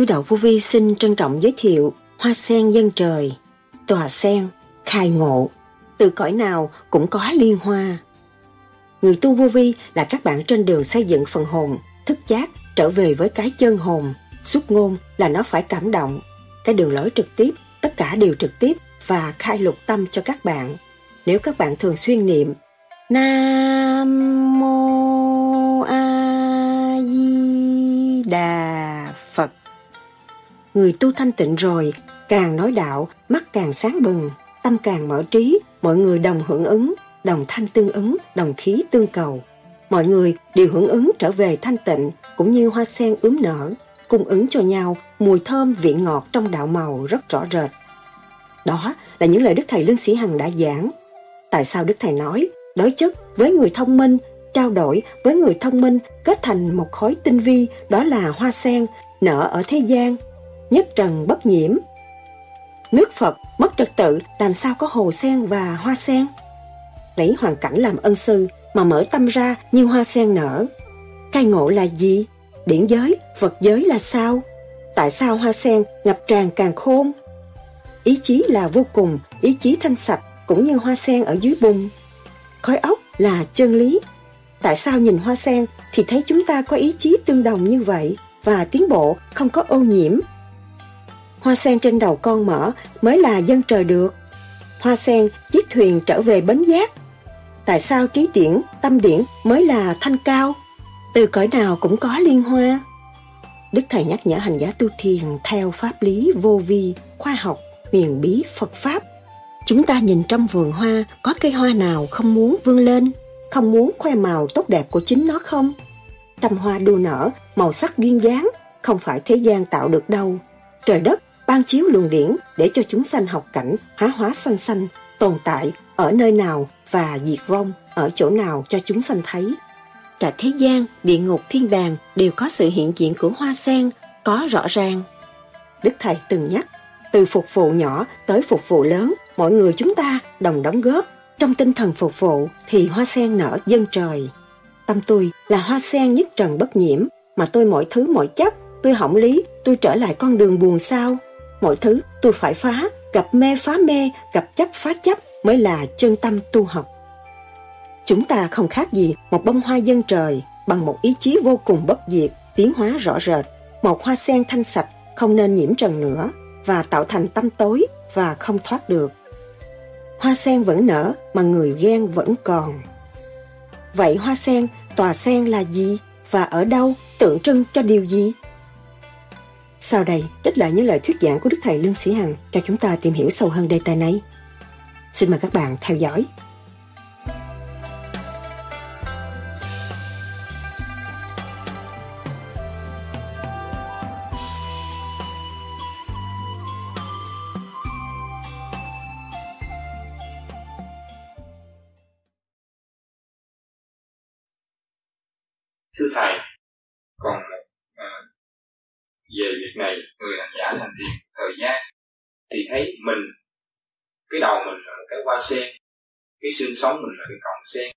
Suối Đạo Vô Vi xin trân trọng giới thiệu Hoa sen dân trời, tòa sen, khai ngộ, từ cõi nào cũng có liên hoa. Người tu vô vi là các bạn trên đường xây dựng phần hồn, thức giác, trở về với cái chân hồn. Xuất ngôn là nó phải cảm động. Cái đường lối trực tiếp, tất cả đều trực tiếp và khai lục tâm cho các bạn. Nếu các bạn thường xuyên niệm Nam Mô A Di Đà Người tu thanh tịnh rồi, càng nói đạo, mắt càng sáng bừng, tâm càng mở trí, mọi người đồng hưởng ứng, đồng thanh tương ứng, đồng khí tương cầu. Mọi người đều hưởng ứng trở về thanh tịnh, cũng như hoa sen ướm nở, cung ứng cho nhau mùi thơm vị ngọt trong đạo màu rất rõ rệt. Đó là những lời Đức Thầy Lương Sĩ Hằng đã giảng. Tại sao Đức Thầy nói, đối chất với người thông minh, trao đổi với người thông minh kết thành một khối tinh vi đó là hoa sen nở ở thế gian, nhất trần bất nhiễm. Nước Phật mất trật tự làm sao có hồ sen và hoa sen? Lấy hoàn cảnh làm ân sư mà mở tâm ra như hoa sen nở. Cai ngộ là gì? Điển giới, vật giới là sao? Tại sao hoa sen ngập tràn càng khôn? Ý chí là vô cùng, ý chí thanh sạch cũng như hoa sen ở dưới bùn. Khói ốc là chân lý. Tại sao nhìn hoa sen thì thấy chúng ta có ý chí tương đồng như vậy và tiến bộ không có ô nhiễm? Hoa sen trên đầu con mở mới là dân trời được. Hoa sen chiếc thuyền trở về bến giác. Tại sao trí điển, tâm điển mới là thanh cao? Từ cõi nào cũng có liên hoa. Đức Thầy nhắc nhở hành giả tu thiền theo pháp lý vô vi, khoa học, huyền bí Phật Pháp. Chúng ta nhìn trong vườn hoa có cây hoa nào không muốn vươn lên, không muốn khoe màu tốt đẹp của chính nó không? Trăm hoa đua nở, màu sắc duyên dáng, không phải thế gian tạo được đâu. Trời đất ban chiếu luồng điển để cho chúng sanh học cảnh hóa hóa sanh sanh, tồn tại ở nơi nào và diệt vong ở chỗ nào cho chúng sanh thấy. Cả thế gian, địa ngục, thiên đàng đều có sự hiện diện của hoa sen, có rõ ràng. Đức Thầy từng nhắc, từ phục vụ nhỏ tới phục vụ lớn, mọi người chúng ta đồng đóng góp. Trong tinh thần phục vụ thì hoa sen nở dân trời. Tâm tôi là hoa sen nhất trần bất nhiễm, mà tôi mọi thứ mọi chấp, tôi hỏng lý, tôi trở lại con đường buồn sao. Mọi thứ tôi phải phá, gặp mê phá mê, gặp chấp phá chấp mới là chân tâm tu học. Chúng ta không khác gì một bông hoa dân trời bằng một ý chí vô cùng bất diệt, tiến hóa rõ rệt, một hoa sen thanh sạch không nên nhiễm trần nữa và tạo thành tâm tối và không thoát được. Hoa sen vẫn nở mà người ghen vẫn còn. Vậy hoa sen, tòa sen là gì và ở đâu tượng trưng cho điều gì? Sau đây, trích lại những lời thuyết giảng của Đức Thầy Lương Sĩ Hằng cho chúng ta tìm hiểu sâu hơn đề tài này. Xin mời các bạn theo dõi. Này, người hành giả hành thiền thời gian, thì thấy mình, cái đầu mình là một cái hoa sen, cái xương sống mình là cái cọng sen,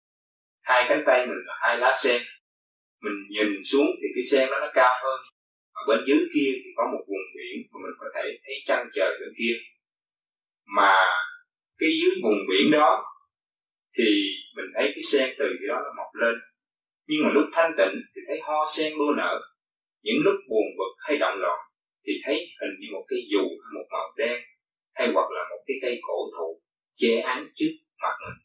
hai cánh tay mình là hai lá sen. Mình nhìn xuống thì cái sen đó nó cao hơn và bên dưới kia thì có một vùng biển mà mình có thể thấy trăng trời bên kia. Mà cái dưới vùng biển đó thì mình thấy cái sen từ cái đó nó mọc lên. Nhưng mà lúc thanh tịnh thì thấy ho sen đua nở, những lúc buồn bực hay động loạn thì thấy hình như một cây dù hay một màu đen hay hoặc là một cái cây cổ thụ che án trước mặt mình.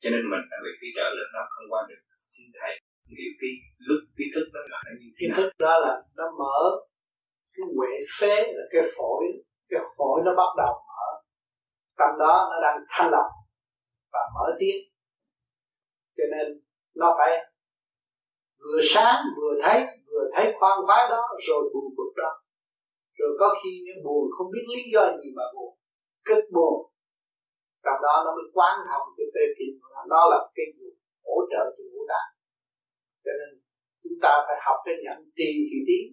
Cho nên mình đã bị cái trở lên đó không qua được. Xin thầy hiểu cái lúc cái thức đó là nó như thế cái thức đó là nó mở cái huệ phế là cái phổi cái phổi nó bắt đầu mở. Tâm đó nó đang thanh lọc và mở tiếng. Cho nên nó phải vừa sáng vừa thấy vừa thấy khoan khoái đó rồi buồn bực đó rồi có khi nó buồn không biết lý do gì mà buồn. Cất buồn. Trong đó nó mới quán thông cái tê tim nó. Là cái gì hỗ trợ cho ngũ tạng. Cho nên chúng ta phải học cái nhận trì thì tiến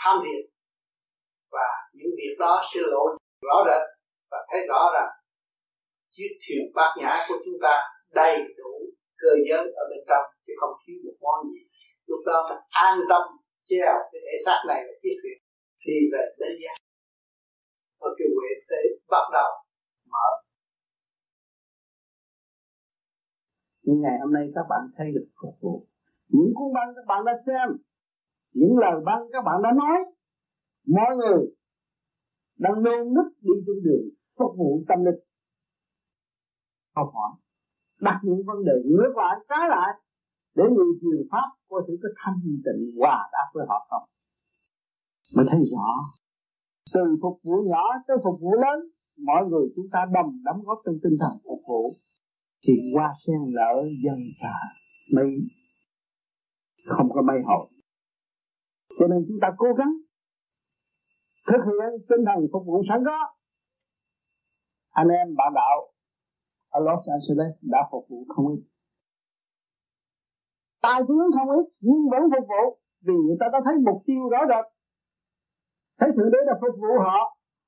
tham thiền và những việc đó sẽ lộ rõ rệt và thấy rõ rằng chiếc thuyền bát nhã của chúng ta đầy đủ cơ giới ở bên trong, chứ không thiếu một món gì. Lúc đó mình an tâm treo cái thể xác này là chiếc thuyền thì về thế gian. Và cái huệ thế bắt đầu mở. Nhưng ngày hôm nay các bạn thấy được phục vụ. Những cuốn băng các bạn đã xem, những lời băng các bạn đã nói, mọi người đang nôn nức đi trên đường phục vụ tâm linh. Học hỏi, đặt những vấn đề ngược lại, trái lại, để người truyền pháp có thể có thanh tịnh hòa đáp với họ không? Mới thấy rõ. Từ phục vụ nhỏ tới phục vụ lớn, mọi người chúng ta đồng đóng góp trong tinh thần phục vụ. Thì qua sen lỡ dân cả mây không có bay hội. Cho nên chúng ta cố gắng thực hiện tinh thần phục vụ sẵn có. Anh em bạn đạo ở Los Angeles đã phục vụ không ít. Tài tướng không ít, nhưng vẫn phục vụ vì người ta đã thấy mục tiêu rõ rệt thấy thượng đế đã phục vụ họ.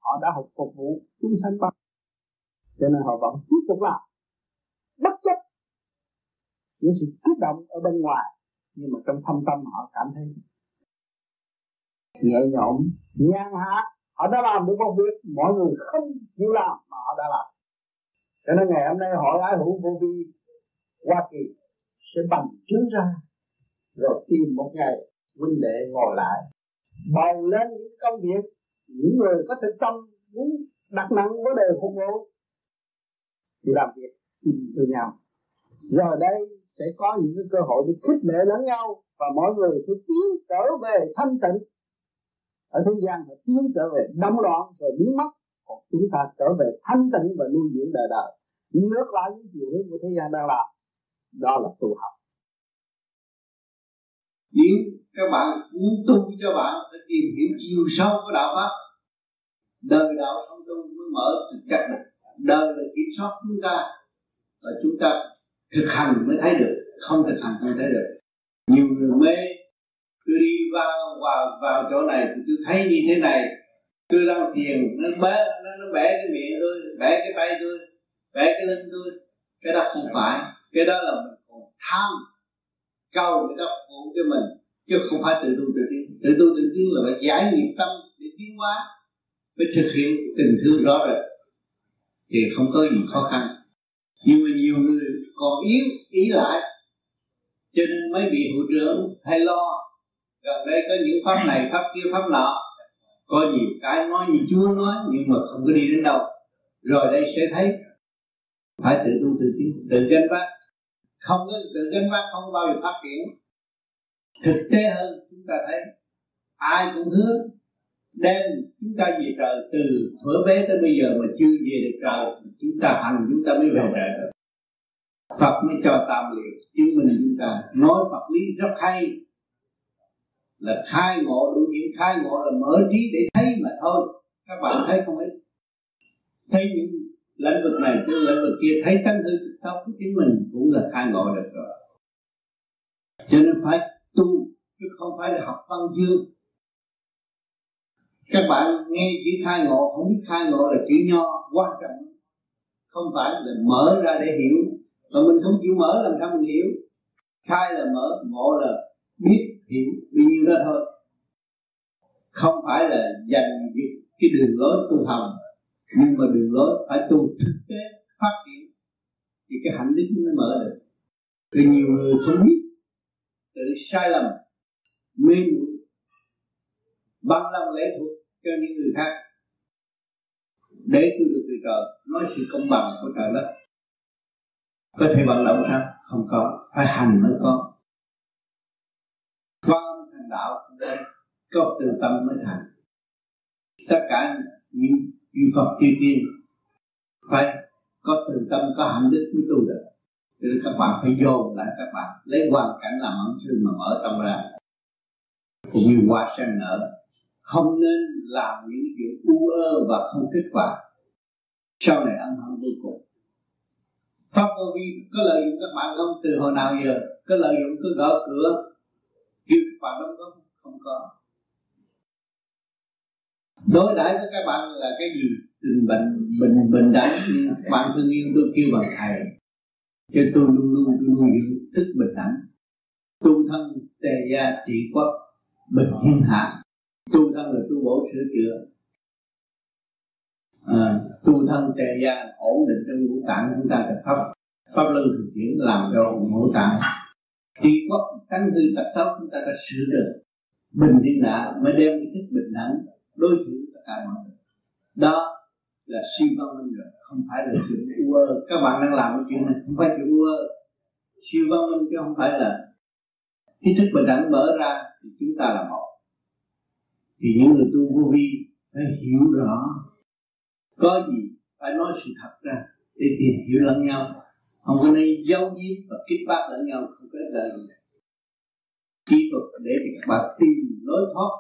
Họ đã học phục vụ chúng sanh bằng. Cho nên họ vẫn tiếp tục làm. Bất chấp những sự kích động ở bên ngoài, nhưng mà trong thâm tâm họ cảm thấy nhẹ nhõm, nhàn hạ. Họ đã làm được một việc mọi người không chịu làm mà họ đã làm. Cho nên ngày hôm nay hỏi ái hữu vô vi, Hoa Kỳ sẽ bằng chứng ra, rồi tìm một ngày huynh đệ ngồi lại bầu lên những công việc, những người có thể tâm muốn đặt nặng vấn đề phục vụ, thì làm việc tìm từ nhau. Giờ đây sẽ có những cái cơ hội để khích lệ lẫn nhau, và mọi người sẽ tiến trở về thanh tịnh. Ở thế gian họ tiến trở về đâm loạn rồi biến mất, còn chúng ta trở về thanh tịnh và nuôi dưỡng đời đời. Ngược lại những chiều hướng của thế gian đang làm, đó là tu học nếu các bạn muốn tu cho bạn phải tìm hiểu chiều sâu của đạo pháp. Đời đạo không tu mới mở thực chất được. Đời là kiểm soát chúng ta và chúng ta thực hành mới thấy được không thực hành không thấy được. Nhiều người mê tôi đi vào vào vào chỗ này thì tôi thấy như thế này. Tôi đang thiền nó bé nó, nó bẻ cái miệng tôi bẻ cái tay tôi bẻ cái lưng tôi. Cái đó không phải cái đó là mình còn tham câu người ta phục vụ cho mình, chứ không phải tự tu tự tiến. Tự tu tự tiến là phải giải nghiệp tâm để tiến hóa, phải thực hiện tình thương rõ rệt thì không có gì khó khăn. Nhưng mà nhiều người còn yếu, ý lại. Cho nên mới bị hội trưởng hay lo, gần đây có những pháp này, pháp kia, pháp nọ. Có nhiều cái nói như chúa nói, nhưng mà không có đi đến đâu. Rồi đây sẽ thấy, phải tự tu tự tiến, tự gánh vác không có tự gánh vác không bao giờ phát triển. Thực tế hơn chúng ta thấy ai cũng hứa đem chúng ta về trời từ thuở bé tới bây giờ mà chưa về được trời chúng ta hành chúng ta mới về trời được. Phật mới cho tam liệt chứng minh chúng ta. Nói Phật lý rất hay. Là khai ngộ đủ những khai ngộ là mở trí để thấy mà thôi. Các bạn thấy không ít thấy những lĩnh vực này chứ lĩnh vực kia thấy tánh hư sau của chính mình cũng là khai ngộ được rồi. Cho nên phải tu, chứ không phải là học văn chương các bạn nghe chữ khai ngộ, không biết khai ngộ là chữ nho, quan trọng. Không phải là mở ra để hiểu. Mà mình không chịu mở làm sao mình hiểu? Khai là mở, ngộ là biết, hiểu bao nhiêu đó thôi. Không phải là dành cái đường lối tu hành nhưng mà đường lối phải tu thực tế, phát triển, thì cái hạnh đức mới mở được. Vì nhiều người không biết tự sai lầm, mê muội bằng lòng lễ thuộc cho những người khác. Để tôi được từ trời nói sự công bằng của trời đất. Có thể vận động sao? Không có. Phải hành mới có. Quan thành đạo đây có từ tâm mới thành. Tất cả những yêu cầu tiên tiên. Phải có từ tâm, có hạnh đức mới tu được. Cho nên các bạn phải dồn lại các bạn. Lấy hoàn cảnh làm ẩn sư mà mở tâm ra. Cũng như hoa sen nở. Không nên làm những chuyện u ơ và không kết quả. Sau này ăn hận vô cùng. Pháp vô vi, có lợi dụng các bạn không? Từ hồi nào giờ? Có lợi dụng cứ gõ cửa? Kêu các bạn đóng góp? Không có đối đãi với các bạn là cái gì? Tình bệnh bình bình đẳng bạn thương yêu tôi kêu bằng thầy. Cho tôi luôn luôn tôi luôn giữ thức bình đẳng tu thân tề gia trị quốc bình thiên hạ tu thân là tu bổ sửa chữa. À, tu thân tề gia ổn định trong ngũ tạng chúng ta tập pháp. Pháp luân thực chuyển làm cho ngũ tạng. Trị quốc tánh hư tập xấu chúng ta đã sửa được. Bình thiên hạ mới đem cái thức bình đẳng đối xử tất cả mọi người. Đó là siêu văn minh rồi không phải là chuyện ua các bạn đang làm cái chuyện này không phải chuyện ua siêu văn minh chứ không phải là cái thức bình đẳng mở ra thì chúng ta là một. Thì những người tu vô vi phải hiểu rõ. Có gì phải nói sự thật ra để tìm hiểu lẫn nhau. Không có nên giấu giếm và kích bác lẫn nhau không có lợi gì. Kỹ thuật để các bạn tìm lối thoát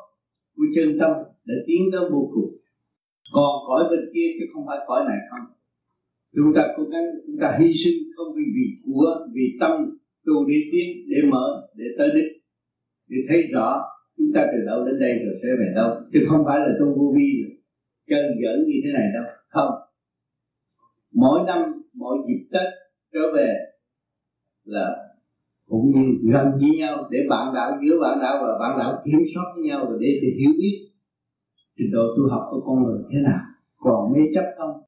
của chân tâm để tiến tới vô cùng. Còn cõi bên kia chứ không phải cõi này không. Chúng ta cố gắng, chúng ta hy sinh không vì vì của, vì tâm tu để tiến để mở, để tới đích. Để thấy rõ, chúng ta từ đâu đến đây rồi sẽ về đâu, chứ không phải là tu vô vi chân dẫn như thế này đâu, không. Mỗi năm, mỗi dịp tết trở về là cũng như gần với nhau, để bạn đạo, giữa bạn đạo và bạn đạo kiểm soát với nhau và để hiểu biết trình độ tu học của con người thế nào? Còn mê chấp không?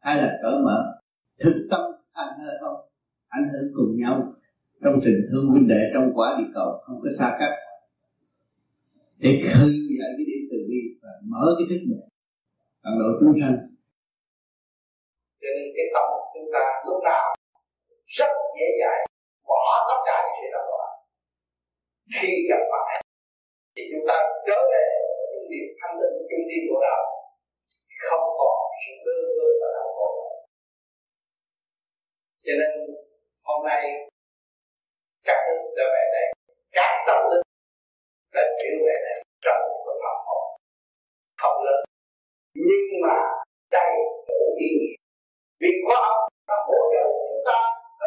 Hay là cởi mở? Thực tâm anh hay không? Ảnh hưởng cùng nhau trong tình thương huynh đệ trong quả địa cầu không có xa cách. Để khơi dậy cái điểm từ bi và mở cái thức mình tận độ chúng sanh. Cho nên cái tâm chúng ta lúc nào rất dễ dàng bỏ tất cả những sự đau loạn khi gặp phải, thì chúng ta trở về điểm thanh tịnh trung tâm của đạo không còn sự bơ vơ và đau khổ. Cho nên hôm nay các đức đã về đây, các tâm linh đã chuyển về đây trong một cái pháp hồn không lớn nhưng mà đầy đủ ý nghĩa, vì khoa học nó hỗ trợ chúng ta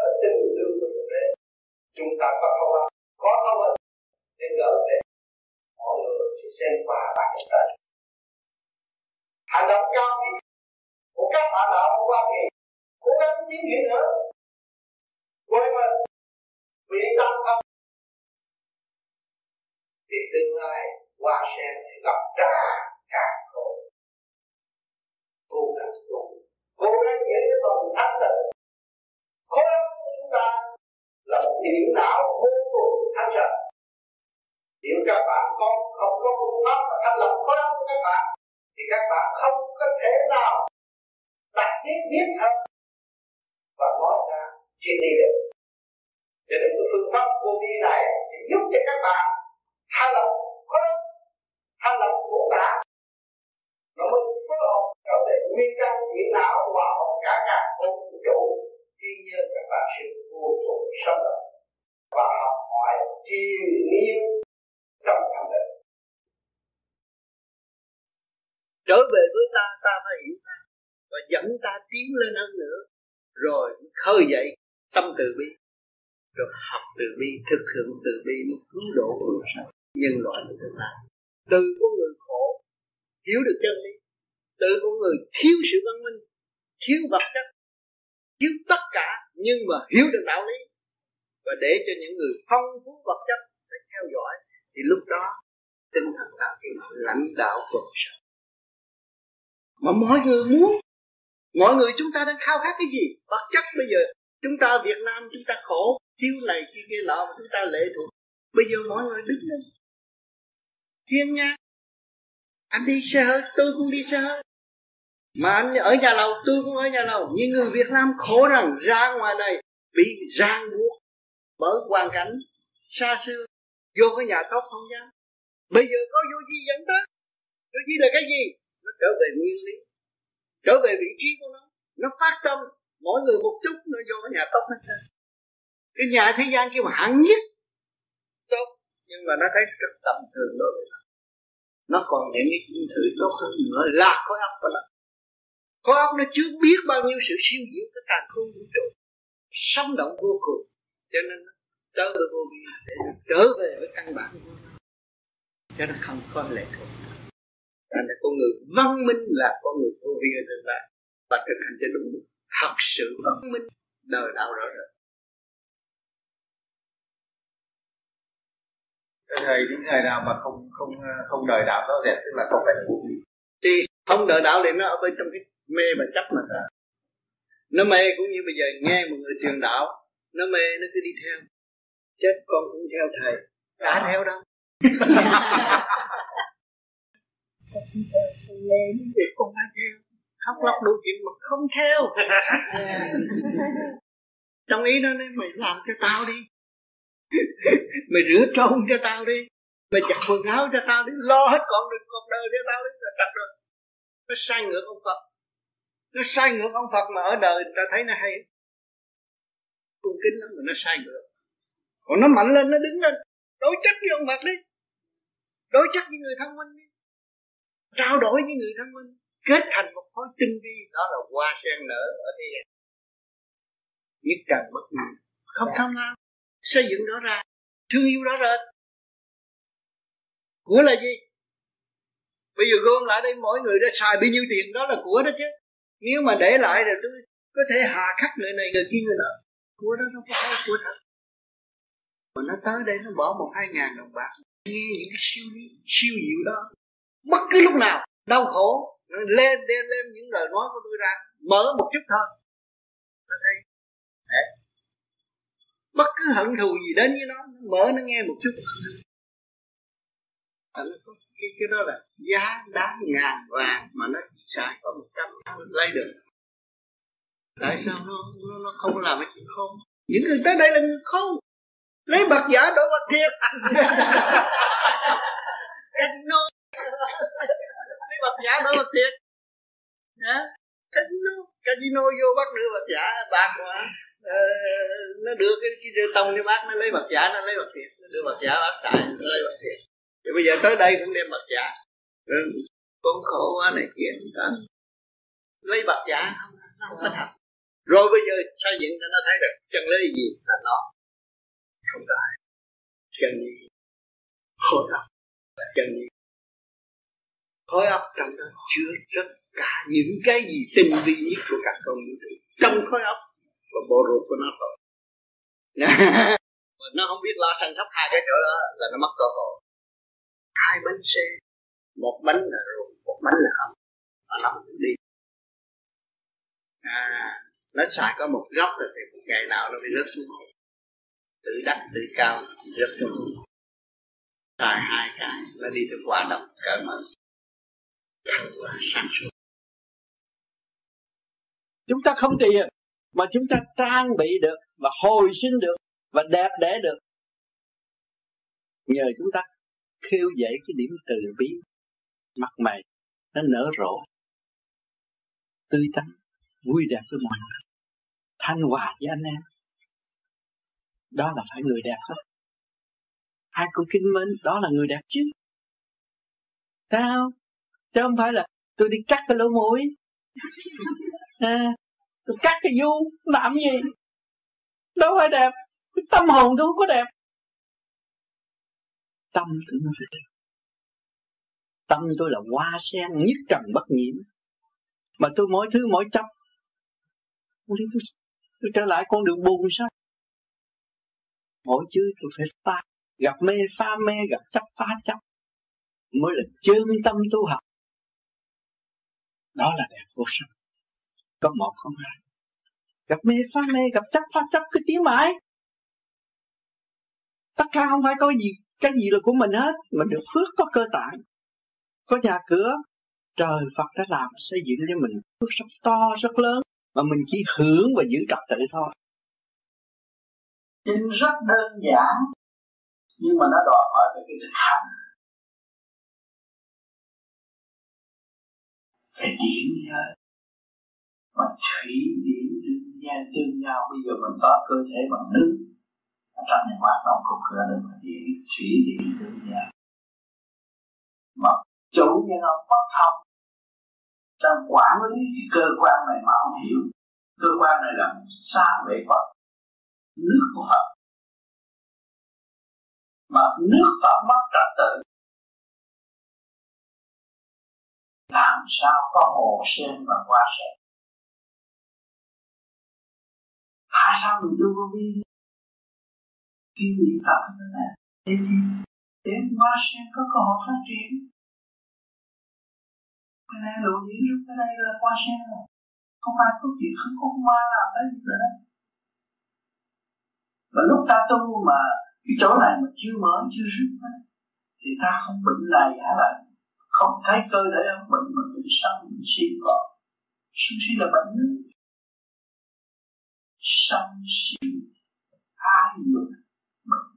ở từng đường của thực tế chúng ta có không học có không học để gỡ về mọi người xem qua bài tập hành động cao nhất của các bạn đạo của Hoa Kỳ cố gắng tiến triển nữa. Quên mình vì tâm không. Thì tương lai qua sen sẽ gặp ra càng khổ. Cố gắng tu. Cố gắng giữ cái phần thanh tịnh. Khối óc của chúng ta là một điện đạo vô cùng thanh sạch nếu các bạn con không có phương pháp và thanh lập quá của các bạn, thì các bạn không có thể nào đặt biết biết hơn và nói ra chuyện đi được. Cho nên cái phương pháp vô vi này sẽ giúp cho các bạn thanh lập khối thanh lập ngũ tạng nó mới phối hợp trở về nguyên căn hiện nào dẫn ta tiến lên hơn nữa. Rồi khơi dậy tâm từ bi. Rồi học từ bi, thực hiện từ bi mới cứu độ của nhân loại của tương lai. Từ con người khổ, hiểu được chân lý. Từ con người thiếu sự văn minh, thiếu vật chất, thiếu tất cả nhưng mà hiểu được đạo lý. Và để cho những người phong phú vật chất phải theo dõi, thì lúc đó tinh thần đạo hiệp lãnh đạo cuộc sống. mà mọi người muốn mọi người chúng ta đang khao khát cái gì? Vật chất bây giờ chúng ta Việt Nam chúng ta khổ, thiếu này kia kia, nọ, mà chúng ta lệ thuộc. Bây giờ mọi người đứng lên. Thiên nha anh đi xe hơi, tôi cũng đi xe hơi. Mà anh ở nhà lầu, tôi cũng ở nhà lầu. Nhưng người Việt Nam khổ rằng ra ngoài này bị ràng buộc bởi hoàn cảnh xa xưa vô cái nhà tốt không dám. Bây giờ có vô gì dẫn tới. Vô gì là cái gì? Nó trở về nguyên lý trở về vị trí của nó. Nó phát tâm. Mỗi người một chút, nó vô cái nhà tốt hết trơn. Cái nhà thế gian kia mà hạng nhất. Tốt. Nhưng mà nó thấy rất tầm thường đối với nó. Nó còn những cái thứ tốt hơn nữa là khối óc của nó. Khối óc nó chưa biết bao nhiêu sự siêu diệu cái càng không vũ trụ. Sống động vô cùng. Cho nên nó trở về vô vi để trở về với căn bản của nó. Cho nó không có lệ thuộc thành là con người văn minh là con người vô vi ở tương lai và thực hành cho đúng thật sự văn minh đời đạo rõ rệt. Thời những thời nào mà không không không đời đạo đó rệt tức là không phải vô vi. Thì không đời đạo thì nó ở bên trong cái mê và chấp mà thôi nó mê cũng như bây giờ nghe một người truyền đạo nó mê nó cứ đi theo. Chết con cũng theo thầy. Đã theo đâu con mê những việc con theo khóc lóc đủ chuyện mà không theo. Trong ý nó nói mày làm cho tao đi. Mày rửa trâu cho tao đi. Mày giặt quần áo cho tao đi. Lo hết con được cuộc đời cho tao đi là tập rồi. Nó sai ngược ông Phật. Nó sai ngược ông Phật mà ở đời người ta thấy nó hay. Cung kính lắm mà nó sai ngược. Còn nó mạnh lên nó đứng lên. Đối chất với ông Phật đi. Đối chất với người thông minh đi trao đổi với người thông minh kết thành một khối tinh vi. Đó là hoa sen nở ở thế gian. Nhất trần bất ngờ. Không thông nào xây dựng rõ ràng thương yêu rõ rệt của là gì? Bây giờ gom lại đây mỗi người đã xài bao nhiêu tiền đó là của đó chứ. Nếu mà để lại rồi tôi có thể hà khắc người này người kia người nọ. Của đó nó có phải của thật. Mà nó tới đây nó bỏ một hai ngàn đồng bạc. Nghe những cái siêu siêu diệu đó bất cứ lúc nào đau khổ lên đem lên những lời nói của tôi ra mở một chút thôi. Nó thấy Đấy. bất cứ hận thù gì đến với nó, nó mở nó nghe một chút. À, cái, cái đó là giá đáng ngàn vàng mà nó chỉ xài có một trăm lấy được. Tại sao nó nó, nó không làm cái chuyện không những người tới đây là người không lấy bạc giả đổi bạc thiệt. Casino lấy bạc giả đổi bạc thiệt. Hả? Casino. Casino vô bắt đưa bạc giả bạc mà. Ờ, nó đưa cái cái đưa tông cho bác nó lấy bạc giả nó lấy bạc thiệt. Nó đưa bạc giả bác xài nó lấy bạc thiệt. Thì bây giờ tới đây cũng đem bạc giả ừ, con khổ quá này kia đó. lấy bạc giả không không có thật. Rồi bây giờ xây dựng cho nó thấy được chân lý gì là nó. Không có chân lý. Khổ óc chân lý khối óc trong đó chứa rất cả những cái gì tinh vi nhất của các con vũ trụ trong khối óc và bộ ruột của nó thôi. Mà nó không biết lo săn sóc hai cái chỗ đó là nó mất cơ hội. Hai bánh xe. Một bánh là ruột một bánh là hầm. Và nó không đi. À nó xài có một góc rồi thì một ngày nào nó bị rớt xuống hồ tự đắc tự cao rớt xuống hồ xài hai cái nó đi từ quả độc cỡ mở quả sáng suốt chúng ta không tiền, mà chúng ta trang bị được, và hồi sinh được, và đẹp đẽ được. Nhờ chúng ta khiêu dậy cái điểm từ bi, mặt mày nó nở rộ. Tươi tắn, vui đẹp với mọi người, thanh hòa với anh em. Đó là phải người đẹp hết. Ai cũng kinh mến, đó là người đẹp chứ. Sao? Chứ không phải là tôi đi cắt cái lỗ mũi. À, tôi cắt cái du làm gì? Đâu phải đẹp. Tâm hồn tôi không có đẹp. Tâm tôi nó phải đẹp. Tâm tôi là hoa sen nhất trần bất nhiễm. Mà tôi mỗi thứ mỗi chấp tôi, tôi, tôi trở lại con đường buồn sao? Mỗi chữ tôi phải phá gặp mê phá mê gặp chấp phá chấp mới là chân tâm tu học đó là đẹp vô sanh. Có một không hai. Gặp mê phá mê, gặp chấp phá chấp, cứ tiến mãi. Tất cả không phải có gì, cái gì là của mình hết mình được phước có cơ tạng. Có nhà cửa, trời Phật đã làm xây dựng cho mình phước rất to, rất lớn, mà mình chỉ hưởng và giữ trật tự thôi. Chính rất đơn giản, nhưng mà nó đòi hỏi về cái thực hành. Phải điển nhớ mà thủy điển tương nhau tương nhau bây giờ mình có cơ thể bằng nước, ở trong này hoạt động cũng cơ được mà điển thủy điển tương nhau mà chủ nhân ông bất thông đang quản lý cái cơ quan này mà không hiểu. Cơ quan này là xa về Phật, nước của Phật. Mà nước Phật mất trật tự. Làm sao có hồ sen và hoa sen? Tại sao mình tu vô vi? Khi niệm Phật thế này thế để hoa sen có cơ hội phát triển. Cái này lộ diễn lúc cái đây là hoa sen rồi không ai có chuyện, không có hoa nào tới gì nữa. Và lúc ta tu mà cái chỗ này mà chưa mở, chưa rút thì ta không bệnh này hả lại không thấy cơ thể ông bệnh mà bệnh sân si có sân si là bệnh sân si ai dục bệnh.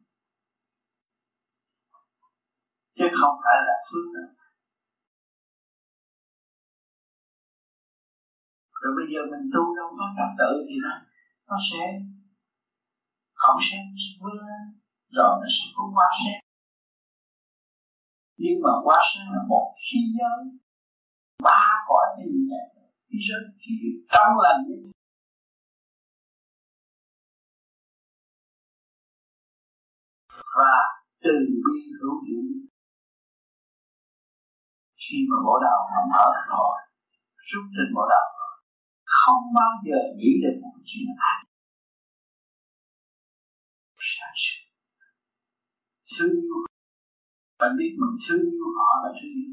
Chứ không phải là phương nào. Rồi bây giờ mình tu đâu có trật tự thì nó nó sẽ không sẽ vươn rồi nó sẽ không qua sen nhưng mà quá sáng là một khí giới ba cõi thế này khí giới khí trong lành và từ bi hữu dụng khi mà bộ đạo mà mở rồi, rút trên bộ đạo rồi không bao giờ nghĩ đến một chuyện ác sáng suốt thương yêu bạn biết mình thương yêu họ là thương yêu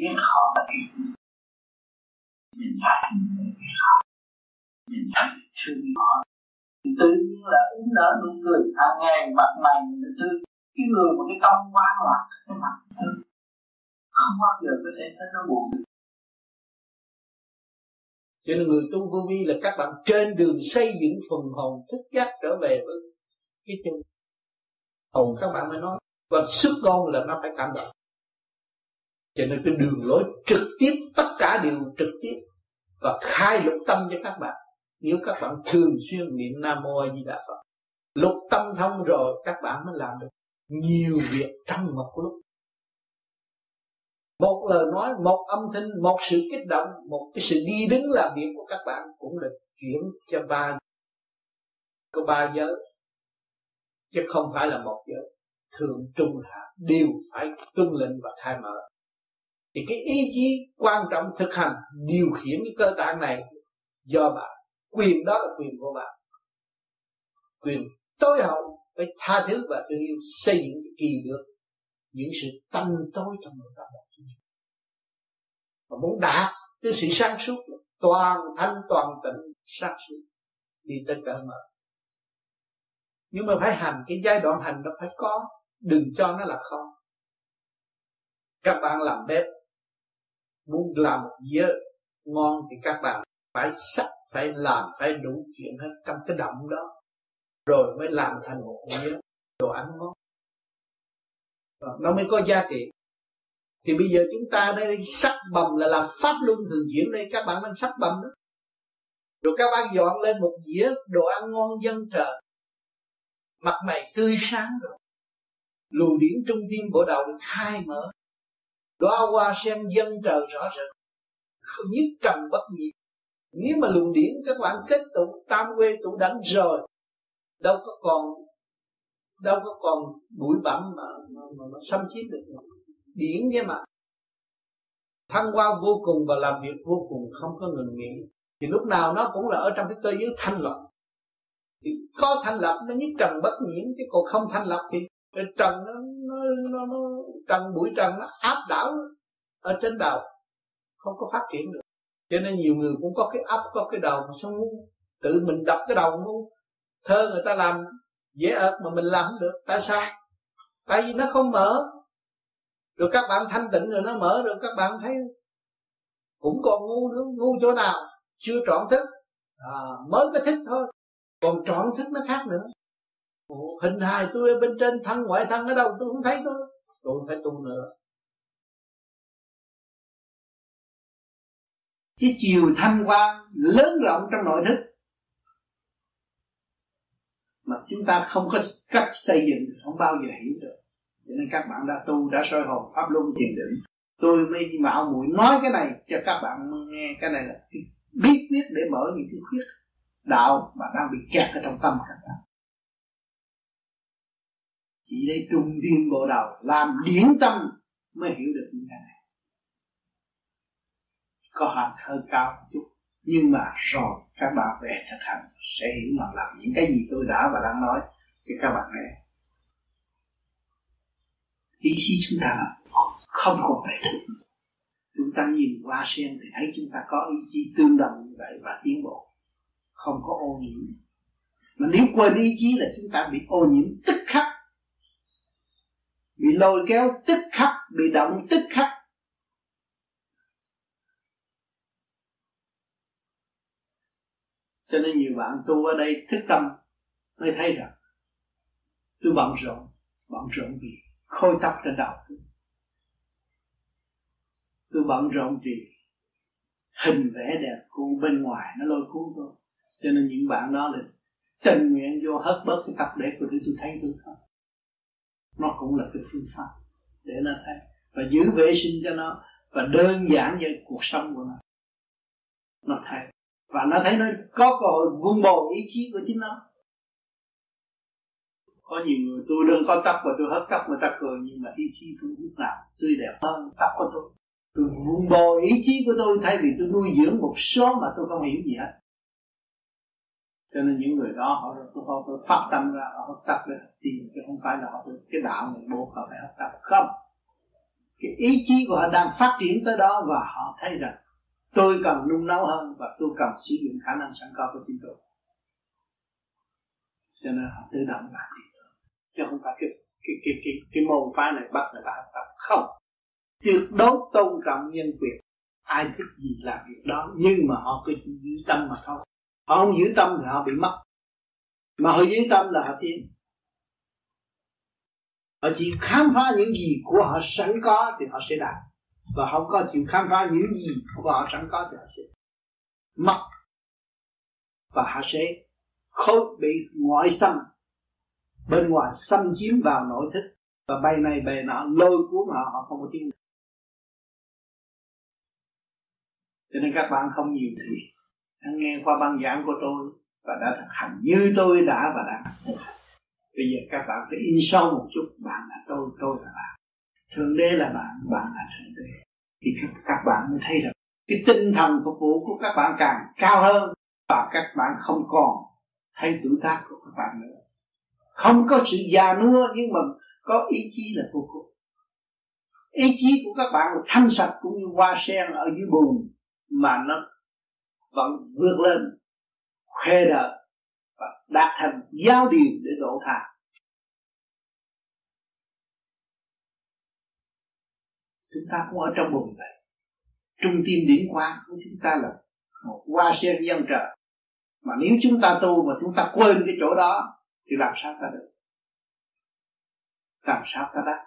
ghét họ là ghét mình thấy mình ghét họ mình thấy thương yêu họ. Thì tự nhiên là uống nở nụ cười. Hàng ngày mặt mày mình thương. Cái người một cái tâm quá loạn cái mặt thương. Không bao giờ có thể thấy nó buồn được. Cho nên người tu vô vi là các bạn trên đường xây dựng phần hồn thức giác trở về với cái chân. Hồn các bạn mới nói và sức con là nó phải cảm động. Cho nên cái đường lối trực tiếp, tất cả đều trực tiếp và khai lục tâm cho các bạn. Nếu các bạn thường xuyên niệm nam mô a di đà phật, lục tâm thông rồi, các bạn mới làm được nhiều việc trong một lúc. Một lời nói, một âm thanh, một sự kích động, một cái sự đi đứng làm việc của các bạn cũng được chuyển cho ba có ba giới, chứ không phải là một giới thượng trung hạ đều phải tuân lệnh và khai mở. Thì cái ý chí quan trọng thực hành điều khiển cái cơ tạng này do bạn quyền đó là quyền của bạn quyền tối hậu phải tha thứ và thương yêu, xây dựng cái kỳ được những sự tâm tối trong nội tâm bạn và muốn đạt cái sự sáng suốt, toàn thanh, toàn tịnh, sáng suốt đi tới cỡ mở. Nhưng mà phải hành cái giai đoạn hành nó phải có đừng cho nó là không các bạn làm bếp, muốn làm một dĩa ngon thì các bạn phải sắc, phải làm, phải đủ chuyện hết trong cái động đó. Rồi mới làm thành một dĩa, đồ ăn ngon. Ờ, nó mới có giá trị. Thì bây giờ chúng ta đây sắc bầm là làm pháp luân thường diễn đây, các bạn đang sắc bầm đó. Rồi các bạn dọn lên một dĩa đồ ăn ngon dân trời mặt mày tươi sáng rồi luồng điển trung tim bộ đầu được khai mở. Đóa hoa sen dân trời rõ rệt. Không nhất trần bất nhiệt nếu mà luồng điển các bạn kết tụ tam quê tụ đảnh rồi đâu có còn đâu có còn bụi bặm mà, mà, mà, mà xâm chiếm được. Điển chứ mà. Thăng hoa vô cùng và làm việc vô cùng không có ngừng nghỉ. Thì lúc nào nó cũng là ở trong cái cơ giới thanh lập thì có thanh lập nó nhất trần bất nhiễm chứ còn không thanh lập thì trần nó nó, nó, nó trần bụi trần nó áp đảo ở trên đầu. Không có phát triển được. Cho nên nhiều người cũng có cái ấp có cái đầu mà sao ngu tự mình đập cái đầu ngu. Thơ người ta làm dễ ợt mà mình làm không được. Tại sao? Tại vì nó không mở. Rồi các bạn thanh tịnh rồi nó mở rồi các bạn thấy cũng còn ngu nữa. Ngu chỗ nào? Chưa trọn thức. À, mới cái thức thôi. Còn trọn thức nó khác nữa. Ủa, hình hài tôi ở bên trên thân ngoại thân ở đâu tôi không thấy tôi. Tôi phải tu nữa. Cái chiều thanh quan lớn rộng trong nội thức. Mà chúng ta không có cách xây dựng không bao giờ hiểu được. Cho nên các bạn đã tu đã soi hồn pháp luân thiền định. Tôi mới mạo muội nói cái này cho các bạn nghe. Cái này là biết biết để mở những cái khuyết đạo mà đang bị kẹt ở trong tâm các bạn chỉ lấy trung thiên bộ đầu làm điển tâm mới hiểu được những cái này. Có hạt hơi cao một chút, nhưng mà rồi các bạn về thực hành sẽ hiểu mà làm những cái gì tôi đã và đang nói cho các bạn nghe. Ý chí chúng ta không còn vậy. Đủ chúng ta nhìn qua sen thì thấy chúng ta có ý chí tương đồng như vậy và tiến bộ. Không có ô nhiễm. Mà nếu quên ý chí là chúng ta bị ô nhiễm tức khắc lôi kéo tức khắc, bị động tức khắc. Cho nên nhiều bạn tu ở đây thức tâm, mới thấy rằng, tôi bận rộn bận rộn vì khôi tóc trên đầu tôi. Bận rộn vì hình vẽ đẹp của bên ngoài nó lôi cuốn tôi. Cho nên những bạn đó là tình nguyện vô hết bớt cái tập để của tôi tôi thấy tôi không nó cũng là cái phương pháp để nó thấy. Và giữ vệ sinh cho nó và đơn giản về cuộc sống của nó. Nó thấy. Và nó thấy nó có cơ hội vun bồi ý chí của chính nó. Có nhiều người, tôi đơn có tóc và tôi hất tóc người ta cười, nhưng mà ý chí tôi lúc nào tươi đẹp hơn tóc của tôi. Tôi vun bồi ý chí của tôi thay vì tôi nuôi dưỡng một số mà tôi không hiểu gì hết cho nên những người đó họ họ, họ phát tâm ra họ tập để tìm chứ không phải là họ cái đạo này buộc họ phải học tập. Không. Cái ý chí của họ đang phát triển tới đó và họ thấy rằng tôi cần nung nấu hơn và tôi cần sử dụng khả năng sẵn có của chính tôi. Cho nên họ tự động làm đi chứ không phải cái cái cái cái, cái môn phái này bắt người ta học tập. Không. Tuyệt đối tôn trọng nhân quyền. Ai thích gì làm việc đó nhưng mà họ cứ giữ tâm mà thôi họ không giữ tâm thì họ bị mất. Mà họ giữ tâm là họ tiến. Họ chỉ khám phá những gì của họ sẵn có thì họ sẽ đạt. Và không có chịu khám phá những gì của họ sẵn có thì họ sẽ mất. Và họ sẽ không bị ngoại xâm. Bên ngoài xâm chiếm vào nội thức. Và bay này bay nọ lôi cuốn họ họ không có tiếng cho nên các bạn không nhiều thì đã nghe qua băng giảng của tôi và đã thực hành như tôi đã và đã bây giờ các bạn phải in sâu một chút bạn là tôi tôi là bạn. Thượng đế là bạn bạn là thượng đế. Thì các, các bạn mới thấy rằng cái tinh thần phục vụ của các bạn càng cao hơn và các bạn không còn thấy tuổi tác của các bạn nữa. Không có sự già nua nhưng mà có ý chí là vô cùng. Ý chí của các bạn là thanh sạch cũng như hoa sen ở dưới bùn mà nó vẫn vượt lên khoe đợi và đạt thành giao điều để độ tha. Chúng ta cũng ở trong vùng vậy trung tim điển quang của chúng ta là một hoa sen dân trời mà nếu chúng ta tu mà chúng ta quên cái chỗ đó, thì làm sao ta được? Làm sao ta đắc?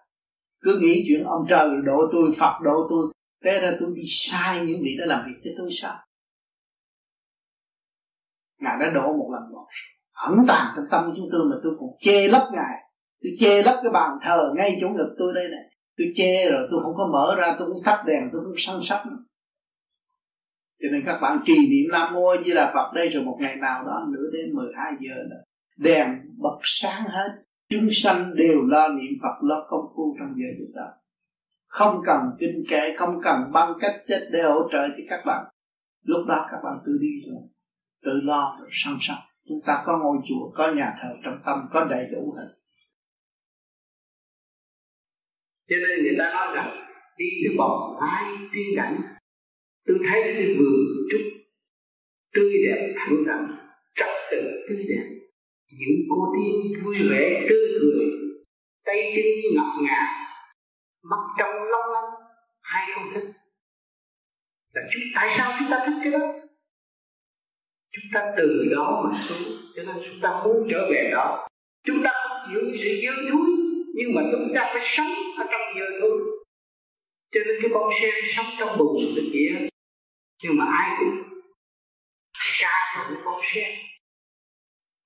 Cứ nghĩ chuyện ông trời độ tôi, phật độ tôi, thế ra tôi đi sai những vị đã làm việc cho tôi sao? Ngài đã đổ một lần một ẩn tàng trong tâm chúng tôi mà tôi còn che lấp ngài. Tôi che lấp cái bàn thờ ngay chỗ ngực tôi đây này. Tôi che rồi tôi không có mở ra, tôi cũng tắt đèn, tôi cũng săn sắp cho nên các bạn trì niệm nam mô như là phật đây rồi một ngày nào đó, nửa đêm 12 giờ là đèn bật sáng hết. Chúng sanh đều lo niệm phật lo công phu trong giờ phút đó. Không cần kinh kệ, không cần băng cách xét để hỗ trợ cho các bạn. Lúc đó các bạn tự đi rồi tự lo rồi song song. Chúng ta có ngôi chùa, có nhà thờ, trong tâm có đầy đủ hết. Cho nên người ta nói rằng, đi cái vòng ai tiên cảnh, tôi thấy cái vườn trúc tươi đẹp, thẳng thắn trật tự tươi đẹp. Những cô tiên vui vẻ, tươi cười, tay chân ngọc ngà, mắt trong long lanh, ai không thích? Là chúng tại sao chúng ta thích cái đó? Chúng ta từ đó mà xuống. Cho nên chúng ta muốn trở về đó. Chúng ta không chịu sự dơ thúi nhưng mà chúng ta phải sống ở trong dơ thúi cho nên cái bông sen sống trong bùn cái kia. Nhưng mà ai cũng xa khỏi bông sen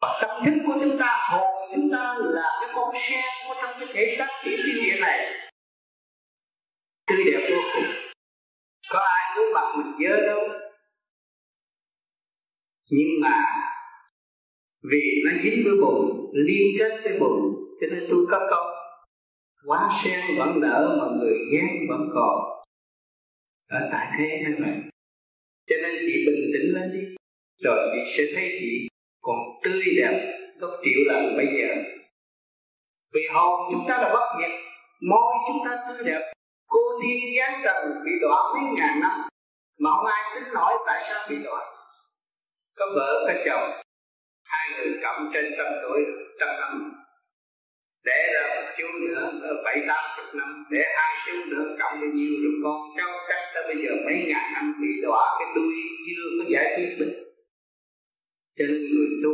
và tâm thức của chúng ta, hồn chúng ta là cái con sen của trong cái thể xác tiểu thiên địa này. Tươi đẹp vô cùng. Có ai muốn bằng mình dơ đâu? Nhưng mà vì nó dính với bùn liên kết với bùn cho nên tôi có câu, quá sen vẫn nở mà người ghét vẫn còn ở tại thế như vậy cho nên chị bình tĩnh lên đi. Rồi chị sẽ thấy chị còn tươi đẹp gấp triệu lần bây giờ. Vì hồn chúng ta là bất diệt, môi chúng ta tươi đẹp. Cô thiên gián trần bị đoạn mấy ngàn năm, mà không ai tính nổi tại sao bị đoạn có vợ, có chồng. Hai người cộng trên trăm tuổi, trăm năm. Để ra một chú nữa bảy, tám chục năm. Để hai chú nữa, cộng bao nhiêu rồi con. Cháu chắc tới bây giờ mấy ngàn năm bị đọa cái đuôi chưa có giải quyết được. Cho nên người tu,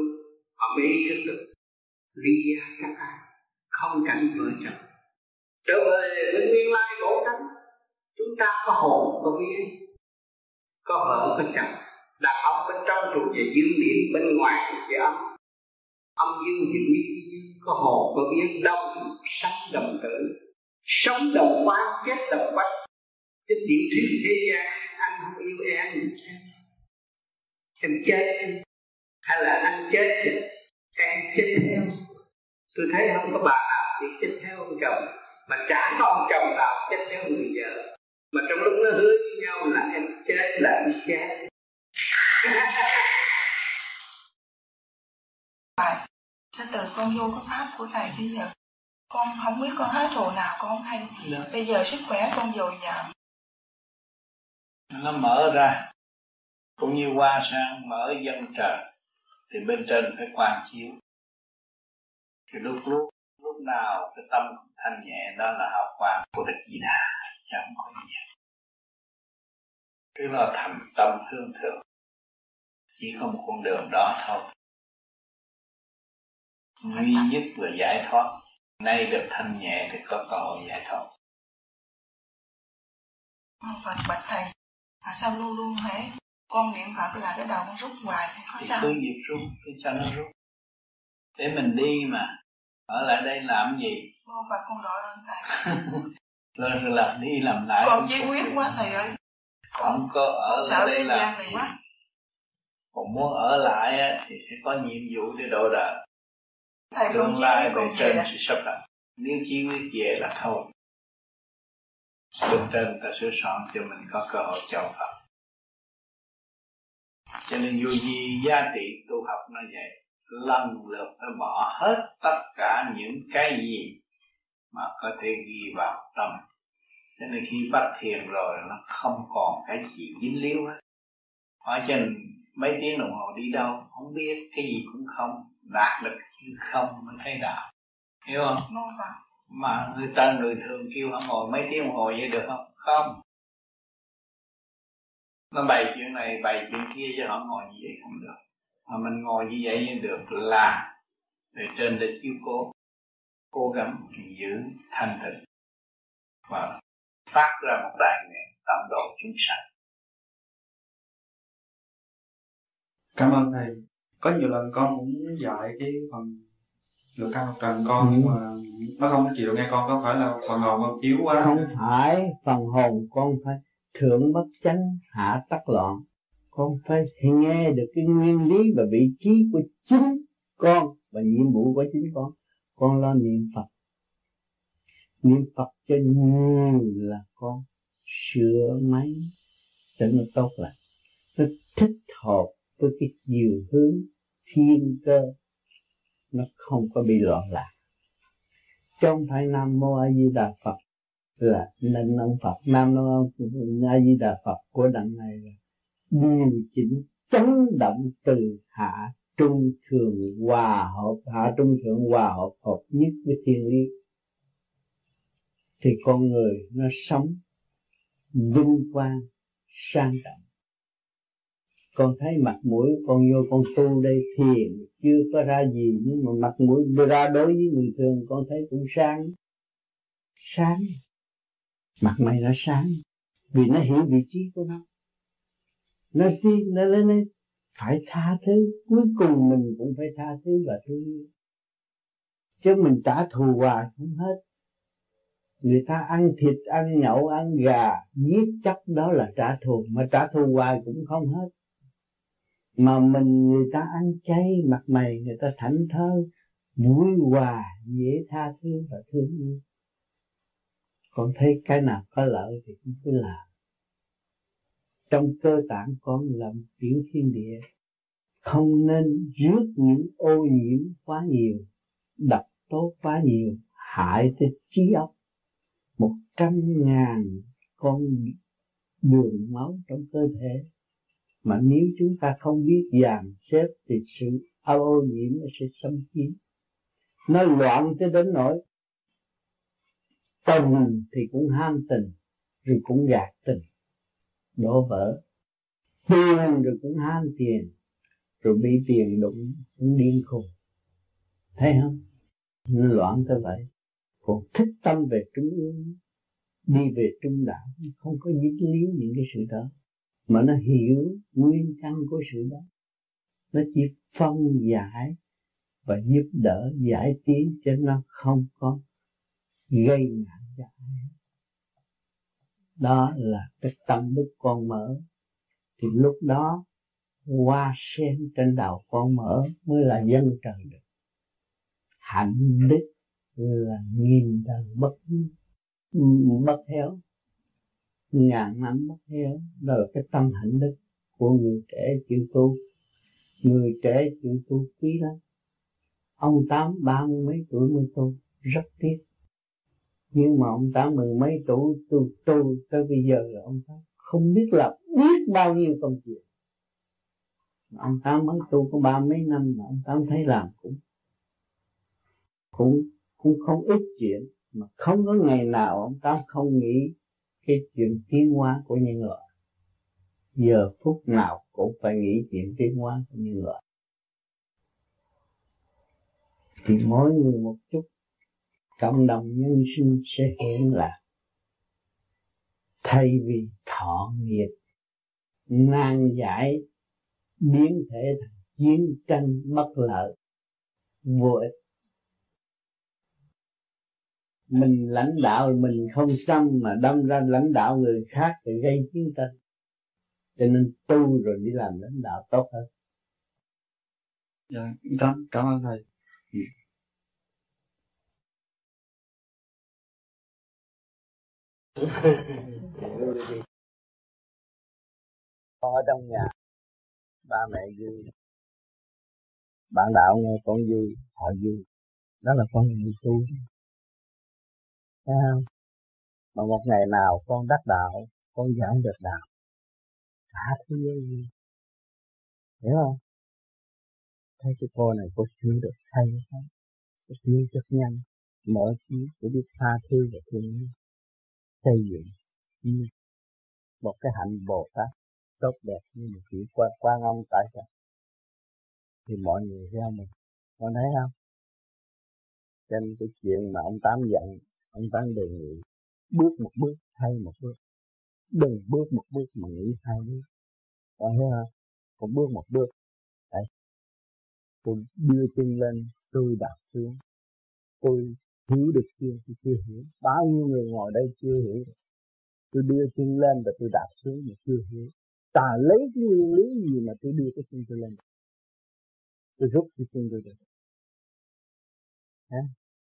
họ mới ý thức được. Ly gia các ai, không cảnh vợ chồng. Trở về với nguyên lai bổn tánh chúng ta có hồn, có vía, có vợ, có chồng đàn ông bên trong thuộc về dương điển bên ngoài thuộc về âm. Âm dương thì biết dương có hồn có biến đông sanh đồng tử. Sống đồng quan chết, đồng quách. Cái tiểu thuyết thế gian, anh không yêu em em chết, hay là anh chết thì em chết theo. Tôi thấy không có bà nào bị chết theo ông chồng, mà chả có ông chồng nào chết theo người vợ. Mà trong lúc nó hứa với nhau là em chết là đi chết. Thế từ con vô cái pháp của thầy bây giờ con không biết con hết thù nào con không hay. Được. bây giờ sức khỏe con dồi dào. Nó mở ra. Cũng như hoa sang mở dân trời thì bên trên phải quan chiếu. Thì lúc lúc lúc nào cái tâm thanh nhẹ đó là học quang của đức di đà. Chứ không có gì. Tức là thành tâm hương thượng chỉ có một con đường đó thôi. Duy nhất là giải thoát. Nay được thanh nhẹ thì có cơ hội giải thoát. Phật bạch thầy à, sao luôn luôn hễ con niệm Phật là cái đầu con rút hoài thì sao? cứ dịp rút cứ cho nó rút. Để mình đi mà. Ở lại đây làm gì? Mô Phật con đội ơn thầy. Rồi làm đi làm lại con không có quyết quá thầy ơi. Không có ở sợ đây làm gì. quá còn muốn ở lại thì phải có nhiệm vụ để độ đời tương lai con trên về sẽ sắp đặt. Nếu chí quyết dễ là thôi. Bên trên ta sửa soạn cho mình có cơ hội chọn Phật. Cho nên vô gì giá trị tu học nó vậy lần lượt nó bỏ hết tất cả những cái gì mà có thể ghi vào tâm. Cho nên khi bắt thiền rồi nó không còn cái gì dính líu hết. Cho nên mấy tiếng đồng hồ đi đâu không biết cái gì cũng không đạt được cái không mới thấy đạo hiểu không? Mà người ta người thường kêu họ ngồi mấy tiếng đồng hồ vậy được không? Không. Nó bày chuyện này bày chuyện kia cho họ ngồi như vậy không được. Mà mình ngồi như vậy mới được là để trên để chiếu cố cố gắng giữ thanh tịnh và phát ra một đài nguyện tận độ chúng sanh cảm ơn thầy. Có nhiều lần con cũng dạy cái phần được căn học trần con Ừ. nhưng mà nó không chịu nghe con có phải là phần hồn con yếu quá? Không phải phần hồn con phải thượng bất chánh hạ tắc loạn. Con phải nghe được cái nguyên lý và vị trí của chính con và nhiệm vụ của chính con. Con lo niệm phật. Niệm phật cho nhiều là con sửa máy cho nó tốt lại. Nó thích hợp với cái chiều hướng thiên cơ nó không có bị loạn lạc. Chứ không phải nam mô a di đà phật là nên ông phật. Nam mô a di đà phật của đặng này là điều chỉnh chấn động từ hạ trung thường hòa hợp. Hạ trung thượng hòa hợp hợp nhất với thiên lý. Thì con người nó sống vinh quang, sang trọng con thấy mặt mũi con vô con tu đây thiền, chưa có ra gì, nhưng mà mặt mũi ra đối với người thường, con thấy cũng sáng. Sáng. Mặt mày nó sáng, vì nó hiểu vị trí của nó. Nó đi nó lên nó phải tha thứ. Cuối cùng mình cũng phải tha thứ và thương yêu. Chứ mình trả thù hoài không hết. Người ta ăn thịt, ăn nhậu, ăn gà, giết chắc đó là trả thù. Mà trả thù hoài cũng không hết mà mình người ta ăn chay, mặt mày người ta thảnh thơ vui hòa, dễ tha thứ và thương yêu. Con thấy cái nào có lợi thì cũng cứ làm. Trong cơ tạng con làm một tiểu thiên địa, không nên rước những ô nhiễm quá nhiều độc tố quá nhiều, hại tới trí óc. Một trăm ngàn con đường máu trong cơ thể mà nếu chúng ta không biết dàn xếp thì sự ô nhiễm nó sẽ xâm chiếm. Nó loạn tới đến nỗi tình thì cũng ham tình, rồi cũng gạt tình, đổ vỡ. Tiền rồi cũng ham tiền, rồi bị tiền đụng cũng điên khùng. Thấy không? Nó loạn tới vậy. Còn thích tâm về trung ương, đi về trung đạo không có dính líu những cái sự đó mà nó hiểu nguyên căn của sự đó. Nó chỉ phân giải và giúp đỡ giải tiến cho nó không có gây nạn cho ai đó là cái tâm lúc con mở. Thì lúc đó, hoa sen trên đầu con mở mới là dân trời được. Hạnh đức là nghìn đời bất bất héo ngàn năm bất héo đó là cái tâm hạnh đức của người trẻ chịu tu. Người trẻ chịu tu quý lắm. Ông tám ba mươi mấy tuổi mới tu, rất tiếc. Nhưng mà ông tám mười mấy tuổi tu tu tới bây giờ là ông tám không biết là biết bao nhiêu công chuyện ông tám mới tu có ba mấy năm mà ông tám thấy làm cũng cũng cũng không ít chuyện. Mà không có ngày nào ông tám không nghĩ cái chuyện tiến hóa của nhân loại giờ phút nào cũng phải nghĩ chuyện tiến hóa của nhân loại thì mỗi người một chút. Cộng đồng nhân sinh sẽ hiện là thay vì thọ nghiệp, nan giải biến thể thành chiến tranh bất lợi, vô ích mình lãnh đạo mình không xâm mà đâm ra lãnh đạo người khác thì gây chiến tranh. Cho nên tu rồi đi làm lãnh đạo tốt hơn. Dạ cảm cảm ơn thầy. Con ở trong nhà ba mẹ vui. Bạn đạo nghe con vui họ vui. Đó là con người tu thấy không? Mà một ngày nào con đắc đạo, con giảng được đạo, cả thế giới gì? hiểu không? Thấy cái cô này cô chưa được thay không cô chưa rất nhanh mở trí để biết tha thứ và thương yêu. Xây dựng như một cái hạnh bồ tát, tốt đẹp như một chỉ quan quan ông tại sao? Thì mọi người theo mình con thấy không? Trên cái chuyện mà ông tám giận ông tám đề nghị bước một bước thay một bước. Đừng bước một bước mà nghĩ hai bước. Con thấy không còn bước một bước. Đấy. Tôi đưa chân lên, tôi đạp xuống. Tôi hiểu được chưa tôi chưa hiểu. Bao nhiêu người ngồi đây chưa hiểu. Tôi đưa chân lên và tôi đạp xuống mà chưa hiểu. Ta lấy cái nguyên lý gì mà tôi đưa cái chân tôi lên? Tôi rút cái chân tôi lên?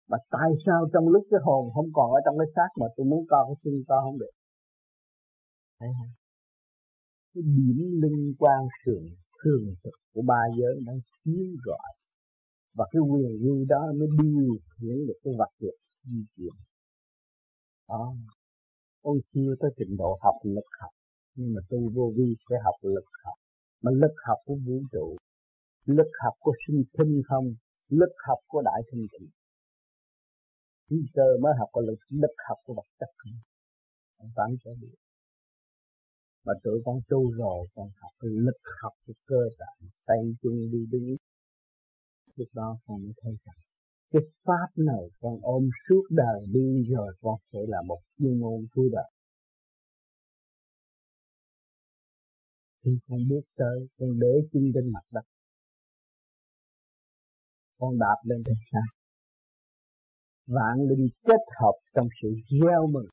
Mà tại sao trong lúc cái hồn không còn ở trong cái xác mà tôi muốn con cái sinh co không được? Thấy không? Cái điểm linh quan sườn thường thực của ba giới đang chiếu rọi. Và cái quyền như đó mới điều khiển được cái vật việc di chuyển. Đó. Con chưa tới trình độ học lực học, nhưng mà tu vô vi sẽ học lực học. Mà lực học của vũ trụ, lực học của sinh tinh không, lực học của đại thanh tịnh Peter mới học có lực đức học của vật chất không ông tám sẽ biết. Mà tụi con tu rồi, con học lực học của cơ tạng, tay chân đi đứng. Lúc đó con mới thấy rằng, cái pháp này con ôm suốt đời đi rồi con sẽ là một chuyên môn cuối đời khi con bước tới, con để chân trên mặt đất, con đạp lên trên sao vạn linh kết hợp trong sự gieo mừng.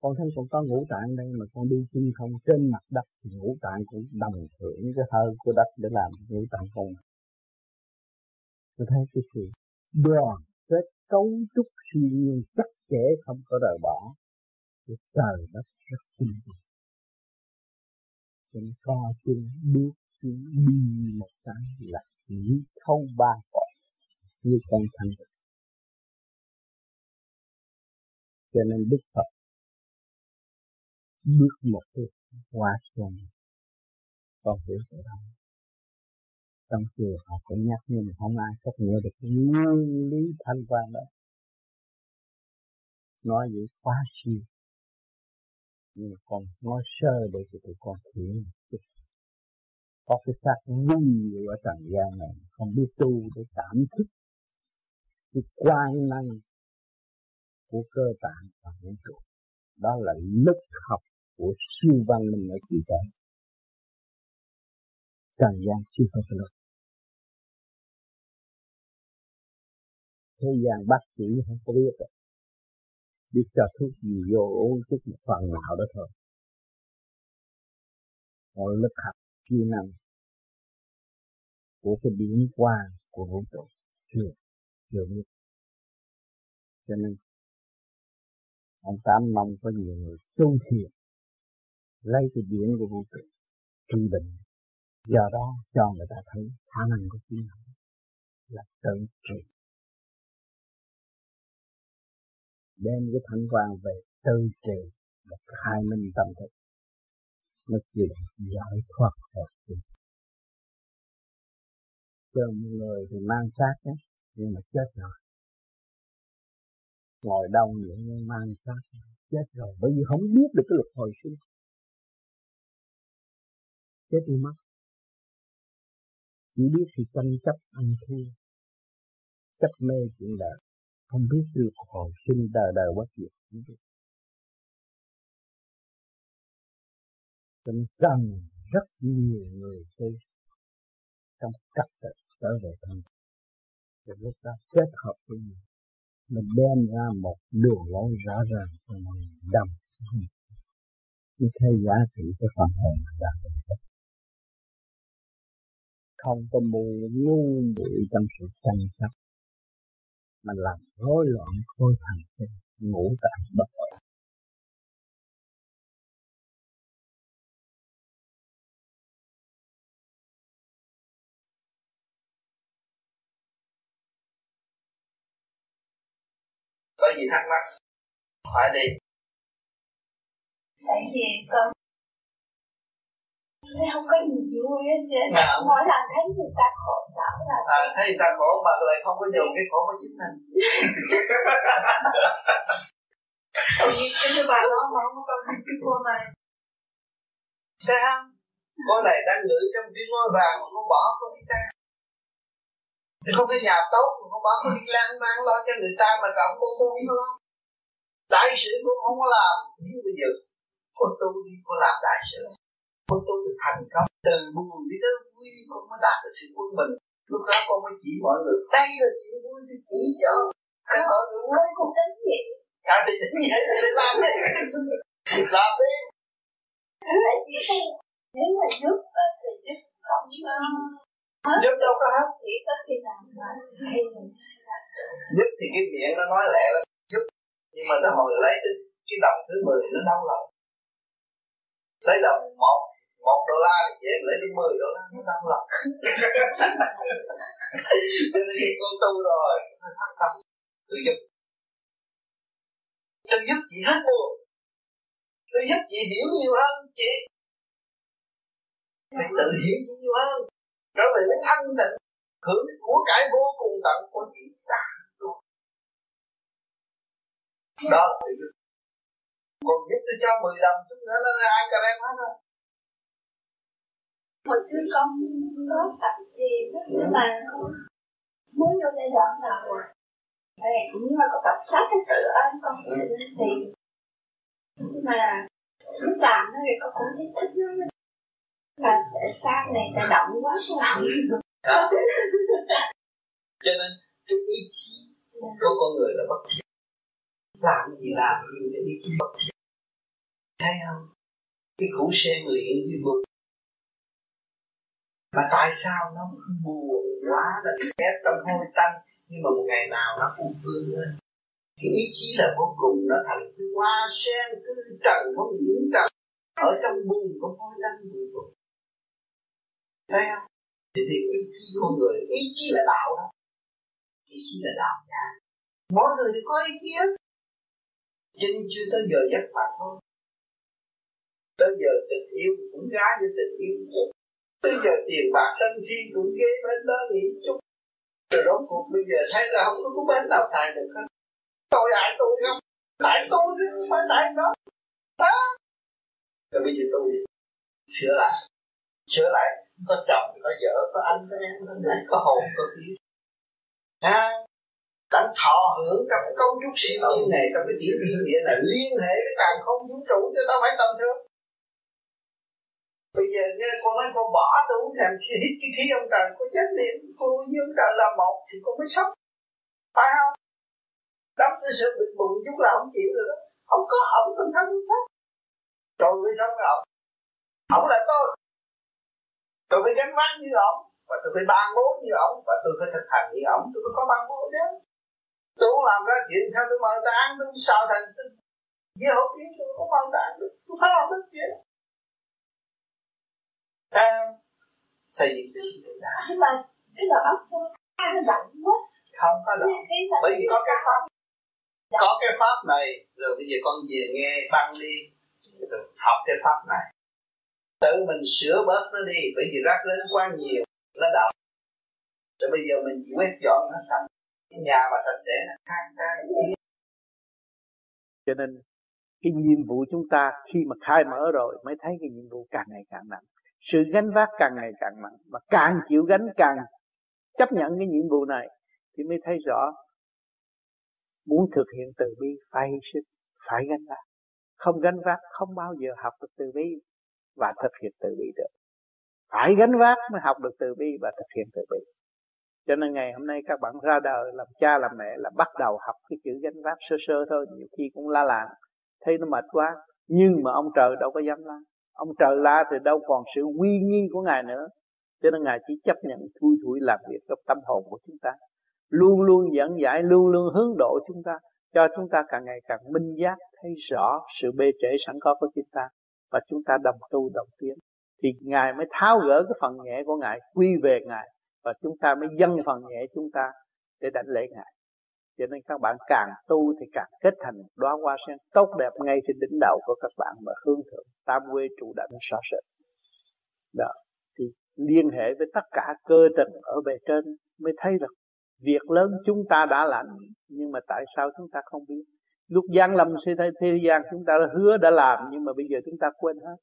Con thấy con có ngũ tạng đây mà con đi chân không, trên mặt đất thì ngũ tạng cũng đồng hưởng cái hơi của đất để làm ngũ tạng con. Tôi thấy cái sự đoàn kết cấu trúc suy nhiên chắc chẽ không có rời bỏ. Thì trời đất rất tinh vi cho co chân bước chỉ đi một cái là nghĩ thâu ba cõi như con thanh cho nên đức phật bước một cái hoa xuân con hiểu rồi đâu trong chùa họ cũng nhắc nhưng mà không ai chấp nhận được cái nguyên lý thanh quan đó. Nói vậy quá siêu nhưng mà còn nói sơ để cho tụi con hiểu có cái xác vui ở trần gian này, không biết tu để cảm thức cái quan năng của cơ tạng và vũ trụ. Đó là lớp học của siêu văn minh ở kỳ trời trần gian chưa có cái thế gian bác sĩ không có biết rồi biết cho thuốc gì vô uống chút một phần nào đó thôi. Còn lực học kỹ năng của cái điểm quang của vũ trụ chưa? Chưa biết cho nên, ông tám mong có nhiều người tu thiền, lấy cái điển của vũ trụ, trung bình. Do đó cho người ta thấy khả năng của chính họ là tự trị. Đem cái thanh quan về tự trị và khai minh tâm thức. Nó chịu giải thoát hết chứ một người thì mang xác ấy nhưng mà chết rồi. Ngồi đông những người mang xác chết rồi. Bởi vì không biết được cái luật hồi sinh chết đi mất. Chỉ biết thì tranh chấp ăn thua. Chấp mê chuyện đời. Không biết được hồi sinh đời đời bất diệt không biết. Cho nên cần rất nhiều người tu trong cách trở về thân thì lúc đó kết hợp với nhau. Mình đem ra một đường lối rõ ràng cho mọi người đâm. Như thế giá trị cái phần hồn là được không có mù ngu muội trong sự tranh chấp. Mà làm rối loạn khối thần kinh ngủ tại bất ổn có gì thắc mắc hỏi đi. Tại vì con Thấy không có gì vui hết trơn à. Mỗi lần thấy người ta khổ sở là à, Thấy người ta khổ mà lại không có dùng cái khổ của chính mình. Tự nhiên cái bà đó mà không có con cái cô này. Thấy không? Cô này đang ngự trong cái ngôi vàng mà cô bỏ cô đi ra thì không cái nhà tốt mà không bỏ đi lang mang lo cho người ta mà cộng cô tu không Đại sự cô không có làm. Nhưng bây giờ cô tu đi cô làm đại sự. Cô tu được thành công. Từ buồn đi tới vui, con mới đạt được sự quân bình. Lúc đó con mới chỉ mọi người, đây là chuyện vui thì chỉ cho. Cái mọi người Con cũng tính vậy cả thì tính vậy thì làm đi. Làm đi. Nếu mà giúp, thì giúp không giúp đâu có hết giúp thì cái miệng nó nói lẹ lắm. Giúp nhưng mà nó hồi lấy cái, cái đồng thứ 10 nó đau lòng. Lấy đồng một một đô la thì dễ lấy đến 10 đô la nó đau lòng. Cho nên khi con tu rồi nó phát tâm. Tôi giúp tôi giúp chị hết buồn tôi giúp chị hiểu nhiều hơn chị? Phải tự hiểu nhiều hơn trở về với thanh tịnh. Hưởng cái của cải vô cùng tận của chị ta. Đó là tự giúp còn giúp tôi cho 10 đồng chút nữa nó ai cả em hết rồi Hồi xưa con có tập gì Nhưng mà con muốn vô giai đoạn nào rồi Thì cũng là có tập sát cái tự ơn con Ừ. thì Nhưng mà lúc làm nó thì con cũng thấy thích nó và tại sao này ta động quá sao cho nên, cái ý chí của con người là bất diệt làm gì làm nhưng cái ý chí bất diệt thấy không? Cái củ xe người hiện dưới vực mà tại sao nó buồn quá là ghét tâm hôi tăng nhưng mà một ngày nào nó cũng vươn lên. Cái ý chí là vô cùng, nó thành cái hoa sen cứ trần, không diễn trần. Ở trong buồn có hôi tăng buồn bực thấy không? Thì, thì ý chí con người ý chí là đạo đó ý chí là đạo nhà. Mỗi người thì có ý kiến cho nên chưa tới giờ giấc mà thôi. Tới giờ tình yêu cũng gái như tình yêu tới giờ tiền bạc thân thi cũng ghê bên đó nghĩ chút. Rồi rốt cuộc bây giờ thấy là không có bên nào tài được hết. Tôi ai tôi không? Tại tôi chứ không phải tại nó. Đó. Rồi bây giờ tôi sửa lại. Sửa lại có chồng có vợ có anh có em có này có hồn có khí ha đang thọ hưởng trong cái cấu trúc siêu nhiên này trong cái tiểu thiên địa này liên hệ với càng không vũ trụ cho tao phải tâm thương. Bây giờ nghe con nói con bỏ tôi uống thèm khi hít cái khí ông trời có chánh niệm cô với ông trời là một thì con mới sống. Phải không? Đắp cái sự bực bụng chút là không chịu được đó. Không có ổng tinh thần khác rồi mới sống với ổng ổng là tôi tôi phải gánh vác như ổng và tôi phải ban bố như ổng và tôi phải thực hành như ổng tôi phải có ban bố chứ. Tôi không làm ra chuyện sao tôi mời ta ăn tôi sao thành với hậu kiến tôi không mời ta ăn được. Tôi phải làm được chuyện. À, xây dựng cái nhưng mà cái đầu óc tôi nó lạnh quá. Không có lạnh bởi vì có cái pháp. Có cái pháp này rồi bây giờ con về nghe băng đi. Học cái pháp này tự mình sửa bớt nó đi, bởi vì rác lớn quá nhiều, nó đậm rồi bây giờ mình quét dọn nó sạch nhà mà sạch sẽ, nó khang trang cho nên, cái nhiệm vụ chúng ta khi mà khai mở rồi mới thấy cái nhiệm vụ càng ngày càng nặng. Sự gánh vác càng ngày càng nặng mà càng chịu gánh càng chấp nhận cái nhiệm vụ này thì mới thấy rõ muốn thực hiện từ bi phải hy sinh phải gánh vác. Không gánh vác, không bao giờ học được từ bi và thực hiện từ bi được. Phải gánh vác mới học được từ bi và thực hiện từ bi. Cho nên ngày hôm nay các bạn ra đời làm cha làm mẹ là bắt đầu học cái chữ gánh vác sơ sơ thôi, nhiều khi cũng la làng. Thấy nó mệt quá, nhưng mà ông trời đâu có dám la. Ông trời la thì đâu còn sự uy nghi của ngài nữa. Cho nên ngài chỉ chấp nhận thui thủi làm việc trong tâm hồn của chúng ta. Luôn luôn dẫn giải, luôn luôn hướng độ chúng ta, cho chúng ta càng ngày càng minh giác, thấy rõ sự bê trễ sẵn có của chúng ta và chúng ta đồng tu, đồng tiến. Thì ngài mới tháo gỡ cái phần nhẹ của ngài, quy về ngài, và chúng ta mới dâng phần nhẹ chúng ta để đảnh lễ ngài. Cho nên các bạn càng tu thì càng kết thành đóa hoa sen tốt đẹp ngay trên đỉnh đầu của các bạn mà hương thượng tam quê trụ đảnh so sự đó, thì liên hệ với tất cả cơ tình ở bề trên mới thấy được việc lớn chúng ta đã làm nhưng mà tại sao chúng ta không biết? Lúc gian lâm suy thế, thế gian chúng ta đã hứa đã làm nhưng mà bây giờ chúng ta quên hết.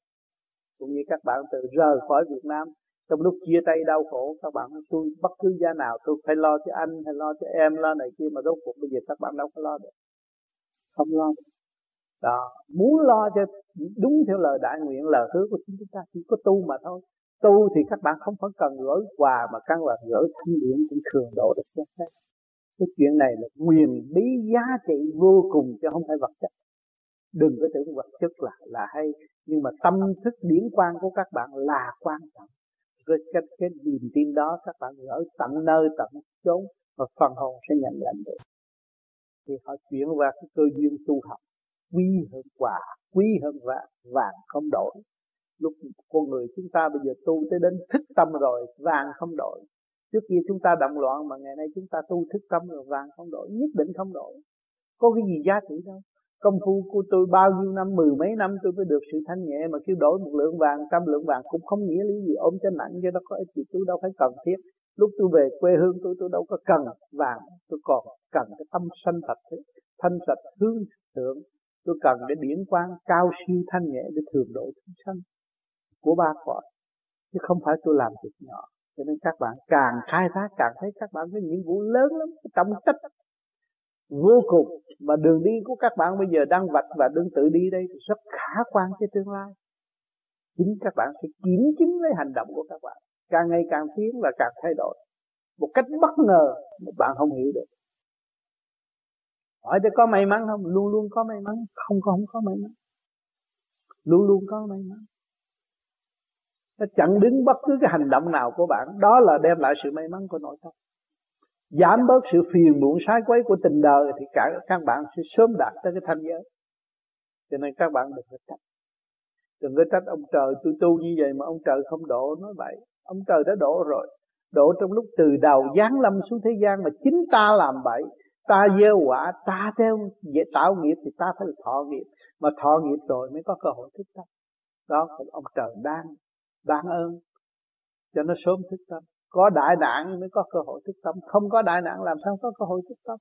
Cũng như các bạn từ rời khỏi Việt Nam trong lúc chia tay đau khổ các bạn nói tôi bất cứ gia nào tôi phải lo cho anh hay lo cho em lo này kia mà rốt cuộc bây giờ các bạn đâu có lo được. Không lo được. Đó muốn lo cho đúng theo lời đại nguyện lời hứa của chúng ta chỉ có tu mà thôi. Tu thì các bạn không phải cần gửi quà mà các bạn gửi thanh điển cũng thường độ được cho hết cái chuyện này là quyền bí giá trị vô cùng chứ không phải vật chất. Đừng có tưởng vật chất là là hay nhưng mà tâm thức điển quan của các bạn là quan trọng. Cái cái, cái niềm tin đó các bạn gửi tận nơi tận chốn và phần hồn sẽ nhận lãnh được. Thì họ chuyển qua cái cơ duyên tu học. Quý hơn quả quý hơn vàng vàng không đổi. Lúc con người chúng ta bây giờ tu tới đến thức tâm rồi vàng không đổi trước kia chúng ta động loạn mà ngày nay chúng ta tu thức tâm rồi vàng không đổi, nhất định không đổi. Có cái gì giá trị đâu. Công phu của tôi bao nhiêu năm, mười mấy năm tôi mới được sự thanh nhẹ mà kêu đổi một lượng vàng, trăm lượng vàng cũng không nghĩa lý gì, ôm cho nặng cho nó có ích gì, tôi đâu phải cần thiết. Lúc tôi về quê hương tôi tôi đâu có cần vàng, tôi còn cần cái tâm sanh thật thanh sạch hướng thượng, tôi cần cái điển quang cao siêu thanh nhẹ để thường độ chúng sanh của ba cõi. Chứ không phải tôi làm việc nhỏ cho nên các bạn càng khai thác, càng thấy các bạn có nhiệm vụ lớn lắm trọng trách vô cùng. Mà đường đi của các bạn bây giờ đang vạch và đương tự đi đây thì rất khả quan cho tương lai. Chính các bạn sẽ kiểm chứng lấy hành động của các bạn. Càng ngày càng tiến và càng thay đổi. Một cách bất ngờ mà bạn không hiểu được. Hỏi tôi có may mắn không? Luôn luôn có may mắn. Không có không có may mắn. Luôn luôn có may mắn nó chặn đứng bất cứ cái hành động nào của bạn. Đó là đem lại sự may mắn của nội tâm. Giảm bớt sự phiền muộn, sai quấy của tình đời thì cả, các bạn sẽ sớm đạt tới cái thanh giới. Cho nên các bạn đừng có trách. Đừng có trách ông trời. Tôi tu như vậy mà ông trời không độ nói vậy, ông trời đã độ rồi. Độ trong lúc từ đầu giáng lâm xuống thế gian mà chính ta làm vậy. Ta gieo quả, ta theo dễ tạo nghiệp thì ta phải thọ nghiệp. Mà thọ nghiệp rồi mới có cơ hội thức tâm. Đó là ông trời đang ban ơn cho nó sớm thức tâm. Có đại nạn mới có cơ hội thức tâm. Không có đại nạn làm sao có cơ hội thức tâm?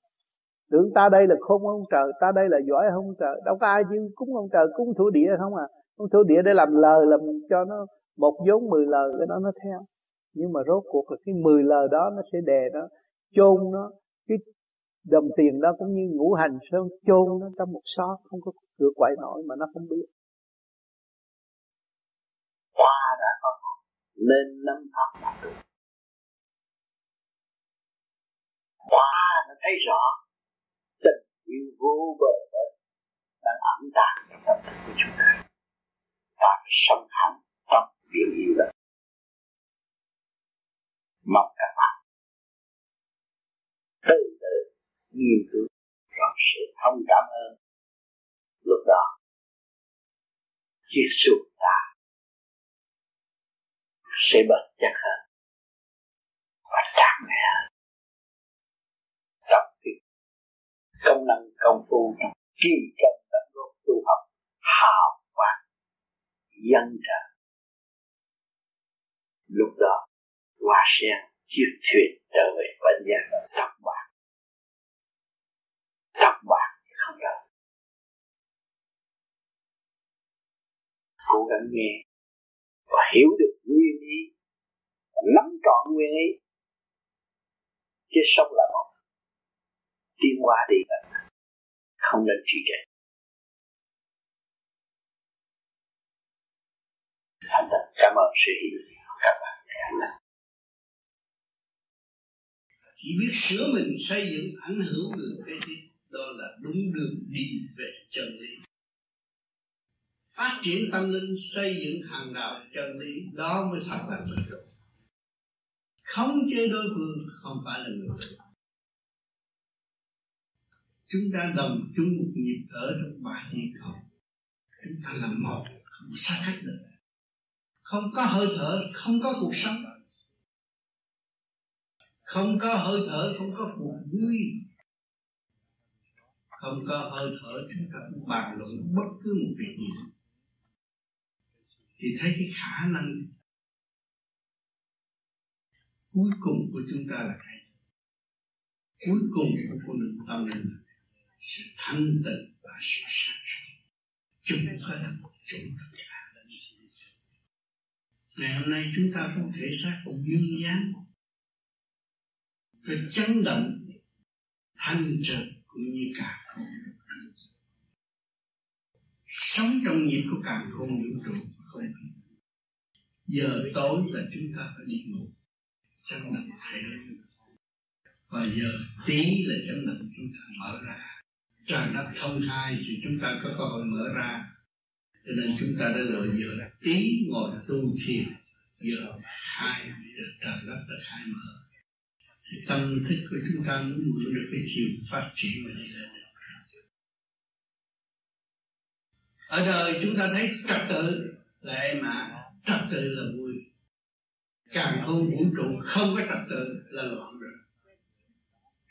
Tưởng ta đây là khôn ông trời, ta đây là giỏi ông trời. Đâu có ai chứ cúng ông trời, cúng thổ địa không à? Cúng thổ địa để làm lời, làm cho nó một vốn mười lời, cái đó nó theo. Nhưng mà rốt cuộc là cái mười lời đó nó sẽ đè nó, chôn nó. Cái đồng tiền đó cũng như ngũ hành sơn chôn nó trong một xó, không có cửa quậy nổi mà nó không biết hoa đã có nên nắm pháp là được. Hoa nó thấy rõ, tình yêu vô bờ bến đang ẩn tàng trong tâm thức của chúng ta. Ta phải sống hẳn trong biển yêu đó mong các bạn từ từ nghiên cứu rõ sự thông cảm ơn. Lúc đó chiếc xuồng ta sẽ bền chắc hơn và tràn mẹ hơn trong cái công năng công phu trong kim công tận gốc tu học hào quang, dân trợ lúc đó, hoa sen chiếc thuyền trở về bệnh nhân tập bạc tập bạc không đâu cố gắng nghe và hiểu được nguyên lý nắm trọn nguyên lý chứ sống là một tiến qua đi là không nên trì trệ. Thành thật, cảm ơn sự hiểu các bạn. Chỉ biết sửa mình, xây dựng ảnh hưởng người kế tiếp. Đó là đúng đường đi về chân lý phát triển tâm linh, xây dựng hàng đạo chân lý, đó mới thật là người tu không chê đối phương không phải là người tu chúng ta đồng chung một nhịp thở trong bài niệm cầu chúng ta là một, không xa cách được. Không có hơi thở, không có cuộc sống. Không có hơi thở, không có cuộc vui. Không có hơi thở, chúng ta cũng bàn luận bất cứ một việc gì thì thấy cái khả năng cuối cùng của chúng ta là cái. Cuối cùng của con đường tâm linh là sự thanh tịnh và sự sáng suốt. Chúng ta là một chúng tất cả. Ngày hôm nay chúng ta không thể xác cũng dương dáng. Cái chấn động, thanh trần cũng như cả không sống trong nhịp của càng không vũ trụ không giờ tối là chúng ta phải đi ngủ. Chấn động thay đổi. Và giờ tí là chấn động chúng ta mở ra. Tràn đất thông thai thì chúng ta có cơ hội mở ra. Cho nên chúng ta đã lựa giờ tí ngồi tu thiền giờ hai tràn đất đã khai mở. Thì tâm thức của chúng ta muốn mượn được cái chiều phát triển mà đi lên ở đời chúng ta thấy trật tự lệ mà trật tự là vui. Càng không vũ trụ, không có trật tự là loạn rồi.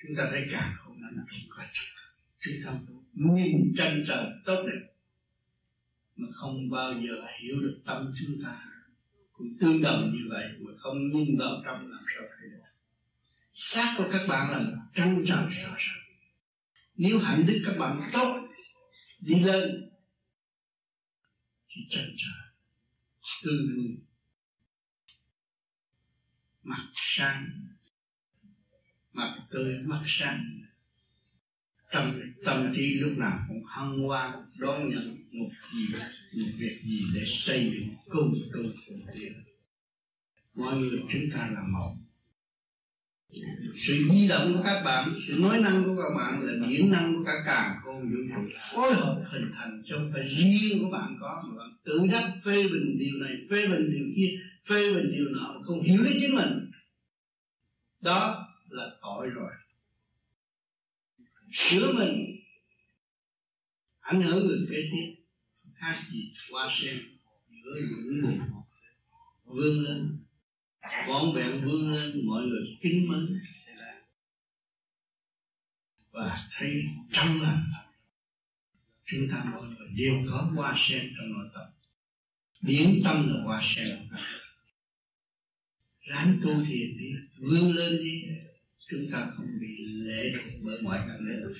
Chúng ta thấy càng không nó không có trật tự. Chúng ta nhìn chân trời tốt đẹp mà không bao giờ hiểu được tâm chúng ta. Cũng tương đồng như vậy mà không nhìn vào trong làm sao thấy được. Xác của các bạn là trăng trời rõ ràng. Nếu hạnh đức các bạn tốt, đi lên, thì trăng trời tươi mặt sáng mặt tươi mắt sáng tâm tâm trí lúc nào cũng hân hoan đón nhận một gì, một việc gì để xây dựng cùng tu phụng tiến mọi người chúng ta là một. Sự di động của các bạn, sự nói năng của các bạn là điển năng của các càng khôn vũ trụ phối hợp hình thành trong phải riêng của bạn có mà bạn tự đắc phê bình điều này, phê bình điều kia, phê bình điều nọ không hiểu lấy chính mình. Đó là tội rồi. Sửa mình ảnh hưởng người kế tiếp khác gì qua sen giữa những người vươn lên vón vẹn vươn lên, mọi người kính mến. Và thấy trong lành chúng ta mọi người đều có hoa sen trong nội tâm. Biến tâm là hoa sen ráng tu thiền đi, vươn lên đi. Chúng ta không bị lệ thuộc bởi mọi cảnh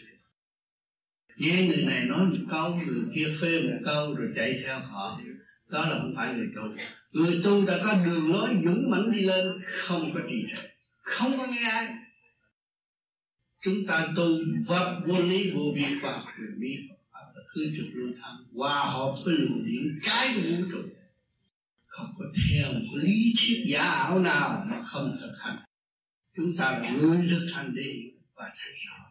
nghe người này nói một câu, người kia phê một câu rồi chạy theo họ. Đó là không phải người tu. Người tu đã có đường lối dũng mãnh đi lên, không có trì trệ. Không có nghe ai. Chúng ta tu vật vô lý, vô vi khoa học huyền bí Khứ trực lưu tham hòa hợp với luồng điện trái của vũ trụ không có theo một lý thuyết giả ảo nào mà không thực hành chúng ta là người thực hành đi và thấy rõ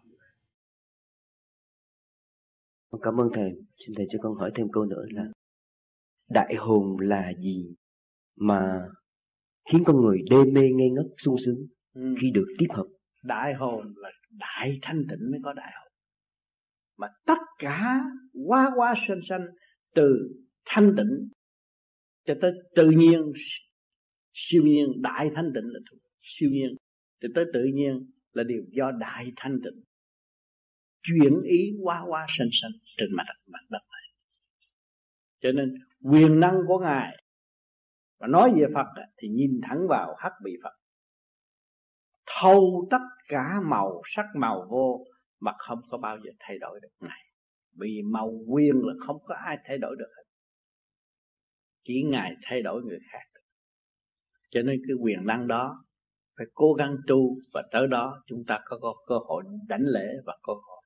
Cảm ơn thầy. Xin thầy cho con hỏi thêm câu nữa là đại hồn là gì mà khiến con người đê mê ngây ngất sung sướng ừ. khi được tiếp hợp? Đại hồn là đại thanh tịnh mới có đại hồn. Mà tất cả quá quá sanh sanh từ thanh tịnh cho tới tự nhiên, siêu nhiên, đại thanh tịnh là siêu nhiên, cho tới tự nhiên là điều do đại thanh tịnh. Chuyển ý quá quá sanh sanh trên mặt mặt đất này. Cho nên quyền năng của ngài và nói về Phật thì nhìn thẳng vào hắc bị Phật. Thâu tất cả màu, sắc màu vô mà không có bao giờ thay đổi được này vì màu quyền là không có ai thay đổi được hết. Chỉ ngài thay đổi người khác cho nên cái quyền năng đó phải cố gắng tu và tới đó chúng ta có, có cơ hội đánh lễ và cơ hội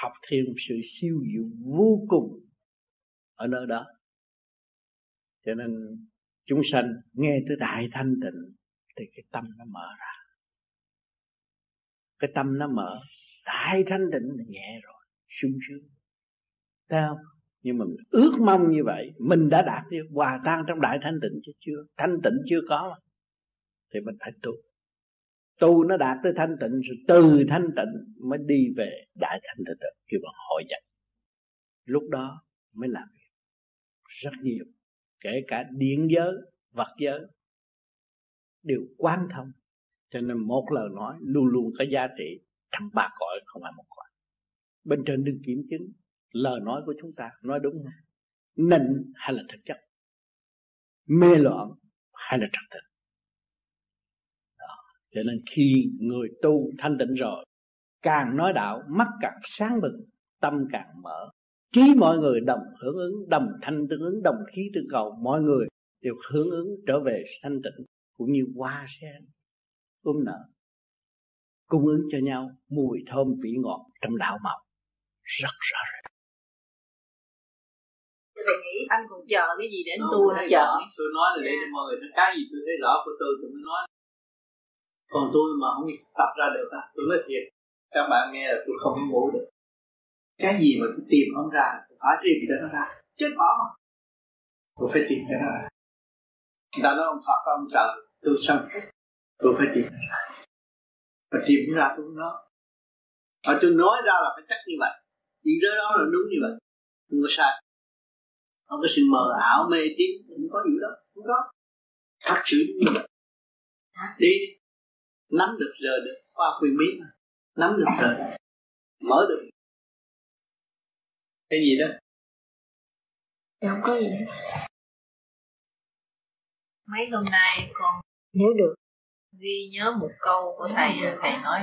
học thêm sự siêu diệu vô cùng ở nơi đó. Cho nên chúng sanh nghe tới đại thanh tịnh thì cái tâm nó mở ra. Cái tâm nó mở đại thanh tịnh là nhẹ rồi, sung sướng. Thấy không? Nhưng mà mình ước mong như vậy, mình đã đạt được hòa tan trong đại thanh tịnh chứ chưa? Thanh tịnh chưa có. Mà. thì mình phải tu. Tu nó đạt tới thanh tịnh rồi từ thanh tịnh mới đi về đại thanh tịnh kêu bằng hội nhập. Lúc đó mới làm việc. Rất nhiều, kể cả điện giới, vật giới, đều quan thông. Cho nên một lời nói luôn luôn có giá trị trong ba cõi không phải một cõi. Bên trên đừng kiểm chứng, lời nói của chúng ta nói đúng không? Nịnh hay là thực chất? Mê loạn hay là trật tự? Cho nên khi người tu thanh tịnh rồi, càng nói đạo, mắt càng sáng bừng, tâm càng mở. Trí mọi người đồng hưởng ứng, đồng thanh tương ứng, đồng khí tương cầu, mọi người đều hướng ứng trở về thanh tịnh, cũng như hoa sen, ôm nở cung ứng cho nhau mùi thơm vị ngọt trong đạo màu rất rõ ràng. Tôi nghĩ anh còn chờ cái gì để anh tu nữa chờ. tôi nói là để cho mọi người thấy cái gì tôi thấy rõ của tôi tôi mới nói. Còn tôi mà không tập ra được á tôi nói thiệt các bạn nghe là tôi không ngủ được. Cái gì mà tôi tìm không ra tôi phải tìm cho nó ra chết bỏ mà. Tôi phải tìm cho nó ra. Người ta nói ông Phật ông trời tôi sân tôi phải tìm ra và tìm ra tôi nói và tôi nói ra là phải chắc như vậy. Chuyện đó đó là đúng như vậy. Không có sai. Không có sự mờ ảo mê tín không có gì đó. Không có. Thật sự như vậy. Đi. Nắm được giờ được. Qua quyền bí mà. Nắm được giờ mở được. Cái gì đó. Dạ không có gì hết mấy hôm nay con nhớ được ghi nhớ một câu của thầy thầy nói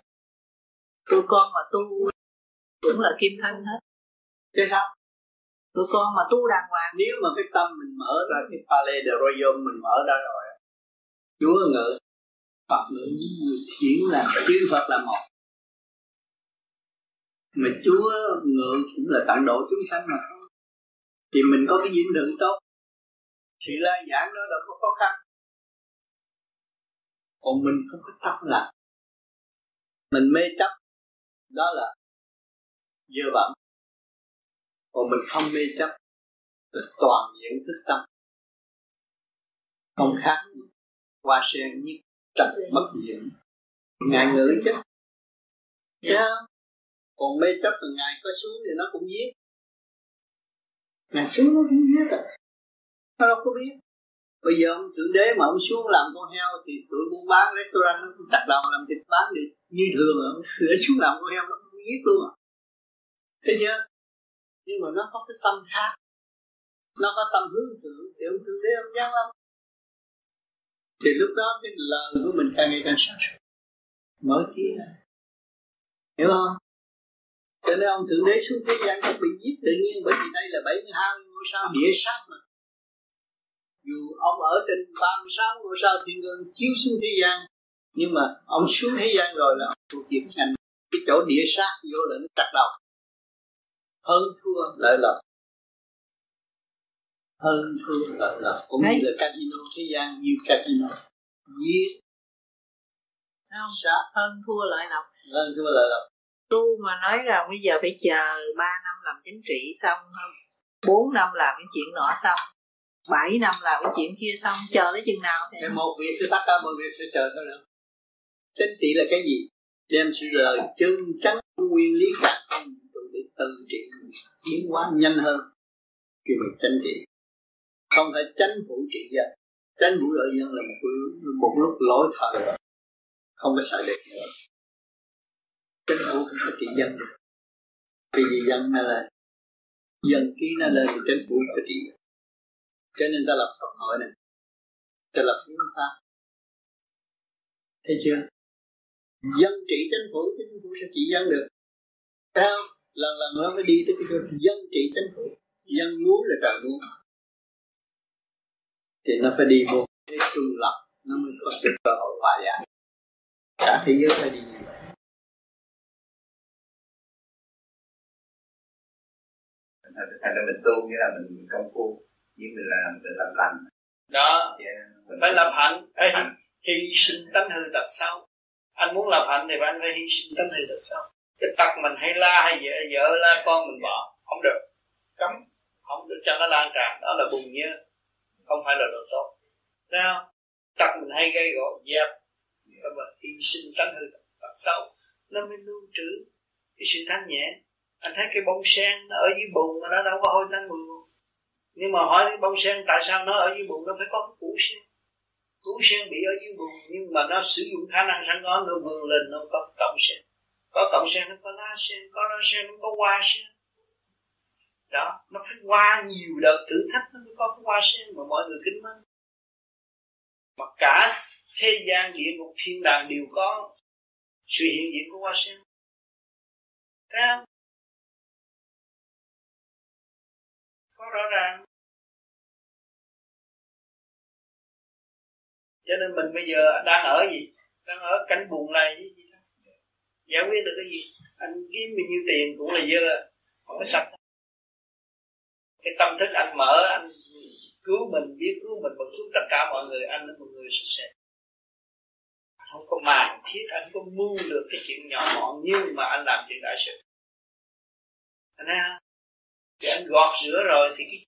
tụi con mà tu cũng là kim thân hết. Thế sao? Tụi con mà tu đàng hoàng nếu mà cái tâm mình mở ra cái palais de royaume mình mở ra rồi chúa ngự Phật người thiện là chư Phật là một. Mà Chúa ngự cũng là tận độ chúng sanh mà thì mình có cái duyên đường tốt. Thì la giảng đó đâu có khó khăn còn mình không có chấp là mình mê chấp, đó là dơ bẩn. Còn mình không mê chấp là toàn diện thức tâm. Không khác qua sen như trần bất diệu ngài ngữ chứ. Yeah. còn mê chấp từng ngài có xuống thì nó cũng giết. Ngài xuống nó cũng giết à. Nó đâu có biết bây giờ ông thượng đế mà ông xuống làm con heo thì tụi buôn bán restaurant nó cũng chặt đầu làm thịt bán được như thường ông sửa xuống làm con heo nó cũng giết luôn à. Thế nhớ? Nhưng mà nó có cái tâm khác. Nó có tâm hướng thượng thì ông thượng đế ông giác lâm thì lúc đó cái lời của mình càng ngày càng sáng suốt. Mở kia. Hiểu không? Cho nên ông thượng đế xuống thế gian không bị giết tự nhiên bởi vì đây là 72 ngôi sao địa sát mà dù ông ở trên 36 ngôi sao thiên đường chiếu xuống thế gian nhưng mà ông xuống thế gian rồi là ông thuộc về ngành cái chỗ địa sát vô là nó chặt đầu. Hơn thua lợi lộc. Hơn thua lợi lộc. Cũng như là casino thế gian như casino. Giết. Không? Sát hơn thua lợi lộc. Hơn thua lợi lộc. Tu mà nói rằng bây giờ phải chờ 3 năm làm chính trị xong không 4 năm làm cái chuyện nọ xong 7 năm làm cái chuyện kia xong chờ tới chừng nào thì một việc tôi bắt cả một việc sẽ chờ thôi đâu chính trị là cái gì? Đem sự lời chân chắn nguyên lý cả không để từ trị tiến hóa nhanh hơn. Khi mình tranh trị. Không phải tránh vũ trị dân tránh vũ lợi dân là một, một lúc lỗi thời rồi. Không có sợ được nữa. Tránh vũ không có trị dân được. Vì gì dân là dân ký nó lên thì tránh vũ có trị cho nên ta lập Phật hội này. Ta lập hiến pháp. Thấy chưa? Dân trị chính phủ chính phủ sẽ trị dân được. Sao lần lần nó mới đi tới cái chỗ dân trị chính phủ dân muốn là trời muốn. Thì nó phải đi vô cái trung lập. Nó mới có được cơ hội hòa giải. Cả thế giới phải đi như vậy. Thành ra mình tu nghĩa là mình công phu nhưng mình làm mình làm lành. Đó. Yeah. mình phải làm hạnh. Ê, hy sinh tánh hư tật xấu. Anh muốn làm hạnh thì anh phải hy sinh tánh hư tật xấu. Cái tật mình hay la hay vợ, vợ la con mình bỏ không được. Cấm. Không được cho nó lan tràn. Đó là bùn nhơ không phải là đồ tốt. Thấy không? Tật mình hay gây gỗ dẹp. Yeah. mà hy sinh tánh hư tật xấu. Nó mới lưu trữ cái sự thanh nhẹ. Anh thấy cái bông sen nó ở dưới bùn mà nó đâu có hôi tanh mùi nhưng mà hỏi cái bông sen tại sao nó ở dưới bùn, nó phải có cái củ sen. Củ sen bị ở dưới bùn, nhưng mà nó sử dụng khả năng sẵn có, nó vươn lên, nó có cọng sen. Có cọng sen, nó có lá sen, có lá sen, nó có hoa sen. Đó, nó phải qua nhiều đợt thử thách, nó mới có cái hoa sen mà mọi người kính mến. Mà cả thế gian địa ngục, thiên đàng đều có sự hiện diện của hoa sen. Thấy không có rõ ràng. Cho nên mình bây giờ đang ở gì? Đang ở cảnh buồn này gì đó. Giải quyết được cái gì? Anh kiếm bao nhiêu tiền cũng là dơ không có sạch. Cái tâm thức anh mở, anh cứu mình, biết cứu mình và cứu tất cả mọi người, anh là một người sạch sẽ. Không có màng thiết, anh có mưu được cái chuyện nhỏ mọn nhưng mà anh làm chuyện đại sự. Anh thấy không? Thì anh gọt rửa rồi thì cái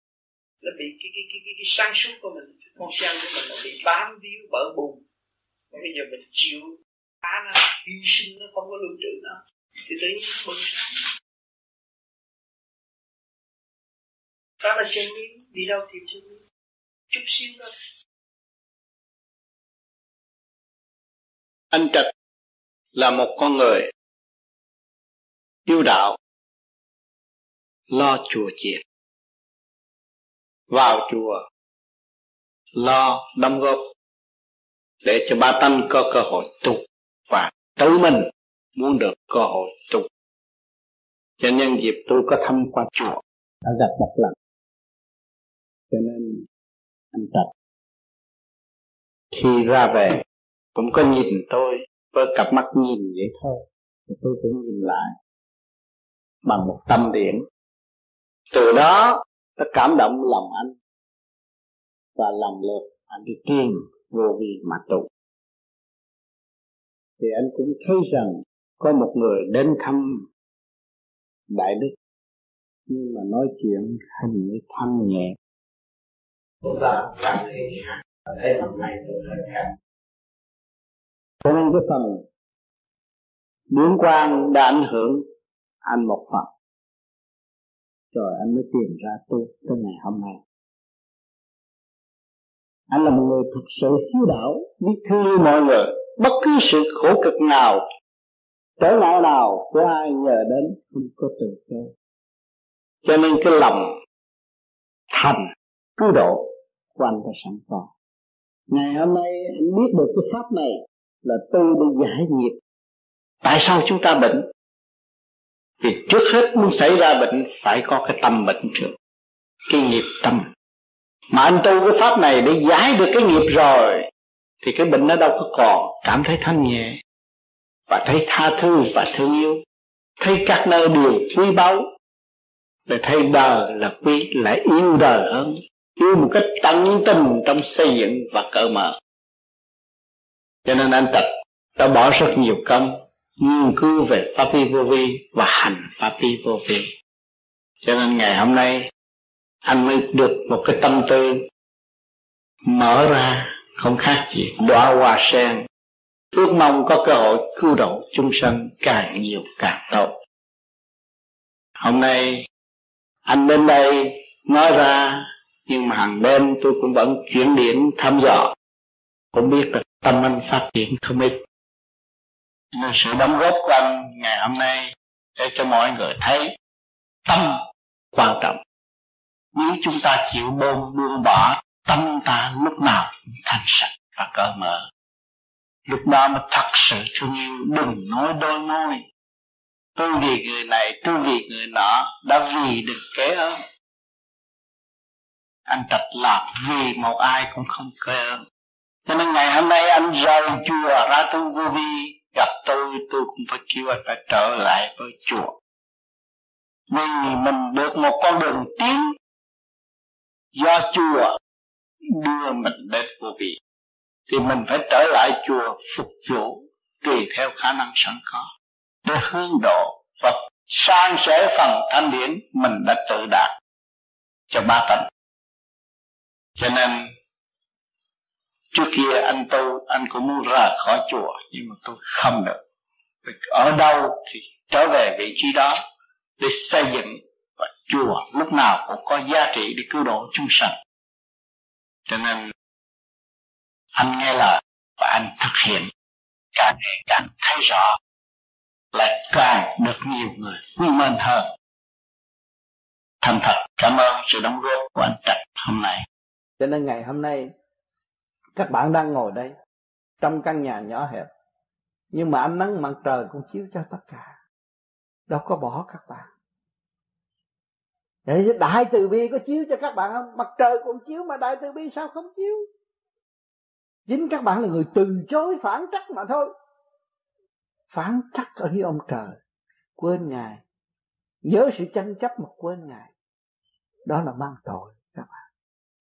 nó bị cái cái cái cái, cái sáng suốt của mình cái con sen của mình nó bị bám víu bở bùn bây giờ mình chịu phá nó hy sinh nó không có lưu trữ nó thì tự nhiên nó bừng sáng. Đó là chân lý đi đâu tìm chân lý. Chút xíu đó anh trạch là một con người yêu đạo lo chùa chiền vào chùa, lo đóng góp để cho ba tánh có cơ hội tu và tự mình muốn được cơ hội tu cho nhân dịp tôi có thăm qua chùa, đã gặp một lần. Cho nên anh tập khi ra về cũng có nhìn tôi với cặp mắt nhìn vậy thôi tôi cũng nhìn lại bằng một tâm điển. Từ đó nó cảm động lòng anh. Và lần lượt anh đi tìm vô vi mà tu thì anh cũng thấy rằng có một người đến thăm đại đức. Nhưng mà nói chuyện hình như thanh nhẹ. Chúng ta cảm thấy thấy hôm nay tôi hơi khác. Cho nên cái phần biến quan đã ảnh hưởng anh một phần rồi anh mới tìm ra tu tới ngày hôm nay. Anh là một người thực sự hiếu đạo, biết thương mọi người, bất cứ sự khổ cực nào, trở ngại nào của ai nhờ đến không có từ chối. Cho nên cái lòng thành cứu độ của anh đã sẵn có. Ngày hôm nay anh biết được cái pháp này là tôi để giải nghiệp. Tại sao chúng ta bệnh? Thì trước hết muốn xảy ra bệnh, phải có cái tâm bệnh trước. Cái nghiệp tâm. Mà anh tu cái pháp này để giải được cái nghiệp rồi, thì cái bệnh nó đâu có còn. Cảm thấy thanh nhẹ, và thấy tha thứ, và thương yêu. Thấy các nơi đều quý báu, để thấy đời là quý lại yêu đời hơn. Yêu một cách tận tình trong xây dựng và cởi mở. Cho nên anh tập đã bỏ rất nhiều công nghiên cứu về pháp vô vi và hành pháp vô vi. Cho nên ngày hôm nay, anh mới được một cái tâm tư mở ra, không khác gì đóa hoa sen. Ước mong có cơ hội cứu độ chúng sanh càng nhiều càng tốt. Hôm nay, anh đến đây nói ra, nhưng mà hàng đêm tôi cũng vẫn chuyển điện thăm dò. Cũng biết là tâm anh phát triển không ít nên sự đóng góp của anh ngày hôm nay để cho mọi người thấy tâm quan trọng. Nếu chúng ta chịu bơm buông bỏ, tâm ta lúc nào cũng thanh sạch và cởi mở. Lúc đó mới thật sự thương yêu, đừng nói đôi môi. Tôi vì người này tôi vì người nọ đã vì được kế ơn. Anh trạch làm vì một ai cũng không kế ơn. Cho nên ngày hôm nay anh rời chùa ra tu vô vi gặp tôi tôi cũng phải kêu anh phải trở lại với chùa vì mình được một con đường tiến do chùa đưa mình đến vô vị, thì mình phải trở lại chùa phục vụ tùy theo khả năng sẵn có, để hướng độ và sang sẻ phần thanh điển mình đã tự đạt cho ba tánh. Cho nên trước kia anh tu, anh cũng muốn ra khỏi chùa, nhưng mà tôi không được. Ở đâu thì trở về vị trí đó để xây dựng và chùa lúc nào cũng có giá trị để cứu độ chúng sanh. Cho nên, anh nghe lời và anh thực hiện. Càng ngày càng thấy rõ lại càng được nhiều người quý mến hơn. Thành thật, cảm ơn sự đóng góp của anh Trạch hôm nay. Cho nên ngày hôm nay các bạn đang ngồi đây, trong căn nhà nhỏ hẹp. Nhưng mà ánh nắng mặt trời cũng chiếu cho tất cả. Đâu có bỏ các bạn. Để đại từ bi có chiếu cho các bạn không? Mặt trời cũng chiếu mà đại từ bi sao không chiếu? Chính các bạn là người từ chối, phản trắc mà thôi. Phản trắc ở với ông trời. Quên ngài. Nhớ sự tranh chấp mà quên ngài. Đó là mang tội, các bạn.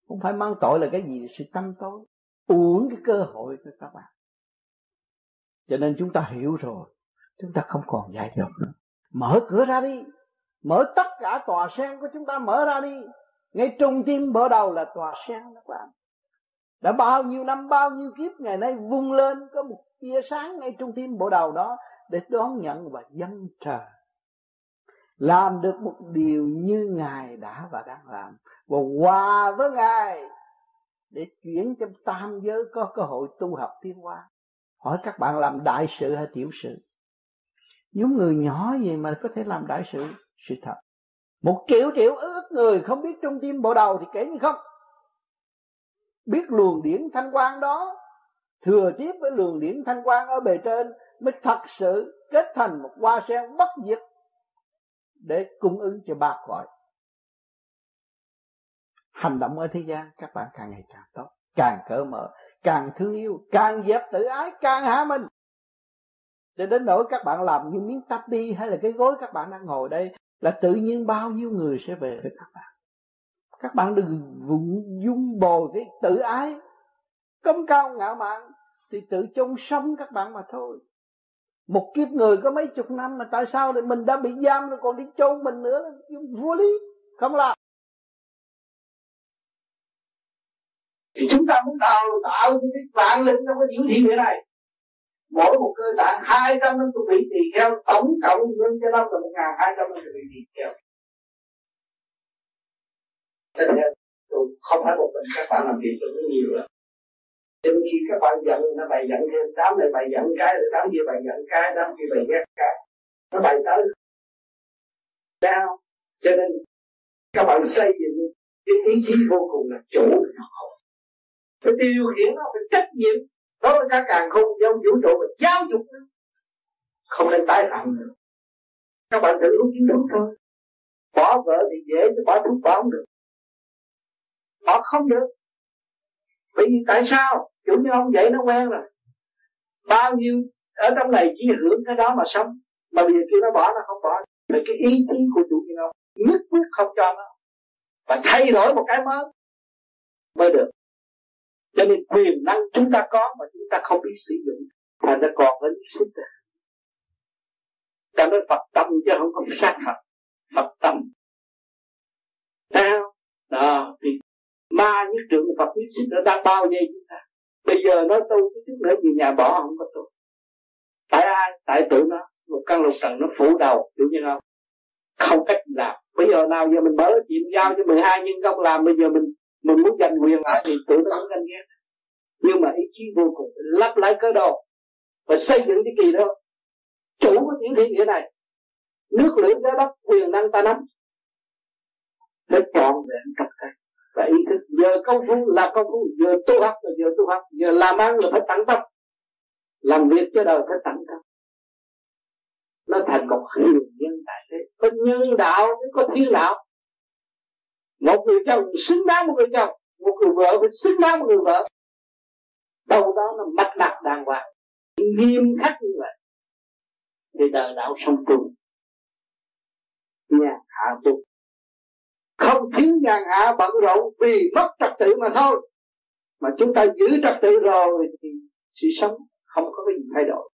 Không phải mang tội là cái gì? Sự tâm tối uổng cái cơ hội của các bạn. Cho nên chúng ta hiểu rồi, chúng ta không còn giải dột nữa. Mở cửa ra đi. Mở tất cả tòa sen của chúng ta mở ra đi. Ngay trung tim mở đầu là tòa sen các bạn. Đã bao nhiêu năm, bao nhiêu kiếp, ngày nay vung lên, có một tia sáng ngay trung tim bộ đầu đó để đón nhận và dâng trời. Làm được một điều như ngài đã và đang làm. Và hòa với ngài để chuyển cho tam giới có cơ hội tu học tiến hóa. Hỏi các bạn làm đại sự hay tiểu sự? Những người nhỏ gì mà có thể làm đại sự? Sự thật. Một triệu triệu ước người không biết trung tim bộ đầu thì kể như không. Biết luồng điển thanh quan đó, thừa tiếp với luồng điển thanh quan ở bề trên mới thật sự kết thành một hoa sen bất diệt để cung ứng cho ba cõi hành động ở thế gian, các bạn càng ngày càng tốt, càng cởi mở, càng thương yêu, càng dẹp tự ái, càng hạ mình. Để đến nỗi các bạn làm như miếng tapi hay là cái gối các bạn đang ngồi đây, là tự nhiên bao nhiêu người sẽ về với các bạn. Các bạn đừng vụng dung bồi cái tự ái công cao ngạo mạn, thì tự chôn sống các bạn mà thôi. Một kiếp người có mấy chục năm mà tại sao thì mình đã bị giam rồi còn đi chôn mình nữa? Vô lý, không làm. Thì chúng ta muốn đào tạo cái vạn linh trong cái những thiên địa này mỗi một cơ tạng hai trăm năm vị tỳ kheo, tổng cộng nhân cho nó là một ngàn hai trăm năm vị tỳ kheo. Không phải một mình các bạn làm việc cho nhiều lắm. Cho nên khi các bạn giận, nó bày giận thêm, đám này bày giận cái, rồi đám kia bày giận cái, đám kia bày ghét cái. Nó bày tới. Sao? Cho nên các bạn xây dựng cái ý chí vô cùng là chủ nó phải điều khiển nó phải trách nhiệm. Đối với cả càng không giống vũ trụ và giáo dục nó không nên tái phạm nữa. Các bạn tự uống thuốc thôi. Bỏ vợ thì dễ, chứ bỏ thuốc bỏ không được. Bỏ không được. Bởi vì tại sao? Chủ như ông vậy nó quen rồi. Bao nhiêu, ở trong này chỉ hưởng cái đó mà sống. Mà bây giờ kia nó bỏ, nó không bỏ. Là cái ý chí của chủ như ông, nhất quyết không cho nó. Và thay đổi một cái mới. Mới được cho nên quyền năng chúng ta có mà chúng ta không biết sử dụng thành nó còn có những sinh ra. Ta nói Phật tâm chứ không có sát Phật. Phật tâm. Sao đó thì ma nhất trưởng Phật nhất sinh nó đang bao vây chúng ta. Bây giờ nói tu cái chút nữa về nhà bỏ không có tu. Tại ai? Tại tụi nó. Một căn lục trần nó phủ đầu hiểu như không? Không cách làm bây giờ nào giờ mình mở chuyện giao cho 12 nhân công làm, bây giờ mình mình muốn giành quyền lại thì tự nó cũng ganh ghét. Nhưng mà ý chí vô cùng lắp lại cơ đồ và xây dựng cái kỳ đó. Chủ của những thiên địa này. Nước lửa gió đất, quyền năng ta nắm. Để chọn vẹn tất cả và ý thức, giờ công phu là công phu, giờ tu học là giờ tu học, giờ làm ăn là phải tận tâm. Làm việc cho đời phải tận tâm. Nó thành một huyền nhân tại thế. Có nhân đạo mới có thiên đạo một người chồng xứng đáng một người chồng, một người vợ phải xứng đáng một người vợ. Đâu đó nó mạch đặt đàng hoàng. Nghiêm khắc như vậy, thì đời đạo song tu. Nhà hạ tu. Không thiếu nhà hạ bận rộn vì mất trật tự mà thôi. Mà chúng ta giữ trật tự rồi thì sự sống không có cái gì thay đổi.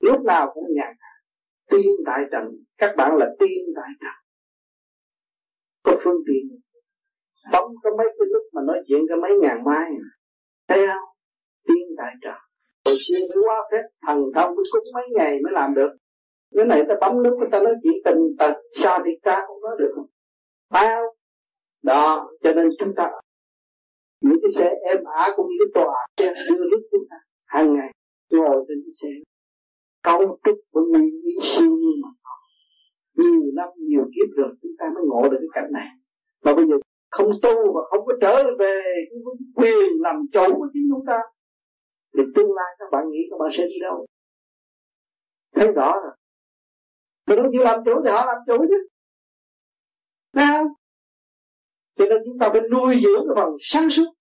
Lúc nào cũng nhàn hạ. Tiên tại trần. Các bạn là tiên tại trần. Có phương tiện bấm có mấy cái lúc mà nói chuyện có mấy ngàn mai. Thấy không? Tiên tại trần hồi xưa mới quá phép thần thông mới cúng mấy ngày mới làm được. Cái này ta bấm nút ta nói chuyện tình tật sao thì ta không nói được. Bao? Đó, cho nên chúng ta, những cái xe em ả cũng như cái tòa xe đưa lúc chúng ta, hàng ngày, ngồi trên cái xe. Cấu trúc của nguyên lý siêu nhiên mà nhiều năm, nhiều kiếp rồi, chúng ta mới ngộ được cái cảnh này. Mà bây giờ không tu và không có trở về cái quyền làm chủ của chính chúng ta, thì tương lai các bạn nghĩ các bạn sẽ đi đâu? Thấy rõ rồi. Mình không chịu làm chủ thì họ làm chủ chứ. Nha? cho nên chúng ta phải nuôi dưỡng cái phần sáng suốt.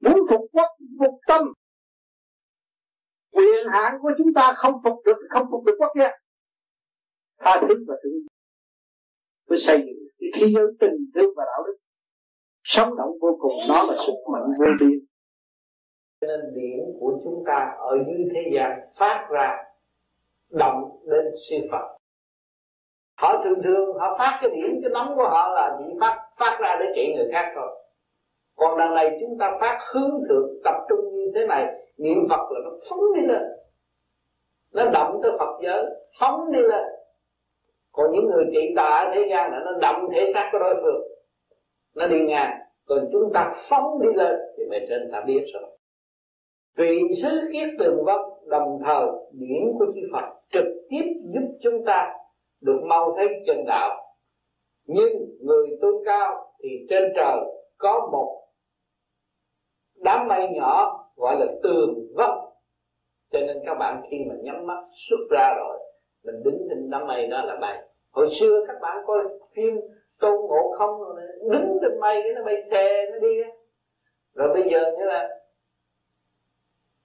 Muốn phục quốc, phục tâm. Quyền hạn của chúng ta không phục được, không phục được quốc gia. Tha thứ và thương mới xây dựng thế giới tình thương và đạo đức. Sống động vô cùng nó là sức mạnh vô biên. Cho nên điển của chúng ta ở dưới thế gian phát ra động đến siêu Phật. Họ thường thường họ phát cái điển cái nóng của họ là chỉ phát phát ra để trị người khác thôi. Còn đằng này chúng ta phát hướng thượng, tập trung như thế này, niệm Phật là nó phóng đi lên. Nó động tới Phật giới, phóng đi lên còn những người trị tà ở thế gian là nó động thể xác của đối phương. Nó đi ngang. Còn chúng ta phóng đi lên, thì bề trên ta biết rồi. Tùy xứ kiết tường vân đồng thời điển của chư Phật trực tiếp giúp chúng ta được mau thấy chân đạo. Nhưng người tu cao thì trên trời có một đám mây nhỏ gọi là tường vấp cho nên các bạn khi mà nhắm mắt, xuất ra rồi, mình đứng trên đám mây đó là bay hồi xưa các bạn coi phim tôn ngộ không rồi đứng trên mây cái nó bay xe, nó đi rồi bây giờ như là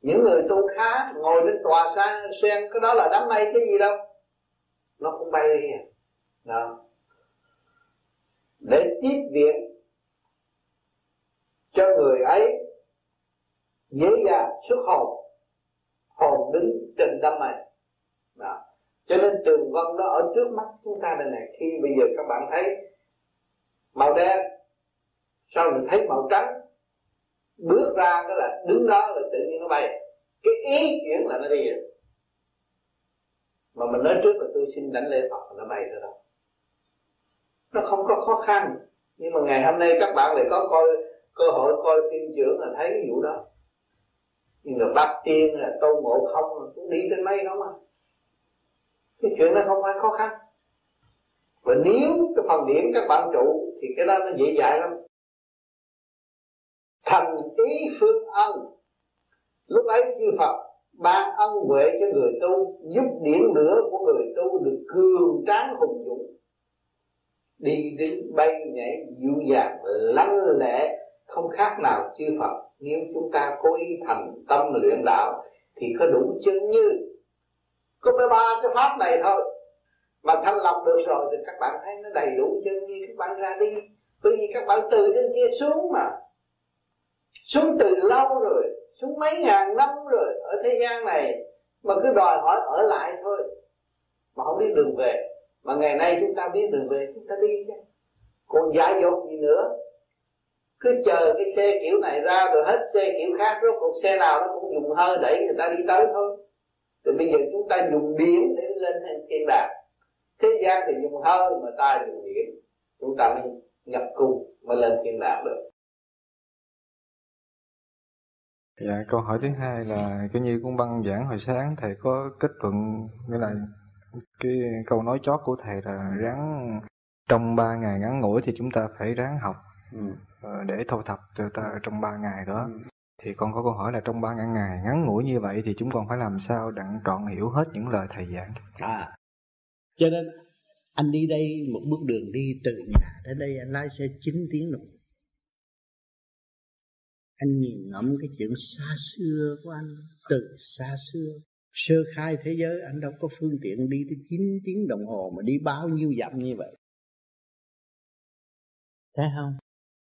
những người tu khá ngồi trên tòa sen sen cái đó là đám mây cái gì đâu. Nó cũng bay đi à. Đó. Để tiếp viện cho người ấy dễ dàng xuất hồn hồn đứng trên đám mây. Đó cho nên trường vân đó ở trước mắt chúng ta đây này. Khi bây giờ các bạn thấy màu đen, sau mình thấy màu trắng, bước ra cái là đứng đó là tự nhiên nó bay. Cái ý chuyển là nó đi rồi. Mà mình nói trước là tôi xin đánh lễ Phật nó bay rồi đâu nó không có khó khăn. Nhưng mà ngày hôm nay các bạn lại có coi, cơ hội coi phim trưởng là thấy cái vụ đó. Nhưng mà bác tiên là tôn ngộ không cũng đi trên mây đó mà cái chuyện nó không phải khó khăn. Và nếu cái phần điển các bạn trụ thì cái đó nó dễ dàng lắm. Thành ý phương ân. Lúc ấy chư Phật ban ân huệ cho người tu, giúp điển lửa của người tu được cường tráng hùng dũng. Đi đứng bay nhảy dịu dàng, lanh lẽ không khác nào chư Phật. Nếu chúng ta cố ý thành tâm luyện đạo thì có đủ chân như có mấy ba cái pháp này thôi. Mà thanh lọc được rồi thì các bạn thấy nó đầy đủ chân như các bạn ra đi. Bởi vì các bạn từ trên kia xuống mà. Xuống từ lâu rồi, xuống mấy ngàn năm rồi ở thế gian này. Mà cứ đòi hỏi ở lại thôi. Mà không biết đường về. Mà ngày nay chúng ta biết đường về, chúng ta đi chứ. Còn dại dột gì nữa? Cứ chờ cái xe kiểu này ra rồi hết xe kiểu khác, rốt cuộc xe nào nó cũng dùng hơi đẩy người ta đi tới thôi rồi bây giờ chúng ta dùng điện để lên thiên đàng thế gian thì dùng hơi mà ta dùng điện chúng ta mới nhập cung mới lên thiên đàng được Dạ, câu hỏi thứ hai là cái như cũng băng giảng hồi sáng thầy có kết luận như là cái câu nói chót của thầy là ráng trong ba ngày ngắn ngủi thì chúng ta phải ráng học ừ. Ờ, để thu thập cho ta trong ba ngày đó. Ừ. Thì con có câu hỏi là trong ba ngày ngắn ngủi như vậy thì chúng con phải làm sao đặng trọn hiểu hết những lời thầy giảng. À, cho nên anh đi đây một bước đường đi từ nhà đến đây anh lái xe 9 tiếng đồng anh nhìn ngẫm cái chuyện xa xưa của anh từ xa xưa. Sơ khai thế giới anh đâu có phương tiện đi tới 9 tiếng đồng hồ mà đi bao nhiêu dặm như vậy. Thấy không?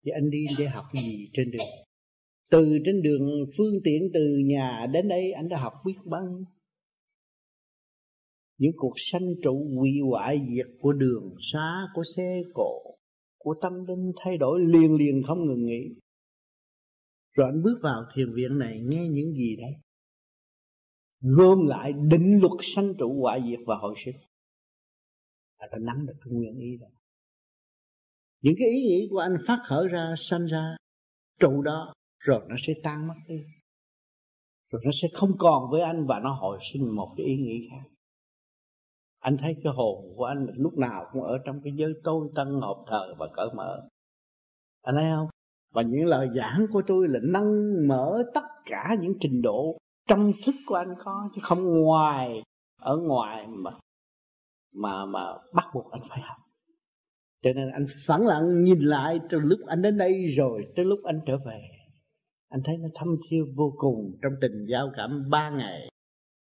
Thì anh đi để học gì trên đường? Từ trên đường phương tiện từ nhà đến đây anh đã học biết bao nhiêu. Những cuộc sanh trụ hủy hoại diệt của đường xá, của xe cộ, của tâm linh thay đổi liền liền không ngừng nghỉ. Rồi anh bước vào thiền viện này nghe những gì đấy gom lại định luật sanh trụ hoại diệt và hồi sinh. Anh đã nắm được cái nguyên ý đó. Những cái ý nghĩ của anh phát khởi ra, sanh ra, trụ đó rồi nó sẽ tan mất đi. Rồi nó sẽ không còn với anh và nó hồi sinh một cái ý nghĩ khác. Anh thấy cái hồn của anh lúc nào cũng ở trong cái giới tôi tân hợp thờ và cởi mở. Anh thấy không? Và những lời giảng của tôi là nâng mở tất cả những trình độ trong thức của anh có, chứ không ngoài, ở ngoài mà mà mà bắt buộc anh phải học. Cho nên anh phẳng lặng nhìn lại từ lúc anh đến đây rồi tới lúc anh trở về anh thấy nó thâm thiêu vô cùng trong tình giao cảm ba ngày.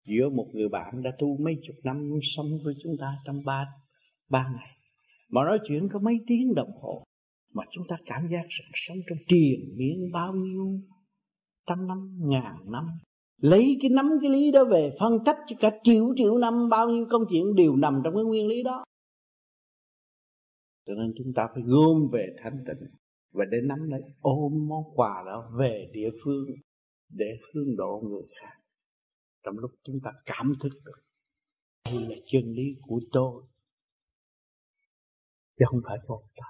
Giữa một người bạn đã tu mấy chục năm sống với chúng ta trong ba ba ngày. Mà nói chuyện có mấy tiếng đồng hồ, mà chúng ta cảm giác rằng sống trong triền miên bao nhiêu trăm năm, ngàn năm. Lấy cái nắm cái lý đó về phân tích cho cả triệu triệu năm, bao nhiêu công chuyện đều nằm trong cái nguyên lý đó. Cho nên chúng ta phải gom về thanh tịnh và để nắm lấy, ôm món quà đó về địa phương để hướng độ người khác. Trong lúc chúng ta cảm thức được, đây là chân lý của tôi. Chứ không phải của ta.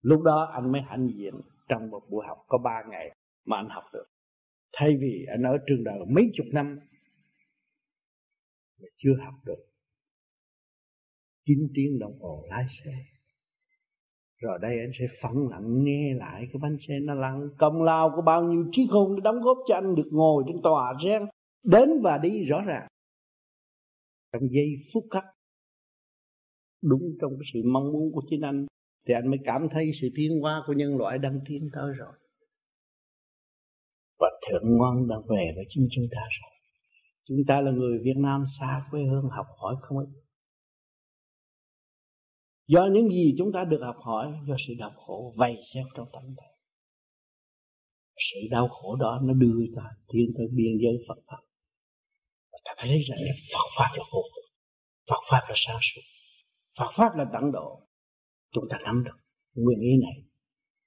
Lúc đó anh mới hãnh diện trong một buổi học có ba ngày mà anh học được. Thay vì anh ở trường đời mấy chục năm mà chưa học được. Chín tiếng đồng hồ lái xe rồi đây anh sẽ phẳng lặng nghe lại cái bánh xe nó lăn. Công lao của bao nhiêu trí khôn đã đóng góp cho anh được ngồi trên tòa sen đến và đi rõ ràng. Trong giây phút khắc, đúng trong cái sự mong muốn của chính anh, thì anh mới cảm thấy sự tiến hóa của nhân loại đang tiến tới rồi. Và thượng ngoan đã về với chính chúng ta rồi. Chúng ta là người Việt Nam xa quê hương học hỏi không ít do những gì chúng ta được học hỏi do sự đau khổ vây xéo trong tâm ta. Sự đau khổ đó nó đưa ta tiến tới biên giới Phật pháp. Và ta thấy rằng Phật pháp là khổ, Phật pháp là sáng suốt. Phật pháp là tận độ. Chúng ta nắm được nguyên ý này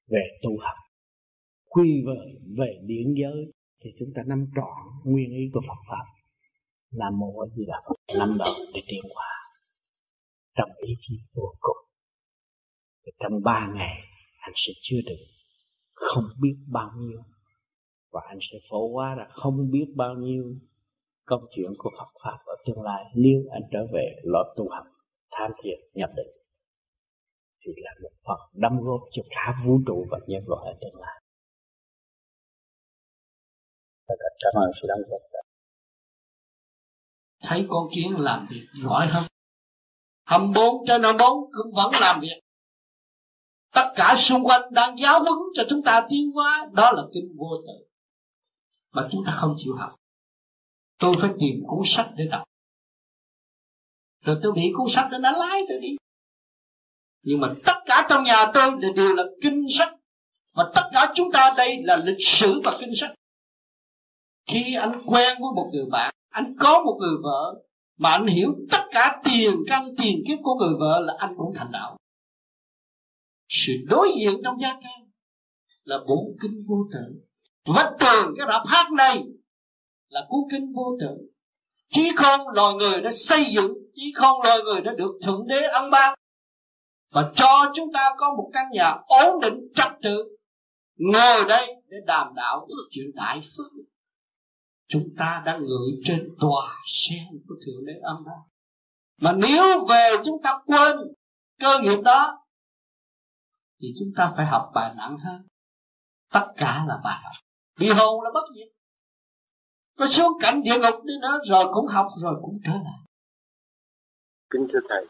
về tu học. Quy về về điển giới thì chúng ta nắm trọn nguyên ý của Phật pháp. Nam mô a di đà phật. Năm đầu để tiến hóa trong ý chí vô cùng thì trong ba ngày, anh sẽ chưa được không biết bao nhiêu và anh sẽ phổ hóa là không biết bao nhiêu công chuyện của Phật pháp ở tương lai nếu anh trở về lo tu học tham thiền, nhập định thì là một phần đóng góp cho cả vũ trụ và nhân loại ở tương lai. Cảm ơn sự đóng góp. Thấy con kiến làm việc giỏi hơn. Hầm bốn trên hầm bốn cũng vẫn làm việc. Tất cả xung quanh đang giáo huấn cho chúng ta tiến hóa. Đó là kinh vô tự. Mà chúng ta không chịu học. Tôi phải tìm cuốn sách để đọc. Rồi tôi bị cuốn sách đó nó lái tôi đi nhưng mà tất cả trong nhà tôi đều là kinh sách và tất cả chúng ta đây là lịch sử và kinh sách khi anh quen với một người bạn, anh có một người vợ mà anh hiểu tất cả tiền căn, tiền kiếp của người vợ là anh cũng thành đạo. Sự đối diện trong gia can là bốn kinh vô tự. Và từ cái rạp hát này là cuốn kinh vô tự. Trí không loài người đã xây dựng trí không loài người đã được thượng đế ăn ban và cho chúng ta có một căn nhà ổn định, trật tự. Ngồi đây để đàm đạo chuyện đại phước chúng ta đang ngự trên tòa sen của thượng đế âm đó mà nếu về chúng ta quên cơ nghiệp đó, thì chúng ta phải học bài nặng hơn. Tất cả là bài học. Bị hồn là bất diệt. Có xuống cảnh địa ngục đi nữa, rồi cũng học, rồi cũng trở lại. Kính thưa thầy.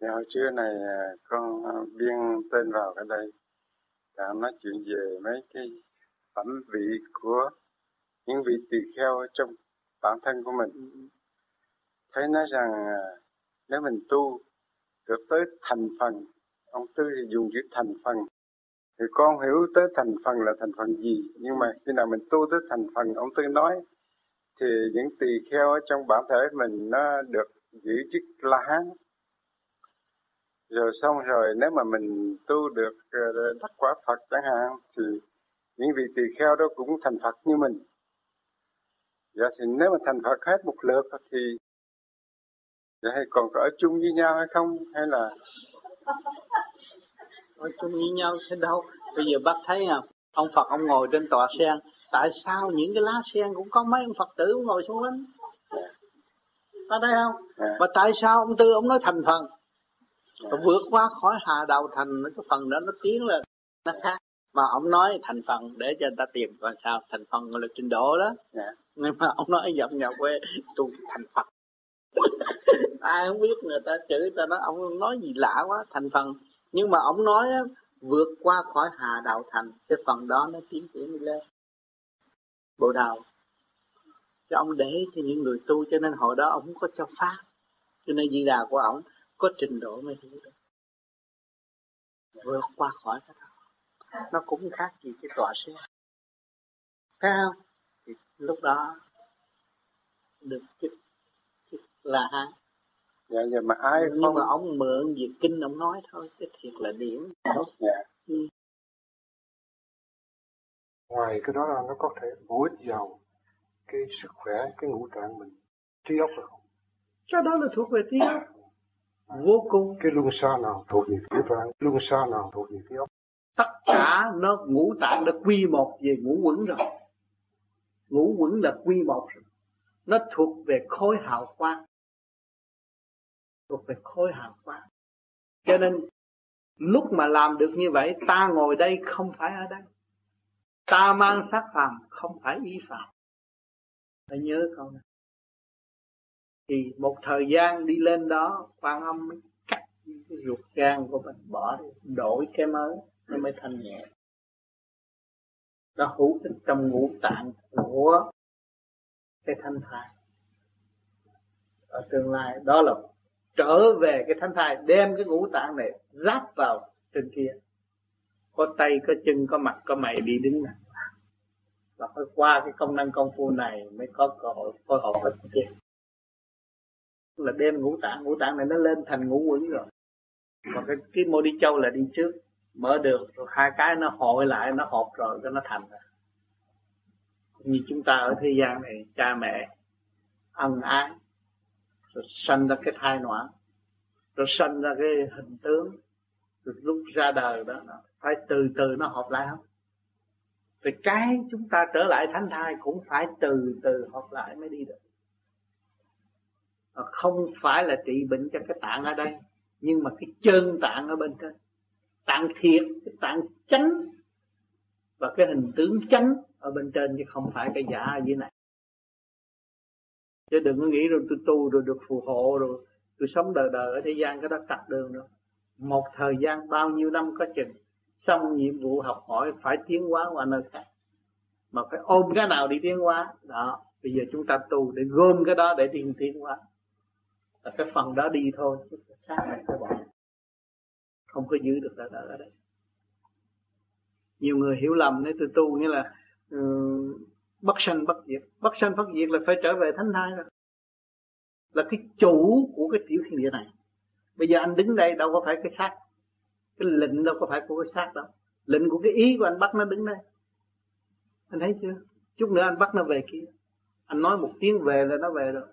Thì hồi trưa này à, con à, biên tên vào cái đây đã nói chuyện về mấy cái phẩm vị của những vị tỳ kheo trong bản thân của mình. Thấy nói rằng à, nếu mình tu được tới thành phần, ông Tư thì dùng chữ thành phần, thì con hiểu tới thành phần là thành phần gì, nhưng mà khi nào mình tu tới thành phần, ông Tư nói, thì những tỳ kheo ở trong bản thể mình nó được giữ chức la hán rồi xong rồi nếu mà mình tu được ờ, đắc quả Phật chẳng hạn thì những vị tỳ kheo đó cũng thành Phật như mình. Dạ thì nếu mà thành Phật hết một lượt thì dạ hay còn có ở chung với nhau hay không? Hay là ở chung với nhau thế đâu. Bây giờ bác thấy à ông Phật ông ngồi trên tòa sen. Tại sao những cái lá sen cũng có mấy ông Phật tử ngồi xung quanh? Có thấy không? Và tại sao ông tư ông nói thành phần nó vượt qua khỏi hà đầu thành cái phần đó nó tiến lên nó khác. Mà ông nói thành phần để cho người ta tìm coi sao thành phần là trình độ đó. Yeah. Dạ. nhưng mà ông nói giọng nhà quê tu thành phật. Ai không biết người ta chửi ta nói ông nói gì lạ quá thành phần. Nhưng mà ông nói vượt qua khỏi hà đạo thành cái phần đó nó tiến triển đi lên. Bộ đầu cho ông để cho những người tu cho nên hồi đó ông không có cho pháp. Cho nên di đà của ông có trình độ mới hiểu được. Vượt qua khỏi cái đó. Nó cũng khác gì cái tòa xe thấy không? Thì lúc đó được chức chức là hai. Dạ dạ mà ai nhưng không... mà ông mượn việc kinh ông nói thôi cái thiệt là điểm dạ. ừ. ngoài cái đó ra nó có thể bổ ích vào cái sức khỏe cái ngũ tạng mình trí óc không? Cái đó là thuộc về trí óc vô cùng cái luân xa nào thuộc về phía phải luân xa nào thuộc về phía ốc tất cả nó ngũ tạng đã quy một về ngũ quẩn rồi. Ngũ quẩn là quy một rồi. Nó thuộc về khối hào quang. Thuộc về khối hào quang. Cho nên, lúc mà làm được như vậy, ta ngồi đây không phải ở đây. Ta mang sắc phàm, không phải y phàm. Phải nhớ câu này thì một thời gian đi lên đó, quan âm mới cắt cái ruột gan của mình, bỏ đi, đổi cái mới, nó mới thanh nhẹ. Nó hữu ích trong ngũ tạng của cái thanh thai. Ở tương lai, đó là trở về cái thanh thai, đem cái ngũ tạng này ráp vào trên kia. Có tay, có chân, có mặt, có mày đi đứng này và phải qua cái công năng công phu này mới có cơ hội phối hợp với kia là đem ngũ tạng ngũ tạng này nó lên thành ngũ quẩn rồi. Còn cái cái mô đi châu là đi trước, mở đường rồi hai cái nó hội lại, nó họp rồi, cái nó thành rồi như chúng ta ở thế gian này, cha mẹ, ân ái, rồi sanh ra cái thai noãn, rồi sanh ra cái hình tướng lúc ra đời đó phải từ từ nó hợp lại không thì cái chúng ta trở lại thánh thai cũng phải từ từ hợp lại mới đi được. Ờ, không phải là trị bệnh cho cái tạng ở đây, nhưng mà cái chân tạng ở bên trên. Tạng thiệt, cái tạng chánh, và cái hình tướng chánh ở bên trên chứ không phải cái giả ở dưới này. Chứ đừng có nghĩ rồi tôi tu rồi được phù hộ rồi, tôi sống đời đời ở thế gian cái đó cắt đường đâu. Một thời gian bao nhiêu năm có chừng, xong nhiệm vụ học hỏi phải tiến hóa qua nơi khác. Mà phải ôm cái nào đi tiến hóa, đó, bây giờ chúng ta tu để gom cái đó để tiến tiến hóa là cái phần đó đi thôi chứ xác này phải bỏ không có giữ được ở đó ở đây nhiều người hiểu lầm nếu từ tu nghĩa là uh, bất sanh bất diệt. Bất sanh bất diệt là phải trở về thánh thai rồi. Là cái chủ của cái tiểu thiên địa này. Bây giờ anh đứng đây đâu có phải cái xác. Cái lệnh đâu có phải của cái xác đâu. Lệnh của cái ý của anh bắt nó đứng đây. Anh thấy chưa? Chút nữa anh bắt nó về kia. Anh nói một tiếng về là nó về rồi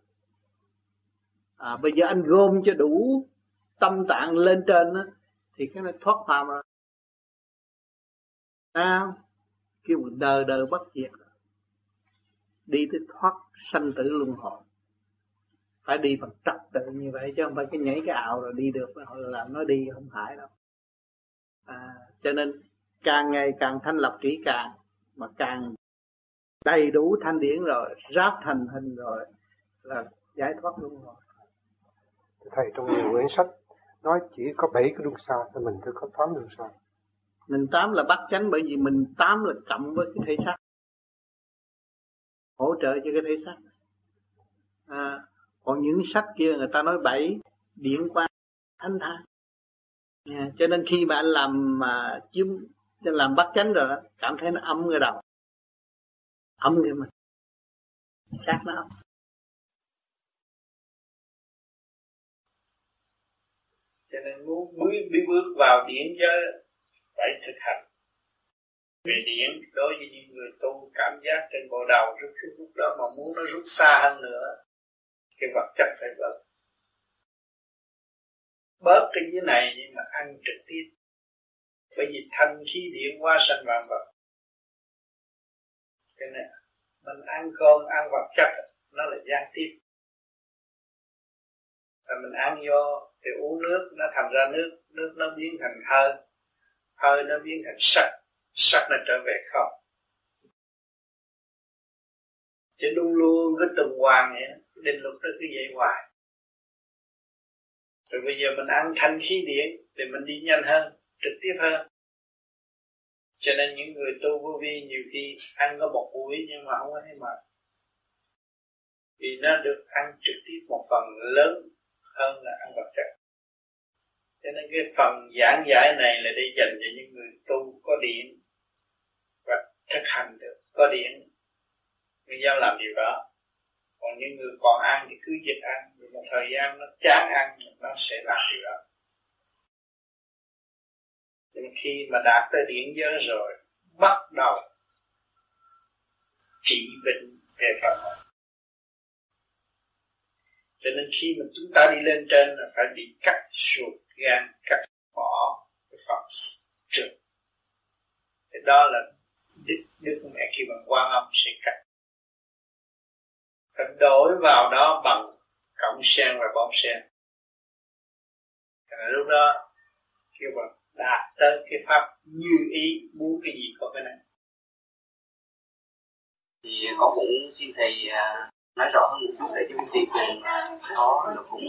à, bây giờ anh gom cho đủ tâm tạng lên trên đó, thì cái nó thoát phàm rồi à, kêu một đời đời bất diệt. Đi tới thoát sanh tử luân hồi. Phải đi bằng trật tự như vậy chứ không phải cái nhảy cái ảo rồi đi được làm nó đi không phải đâu. À, cho nên càng ngày càng thanh lập kỹ càng mà càng đầy đủ thanh điển rồi ráp thành hình rồi là giải thoát luôn rồi thầy trong nhiều quyển sách nói chỉ có bảy cái luân xa thì mình cứ có tám luân xa. Mình tám là bắt chánh bởi vì mình tám là cộng với cái thể xác. Hỗ trợ cho cái thể xác. À, còn những sách kia người ta nói bảy điển quan thanh thang yeah. cho nên khi mà anh làm mà chiếm làm bắt chánh rồi đó cảm thấy nó âm người đầu. Âm người mình xác nó âm. Muốn bước bước vào điển giới phải thực hành. Về điển đối với những người tu cảm giác trên bộ đầu rút rút lúc đó mà muốn nó rút xa hơn nữa, cái vật chất phải bớt. Bớt cái dưới này nhưng mà ăn trực tiếp. Bởi vì thanh khí điện qua sanh vạn vật. Cái này mình ăn cơm, ăn vật chất, nó là gián tiếp rồi mình ăn vô thì uống nước, nó thành ra nước nước nó biến thành hơi. Hơi nó biến thành sắc sắc nó trở về không. Chỉ luôn luôn cứ tuần hoàn vậy, định luật nó cứ vậy hoài. Rồi bây giờ mình ăn thanh khí điện thì mình đi nhanh hơn, trực tiếp hơn. Cho nên những người tu vô vi nhiều khi ăn có một buổi nhưng mà không có thấy mệt. Vì nó được ăn trực tiếp một phần lớn hơn là ăn vật chất. Cho nên cái phần giảng giải này là để dành cho những người tu có điện và thực hành được, có điện người giao làm điều đó. Còn những người còn ăn thì cứ dịch ăn vì một thời gian nó chán ăn nó sẽ làm điều đó. Nhưng khi mà đạt tới điển giới rồi, bắt đầu trị bệnh về phần hồn cho nên khi mà chúng ta đi lên trên là phải bị cắt ruột gan, cắt bỏ cái phần trượt thì đó là đức đức mẹ khi bằng quan âm sẽ cắt. Phải đổi vào đó bằng cộng sen và bông sen. Là lúc đó kêu bằng đạt tới cái pháp như ý, muốn cái gì có cái này. Thì con cũng xin thầy à, nói rõ hơn một chút để cho quý vị cùng có được cùng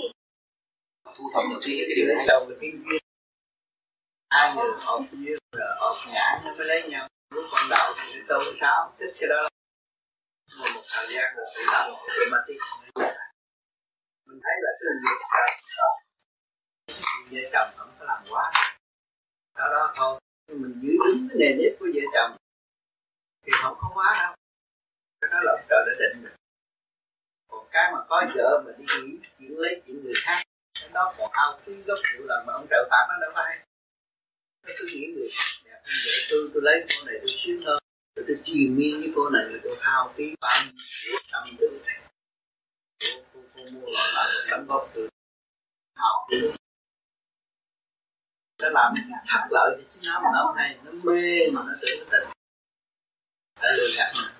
thu thập được cái cái điều này. Đầu cái kia hai người hợp với hợp ngã nó mới lấy nhau. Lúc con đạo thì tôi sao thích cái đó một, một thời gian rồi tự động automatic mình thấy là cái việc vợ chồng không có làm quá. Đó đó thôi mình giữ đúng cái nền nếp của vợ chồng thì không có quá đâu. Cái đó là trời đã định. mình cái mà có vợ mà đi nghĩ chuyện lấy chuyện người khác cái đó còn ao phí gấp triệu lần mà ông trời phạt nó đâu phải nó cứ nghĩ người khác đẹp hơn vợ tôi tôi lấy con này tôi sướng hơn rồi tôi chiều miên với cô này rồi tôi hao phí bao nhiêu tâm tư thứ cô, cô, cô mua lại lại cầm bóc từ hao phí. Nó làm thất lợi cho chính nó mà nó hay nó mê mà nó tưởng nó tình. Phải lừa gạt mình.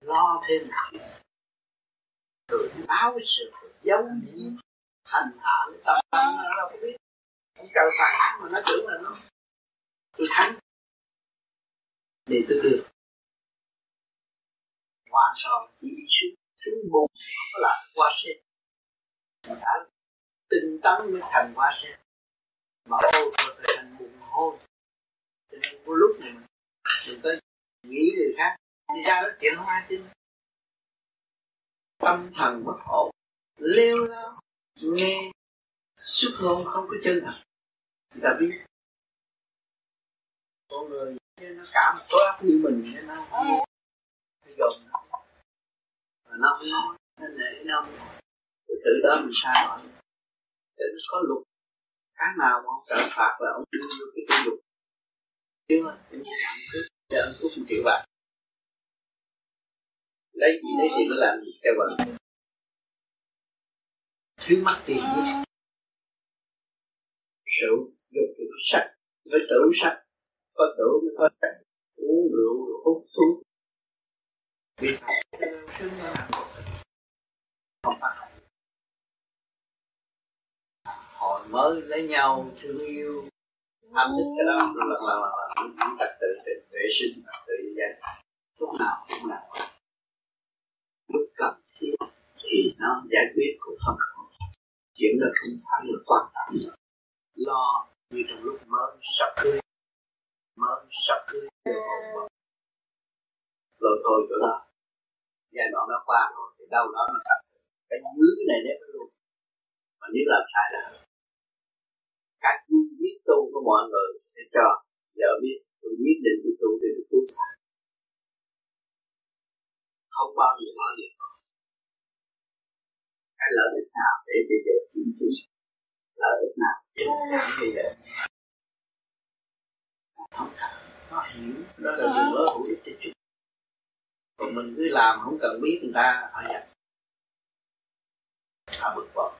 Lo thêm một chuyện rồi báo sự giấu giếm hành hạ tập tâm nó đâu có biết không cần phải mà nó tưởng là nó tôi thắng để tôi được hoa sò chỉ xuống xuống bùn không có làm hoa sen đã tinh tấn mới thành hoa sen mà ô thôi phải thành bùn hôi cho nên có lúc này mình mình tới nghĩ người khác đi ra đó chuyện không ai tin tâm thần bất ổn, leo lao nghe, xuất ngôn không có chân thật. Người ta biết. Con người nó cả một khối óc như mình, nên nó không biết. Gồm nó nó không nói nên để nó tự đó mình sai rồi để nó có luật. Cái nào mà ông trợ phạt là ông đưa vô cái cái luật. Chứ mà anh làm cướp cho anh cướp một triệu bạc lấy gì lấy gì nó làm gì theo bạn thứ mắc tiền nhất rượu dùng từ sắc với tử sắc có tử mới có sắc uống rượu rồi hút thuốc vì xứng không phải họ mới lấy nhau thương yêu ham thích cái đó là là là là những trật tự vệ sinh tự gia lúc nào cũng là, cần thiết thì nó giải quyết cũng không chuyện đó không phải là quan trọng. Nữa lo như trong lúc mới sắp cưới. Mới sắp cưới. Rồi thôi, chỗ đó. Giai đoạn đó qua rồi, thì đâu đó nó sắp cái thứ này nó luôn. Mà nếu làm sai là các biết tu của mọi người sẽ cho vợ biết, tôi biết định tôi tu thì được tu không bao giờ nói được. Cái lợi ích nào để bây giờ kiểm chứng lợi ích nào để bây giờ? Thông cảm nó hiểu? Đó là điều mới hữu ích cho chúng còn mình cứ làm, không cần biết người ta họ nhận. Họ bực bội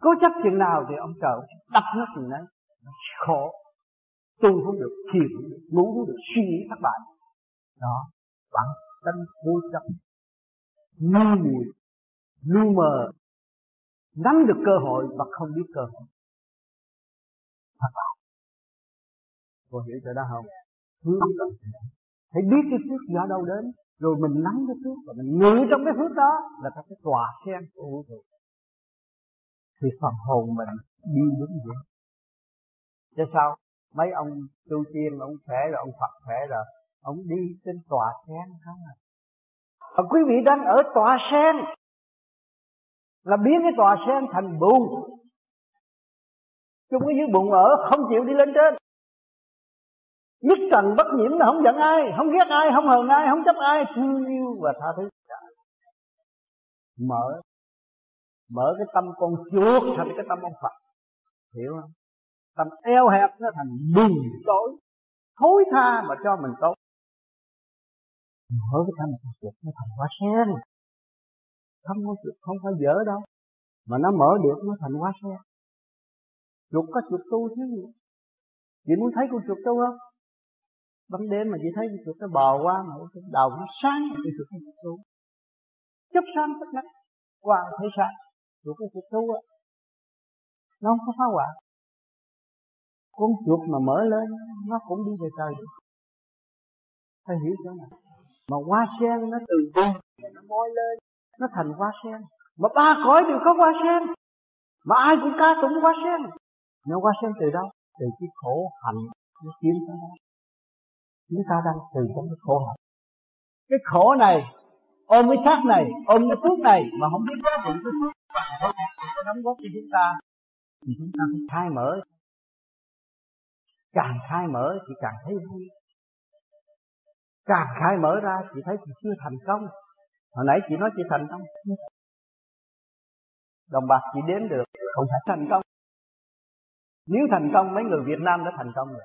cố chấp chuyện nào thì ông trời đập nó chừng đấy khổ tu không được, thiền không được, ngủ không được, suy nghĩ thất bại. Đó, bản tâm vô chấp ngu muội lu mờ, nắm được cơ hội và không biết cơ hội. Thất bại. Cô hiểu chỗ đó không? Hướng cần hãy biết cái phước do đâu đến, rồi mình nắm cái phước và mình ngự trong cái phước đó là các cái tòa sen của vũ trụ. Thì phần hồn mình đi đúng vậy. Chứ sao? Mấy ông tu tiên ông khỏe rồi, ông phật khỏe rồi, ông đi trên tòa sen không à? Và quý vị đang ở tòa sen là biến cái tòa sen thành bùn. Chung ở dưới bụng ở, không chịu đi lên trên. Nhất trần bất nhiễm là không giận ai, không ghét ai, không hờn ai, không chấp ai, thương yêu và tha thứ. Mở mở cái tâm con chuột thành cái tâm ông Phật. Hiểu không? Tâm eo hẹp nó thành buồn tối. Thối tha mà cho mình tốt. Mở cái tâm con chuột nó thành hoa sen. Không có chuột không phải dở đâu. Mà nó mở được, nó thành hoa sen. Chuột có chuột tu chứ. Gì chị muốn thấy con chuột tu không? Ban đêm mà chị thấy con chuột nó bò qua mà cái đầu nó sáng thì chuột nó tu. Chấp sáng tất cả qua thấy sáng. Chuột cái chuột tu á. Nó không có phá hoại con chuột mà mở lên, nó cũng đi về trời. Được phải hiểu chỗ này. Mà hoa sen nó từ bùn nó môi lên, nó thành hoa sen. Mà ba cõi đều có hoa sen. Mà ai cũng ca tụng hoa sen. Nó hoa sen từ đâu? Từ cái khổ hạnh nó kiếm tới đó. Chúng ta đang từ trong cái khổ hạnh. Cái khổ này, ôm cái xác này, ôm cái thuốc này mà không biết giá trị cái phước không có đóng góp cho chúng ta, thì chúng ta phải khai mở càng khai mở thì càng thấy vui. Càng khai mở ra chị thấy chị chưa thành công. Hồi nãy chị nói chị thành công. Đồng bạc chị đến được, không phải thành công. Nếu thành công, mấy người Việt Nam đã thành công rồi.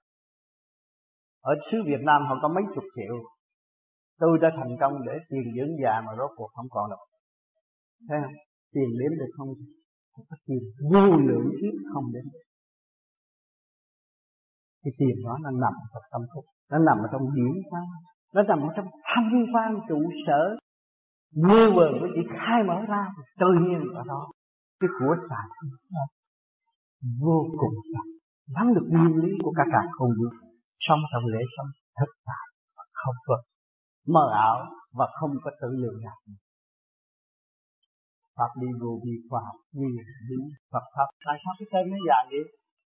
Ở xứ Việt Nam họ có mấy chục triệu. Tôi đã thành công để tiền dưỡng già mà rốt cuộc không còn đâu. Thấy không? Tiền đến được không? Không có tiền. Vô lượng kiếp không đến. được cái tiền đó nó nằm trong tâm thức, nó nằm ở trong điển quang nó nằm ở trong thanh quan trụ sở. Như vờ mới chỉ khai mở ra, tự nhiên ở đó. Cái của sản vô cùng nắm được nguyên lý của cả cả không vũ sống trong lễ sống thực tại và không có mờ ảo và không có tự lượng nào pháp lý vô vi khoa học nguyên lý, Phật pháp. Tại sao cái tên nó dài vậy?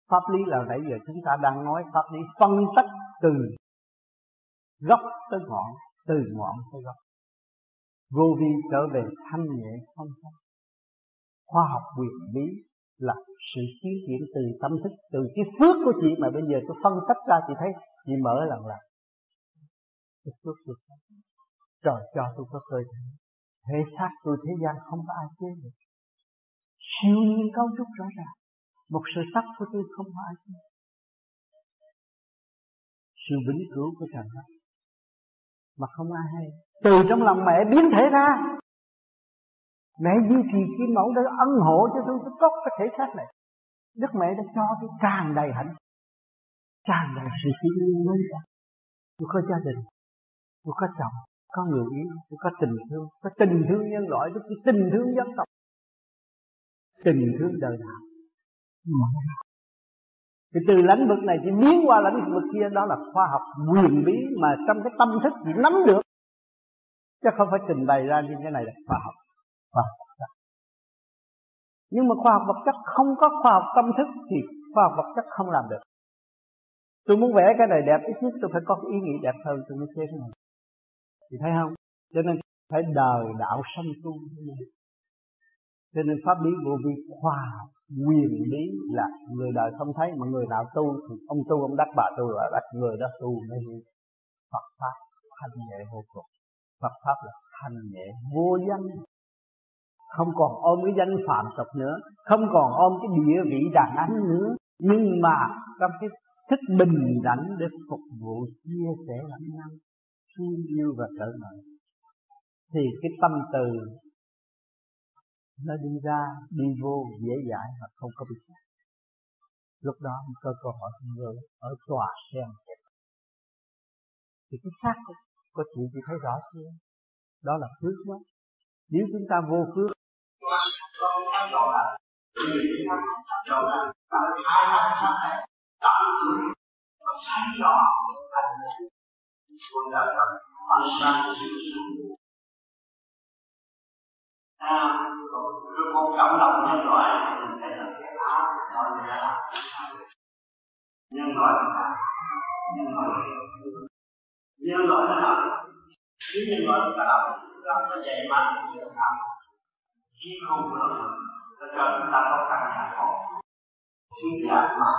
Pháp lý là nãy giờ chúng ta đang nói pháp lý phân tích từ gốc tới ngọn, từ ngọn tới gốc. Vô vi trở về thanh nhẹ không không khoa học quyền bí là sự tiến triển từ tâm thức, từ cái phước của chị mà bây giờ tôi phân tích ra chị thấy, chị mở lần lần cái phước tôi trời, cho tôi có cơ thể thể xác tôi thế gian không có ai chế được. Siêu nhiên cấu trúc rõ ràng một sự sắc của tôi không phải ai sự vĩnh cửu của trần đất mà không ai hay. Từ trong lòng mẹ biến thể ra. Mẹ duy trì cái mẫu để ân hộ cho tôi cái tốt cái thể xác này. Đức mẹ đã cho tôi tràn đầy hạnh tràn đầy sự thiêng liêng với ra. Tôi có gia đình. Tôi có chồng. Có người yêu. Tôi có tình thương. Có tình thương nhân loại. Tôi có tình thương dân tộc. Tình thương đời nào? Thì từ lãnh vực này chỉ biến qua lãnh vực kia, đó là khoa học quyền bí mà trong cái tâm thức chỉ nắm được. Chứ không phải trình bày ra như thế này là khoa học. Khoa học vật chất. Nhưng mà khoa học vật chất không có khoa học tâm thức thì khoa học vật chất không làm được. Tôi muốn vẽ cái này đẹp ít nhất, tôi phải có cái ý nghĩ đẹp hơn, tôi mới thế cái này. Thì thấy không? Cho nên phải đời đạo sanh tu cho nên pháp lý vô vi khoa học quyền lý là người đời không thấy, mà người nào tu thì ông tu, ông đắc bà tu là đắc người đó tu mới Phật pháp thanh nhẹ vô cùng. Phật pháp là thanh nhẹ vô danh. Không còn ôm cái danh phạm tục nữa, không còn ôm cái địa vị đàn anh nữa. Nhưng mà trong cái thích bình đẳng để phục vụ chia sẻ lẫn nhau, thương yêu và cởi mở, thì cái tâm từ nó đi ra đi vô dễ dãi mà không có bị sát lúc đó mình có cơ hội người ở tòa sen thì cái xác của, của chị chị thấy rõ chưa? Đó là phước đó nếu chúng ta vô phước Hãy subscribe cho kênh Ghiền Mì Gõ Để không bỏ lỡ những video hấp dẫn à, rồi một cộng đồng nhân loại mình thấy là cái áo đã làm nhân loại là nhân loại nhân loại là nào nếu nhân loại chúng ta làm chúng ta có dạy mà chúng ta làm. Khi không có nó cần chúng ta có căn nhà khổ chúng ta mà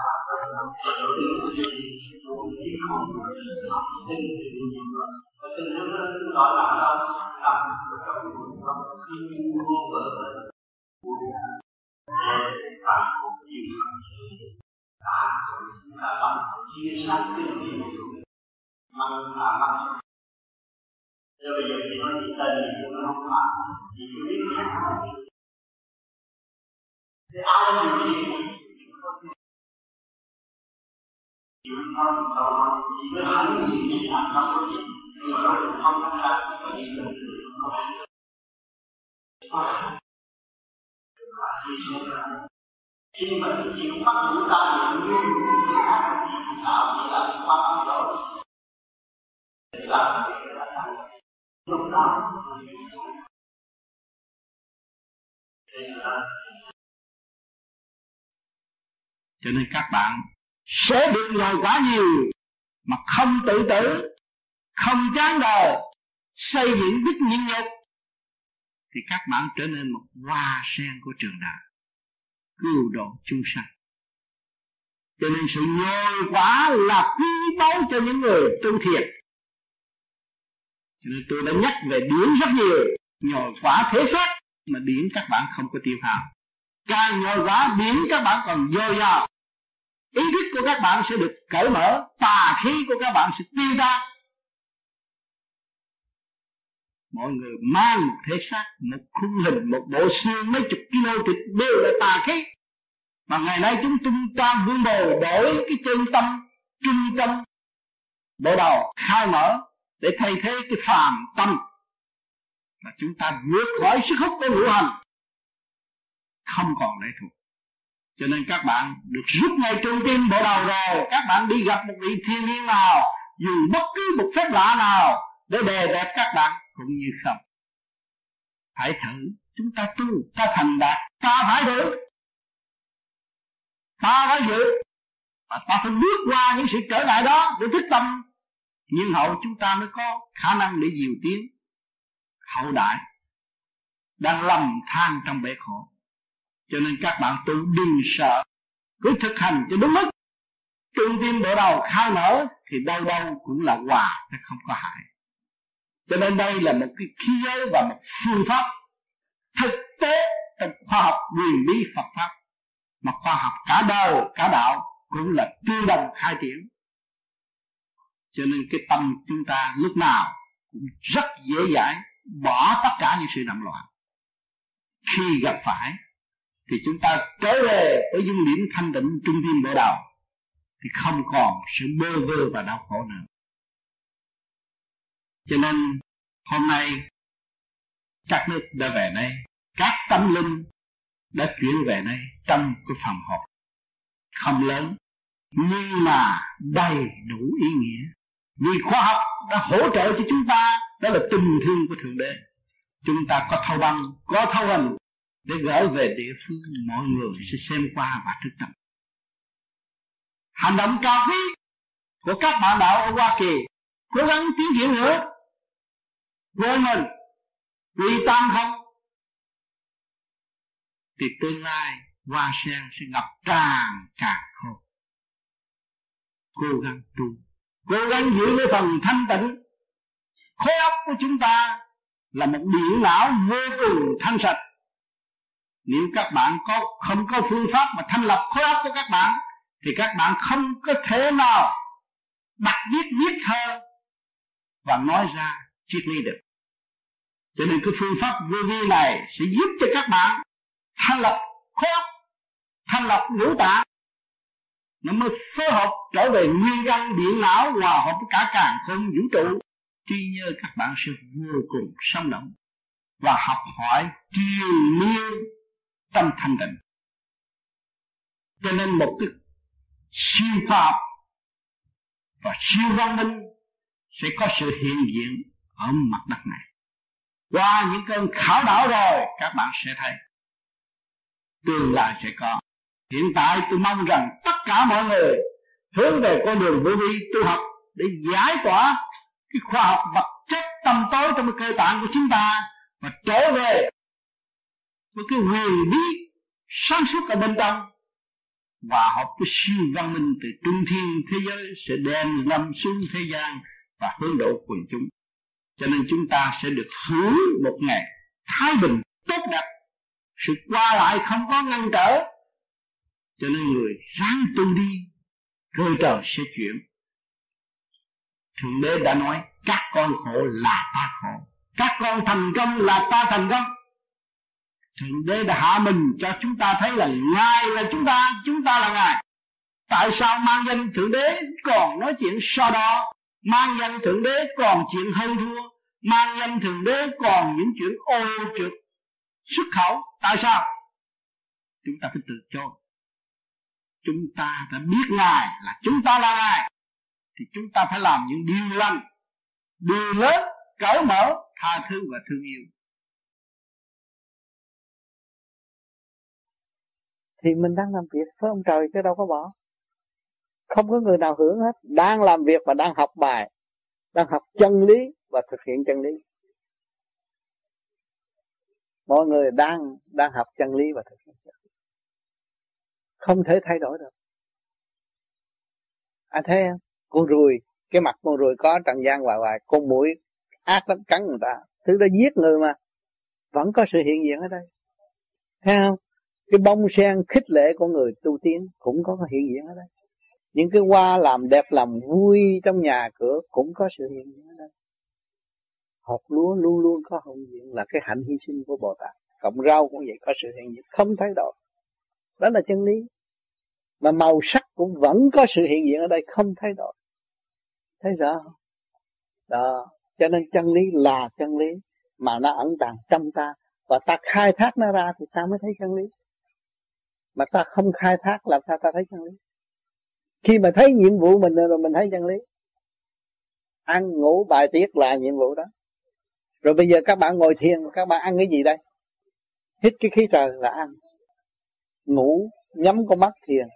đầu tiên của chúng ta không tin và tình thương đó là đâu nằm trong trong khi vô vợ và cũng nhiều ta là bằng chia sẻ kinh nghiệm mà là bằng Rồi bây giờ thì nói gì tên gì cũng nó không phải Thì cứ biết khác Thì ai là điều gì chịu mình đó chỉ có hắn gì thì làm có gì nhưng mà nó không có ra có gì được khi mà chịu bắt đủ ta được như người khác tạo sẽ là bắt rồi để làm lúc đó cho nên các bạn sẽ được giàu quá nhiều mà không tự tử, không chán đời, xây dựng đức nhịn nhục thì các bạn trở nên một hoa sen của trường đạo, cứu độ chúng sanh. Cho nên sự nhồi quá là quý báu cho những người tu thiệt cho nên tôi đã nhắc về điển rất nhiều, nhồi quá thế xác mà điển các bạn không có tiêu hao càng nhồi quá, điển các bạn còn dồi dào ý thức của các bạn sẽ được cởi mở, tà khí của các bạn sẽ tiêu tan. Mọi người mang một thể xác, một khung hình, một bộ xương mấy chục kg thịt đều là tà khí. Mà ngày nay chúng tung ta vun bồi đổi cái chân tâm, trung tâm. Bộ đầu khai mở để thay thế cái phàm tâm. Và chúng ta vượt khỏi sức hút của ngũ hành. Không còn lệ thuộc cho nên các bạn được rút ngay trung tim bộ đầu rồi. Các bạn đi gặp một vị thiên nhiên nào, dù bất cứ một phép lạ nào, để đề đẹp các bạn cũng như không. Hãy thử. Chúng ta tu, ta thành đạt, ta phải thử ta phải giữ. Và ta phải bước qua những sự trở ngại đó để thức tâm. Nhưng hậu chúng ta mới có khả năng để diều tiến. Hậu đại đang lầm than trong bể khổ cho nên các bạn tu đừng sợ. Cứ thực hành cho đúng mức. Trung tim bộ đầu khai mở, thì đâu đâu cũng là hòa nó không có hại. Cho nên đây là một cái khí giới và một phương pháp thực tế trong khoa học quyền bí Phật pháp. Mà khoa học cả đời, cả đạo cũng là tương đồng khai triển. Cho nên cái tâm chúng ta lúc nào cũng rất dễ dãi, bỏ tất cả những sự động loạn. Khi gặp phải thì chúng ta trở về với dung điểm thanh tịnh trung tâm bộ đầu thì không còn sự bơ vơ và đau khổ nữa. Cho nên, hôm nay, các nước đã về đây, các tâm linh đã chuyển về đây trong cái phòng họp. Không lớn, nhưng mà đầy đủ ý nghĩa. Vì khoa học đã hỗ trợ cho chúng ta, đó là tình thương của thượng đế. Chúng ta có thâu băng, có thâu hành để gửi về địa phương, mọi người sẽ xem qua và thức tâm hành động cao quý của các bạn đạo ở Hoa Kỳ, cố gắng tiến triển nữa. Vô mình, quy tâm không? Thì tương lai, hoa sen sẽ ngập tràn càng khô cố gắng tu, cố gắng giữ cái phần thanh tịnh. Khối óc của chúng ta là một điện não vô cùng thanh sạch nếu các bạn có, không có phương pháp mà thanh lập khối óc của các bạn, thì các bạn không có thể nào đặt viết viết hơn và nói ra triết lý được. Cho nên cái phương pháp vô vi này sẽ giúp cho các bạn thanh lập khối óc, thanh lập ngũ tạng. Nó mới phối hợp trở về nguyên căn, điện não, hòa hợp với cả càng không, vũ trụ. Tuy nhớ các bạn sẽ vô cùng sống động và học hỏi triều miên tâm thanh tịnh. Cho nên một cái siêu khoa học và siêu văn minh sẽ có sự hiện diện ở mặt đất này. Qua những cơn khảo đảo rồi, các bạn sẽ thấy tương lai sẽ có. Hiện tại tôi mong rằng tất cả mọi người hướng về con đường vô vi tu học để giải tỏa cái khoa học vật chất tâm tối trong cái cơ tạng của chúng ta và trở về với cái quyền bí sáng suốt ở bên trong. Và học cái siêu văn minh từ trung thiên thế giới sẽ đem lâm xuống thế gian và hướng độ quần chúng. Cho nên chúng ta sẽ được hưởng một ngày thái bình tốt đẹp. Sự qua lại không có ngăn trở. Cho nên người ráng tu đi, cơ trời sẽ chuyển. Thượng đế đã nói, các con khổ là ta khổ, các con thành công là ta thành công thượng đế đã hạ mình cho chúng ta thấy là ngài là chúng ta chúng ta là ngài. Tại sao mang danh thượng đế còn nói chuyện so đo? Mang danh thượng đế còn chuyện hơn thua. Mang danh thượng đế còn những chuyện ô trượt, xuất khẩu. Tại sao? Chúng ta phải tự cho chúng ta đã biết ngài là chúng ta là ngài. Thì chúng ta phải làm những điều lành, điều lớn, cởi mở, tha thứ và thương yêu. Thì mình đang làm việc với ông trời chứ đâu có bỏ. Không có người nào hưởng hết. Đang làm việc và đang học bài đang học chân lý và thực hiện chân lý. Mọi người đang đang học chân lý và thực hiện chân lý. Không thể thay đổi được. Anh à, thấy không? Con ruồi cái mặt con ruồi có trần gian hoài hoài con mũi ác lắm cắn người ta. Thứ đó giết người mà. Vẫn có sự hiện diện ở đây. Thấy không? Cái bông sen khích lệ của người tu tiến cũng có hiện diện ở đây. Những cái hoa làm đẹp, làm vui trong nhà cửa cũng có sự hiện diện ở đây. Hột lúa luôn luôn có hồng diện là cái hạnh hy sinh của Bồ Tát. Cộng rau cũng vậy, có sự hiện diện. Không thay đổi. Đó là chân lý. Mà màu sắc cũng vẫn có sự hiện diện ở đây, không thay đổi. Thấy rõ không? Đó. Cho nên chân lý là chân lý mà nó ẩn tàng trong ta. Và ta khai thác nó ra thì ta mới thấy chân lý mà ta không khai thác làm sao ta thấy chân lý? Khi mà thấy nhiệm vụ mình rồi mình thấy chân lý. Ăn ngủ bài tiết là nhiệm vụ đó. Rồi bây giờ các bạn ngồi thiền các bạn ăn cái gì đây? Hít cái khí trời là ăn. Ngủ nhắm con mắt thiền.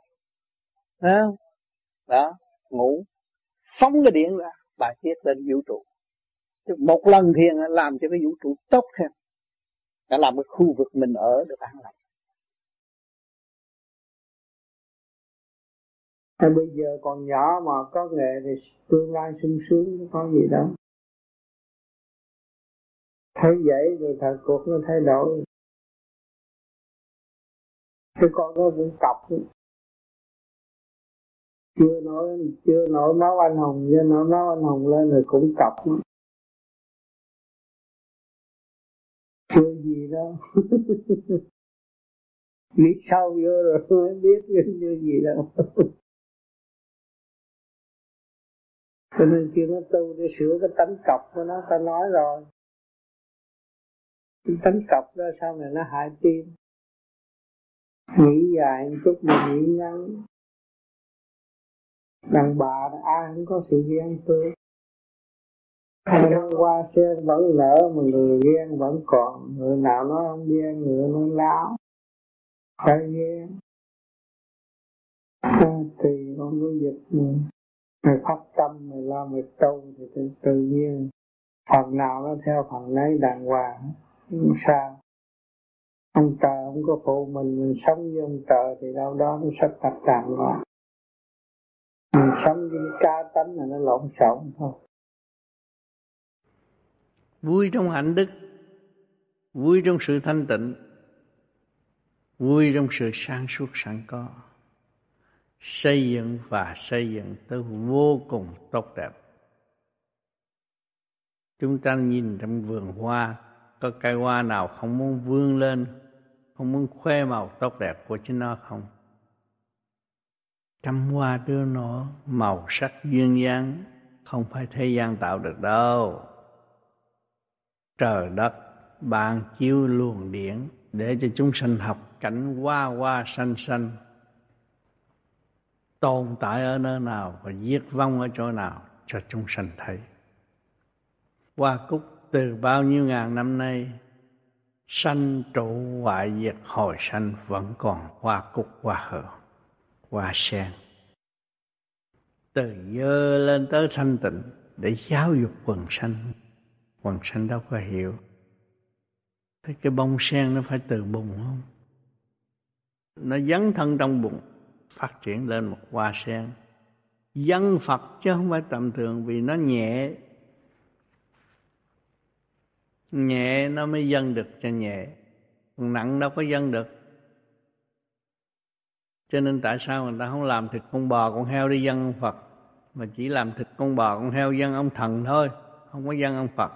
Đó, đó ngủ. Phóng cái điện ra bài tiết lên vũ trụ. Một lần thiền làm cho cái vũ trụ tốt thêm. Đã làm cái khu vực mình ở được an lành. Hay bây giờ còn nhỏ mà có nghệ thì tương lai sung sướng có gì đâu. Thấy vậy rồi thời cuộc nó thay đổi. Cái con nó cũng cọc. Chưa nổi chưa nổi máu anh hùng, chưa nổi máu anh hùng lên rồi cũng cọc. Nữa. chưa gì đâu. Nghĩ sâu vô rồi mới biết chưa gì đâu. Cho nên khi nó tu để sửa cái tánh cọc của nó ta nói rồi. Cái tánh cọc đó sau này nó hại tim. Nghĩ dài một chút mà nghĩ ngắn. Đàn bà ai cũng có sự ghen tương Hai năm qua sen vẫn nở mà người ghen vẫn còn. Người nào nói không ghen, người nó láo. Phải ghen? Thì con có dịch mình mình phát tâm, mình lo mình tu Thì tự, tự nhiên Phần nào nó theo phần nấy đàng hoàng Không sao. Ông trời không có phụ mình Mình sống với ông trời Thì đâu đó nó sắp đặt đàng hoàng Mình sống với ca tánh là nó lộn xộn thôi. Vui trong hạnh đức vui trong sự thanh tịnh vui trong sự sáng suốt sẵn có xây dựng và xây dựng tới vô cùng tốt đẹp. Chúng ta nhìn trong vườn hoa, có cây hoa nào không muốn vươn lên, không muốn khoe màu tốt đẹp của chính nó không? Trăm hoa đưa nó màu sắc duyên dáng, không phải thế gian tạo được đâu. Trời đất ban chiếu luồng điển để cho chúng sanh học cảnh hoa hoa xanh xanh tồn tại ở nơi nào và diệt vong ở chỗ nào cho chúng sanh thấy. Hoa cúc từ bao nhiêu ngàn năm nay, sanh trụ hoại diệt hồi sanh vẫn còn hoa cúc, hoa hở, hoa sen. Từ dơ lên tới thanh tịnh để giáo dục quần sanh quần sanh đâu có hiểu. Thế cái bông sen nó phải từ bùn không? Nó dấn thân trong bụng phát triển lên một hoa sen. Dân Phật chứ không phải tầm thường vì nó nhẹ. Nhẹ nó mới dân được cho nhẹ. Còn nặng đâu có dân được. Cho nên tại sao người ta không làm thịt con bò, con heo đi dân ông Phật? Mà chỉ làm thịt con bò, con heo dân ông thần thôi, không có dân ông Phật.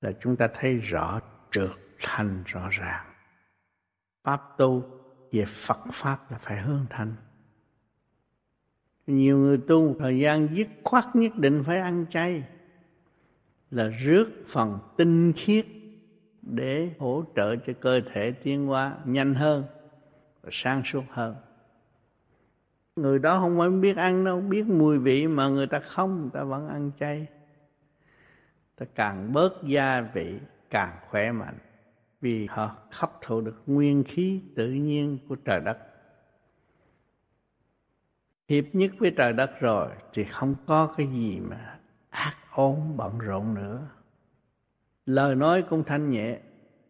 Là chúng ta thấy rõ trượt thành rõ ràng. Pháp tu về Phật pháp là phải hướng thành. Nhiều người tu thời gian dứt khoát nhất định phải ăn chay, là rước phần tinh khiết để hỗ trợ cho cơ thể tiến hóa nhanh hơn và sáng suốt hơn. Người đó không phải biết ăn đâu, biết mùi vị mà người ta không, người ta vẫn ăn chay. Ta càng bớt gia vị, càng khỏe mạnh vì họ hấp thụ được nguyên khí tự nhiên của trời đất. Hiệp nhất với trời đất rồi thì không có cái gì mà ác ôn bận rộn nữa. Lời nói cũng thanh nhẹ,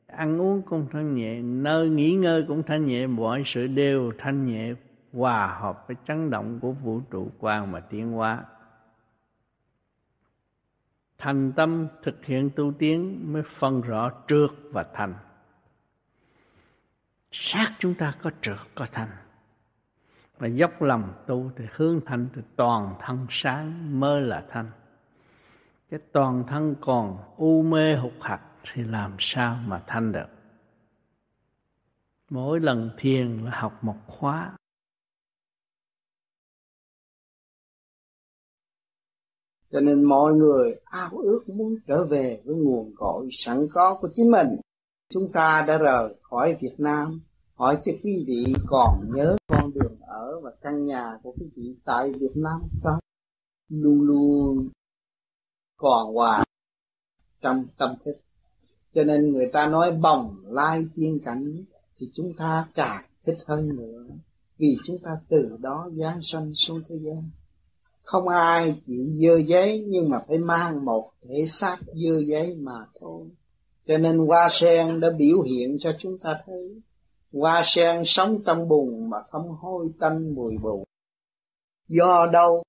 ăn uống cũng thanh nhẹ, nơi nghỉ ngơi cũng thanh nhẹ, mọi sự đều thanh nhẹ, hòa hợp với chấn động của vũ trụ quan mà tiến hóa. Thành tâm thực hiện tu tiến mới phân rõ trước và thành xác chúng ta có trượt có thành. Và dốc lòng tu thì hướng thành thì toàn thân sáng, mơ là thanh cái toàn thân còn u mê hụt hạt thì làm sao mà thanh được? Mỗi lần thiền là học một khóa. Cho nên mọi người ao ước muốn trở về với nguồn cội sẵn có của chính mình chúng ta đã rời khỏi Việt Nam. Hỏi cho quý vị còn nhớ con đường ở và căn nhà của quý vị tại Việt Nam không? Luôn luôn còn hòa trong tâm thức. Cho nên người ta nói bồng lai tiên cảnh thì chúng ta càng thích hơn nữa. Vì chúng ta từ đó giáng sanh xuống thế gian. Không ai chịu dơ giấy nhưng mà phải mang một thể xác dơ giấy mà thôi cho nên hoa sen đã biểu hiện cho chúng ta thấy, hoa sen sống trong bùn mà không hôi tanh mùi bùn. Do đâu?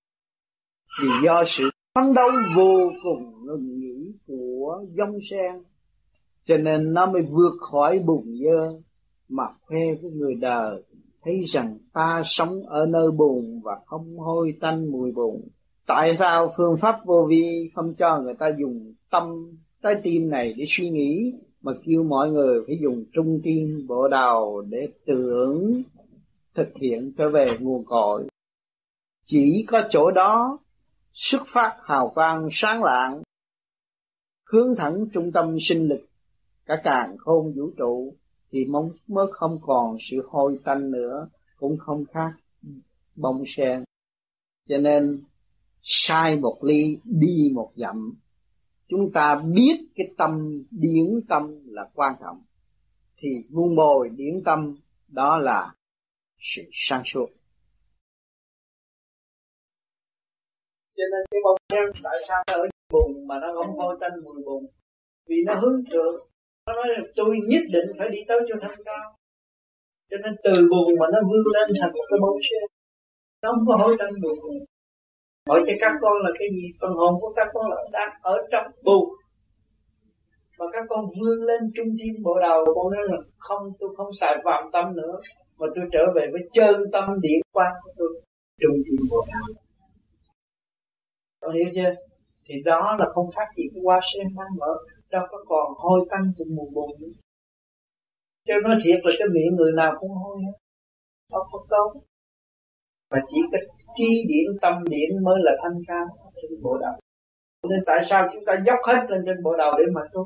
Vì do sự phấn đấu vô cùng ngừng nghỉ của dông sen. Cho nên nó mới vượt khỏi bùn dơ mà khoe với người đời, thấy rằng ta sống ở nơi bùn và không hôi tanh mùi bùn. Tại sao phương pháp vô vi không cho người ta dùng tâm trái tim này để suy nghĩ mà kêu mọi người phải dùng trung tim, bộ đầu để tưởng, thực hiện trở về nguồn cội. Chỉ có chỗ đó, xuất phát hào quang sáng lạng, hướng thẳng trung tâm sinh lực. Cả càng khôn vũ trụ thì mong mới không còn sự hôi tanh nữa, cũng không khác bông sen. Cho nên, sai một ly, đi một dặm chúng ta biết cái tâm điển tâm là quan trọng. Thì vun bồi điển tâm, đó là sự sáng suốt. Cho nên cái bông sen tại sao nó ở bùn mà nó không hôi tanh mùi bùn? Vì nó hướng thượng. Nó nói là tôi nhất định phải đi tới cho thanh cao. Cho nên từ bùn mà nó vươn lên thành một cái bông sen nó không có hối tanh mùi bùn hỏi cho các con là cái gì? Phần hồn của các con là đang ở trong tu mà các con vươn lên trung tâm bộ đầu con nói là không, tôi không xài phạm tâm nữa, mà tôi trở về với chân tâm điển quan của tôi, trung tâm bộ đầu. Con hiểu chưa? Thì đó là không khác gì cái hoa sen đang mở, đâu có còn hôi tanh từ mùi bùn nữa. Cho nói thiệt là cái miệng người nào cũng hôi hết. Đâu có tốt và chỉ có trí điểm tâm điển mới là thanh cao trên bộ đầu. Nên tại sao chúng ta dốc hết lên trên bộ đầu để mà tu?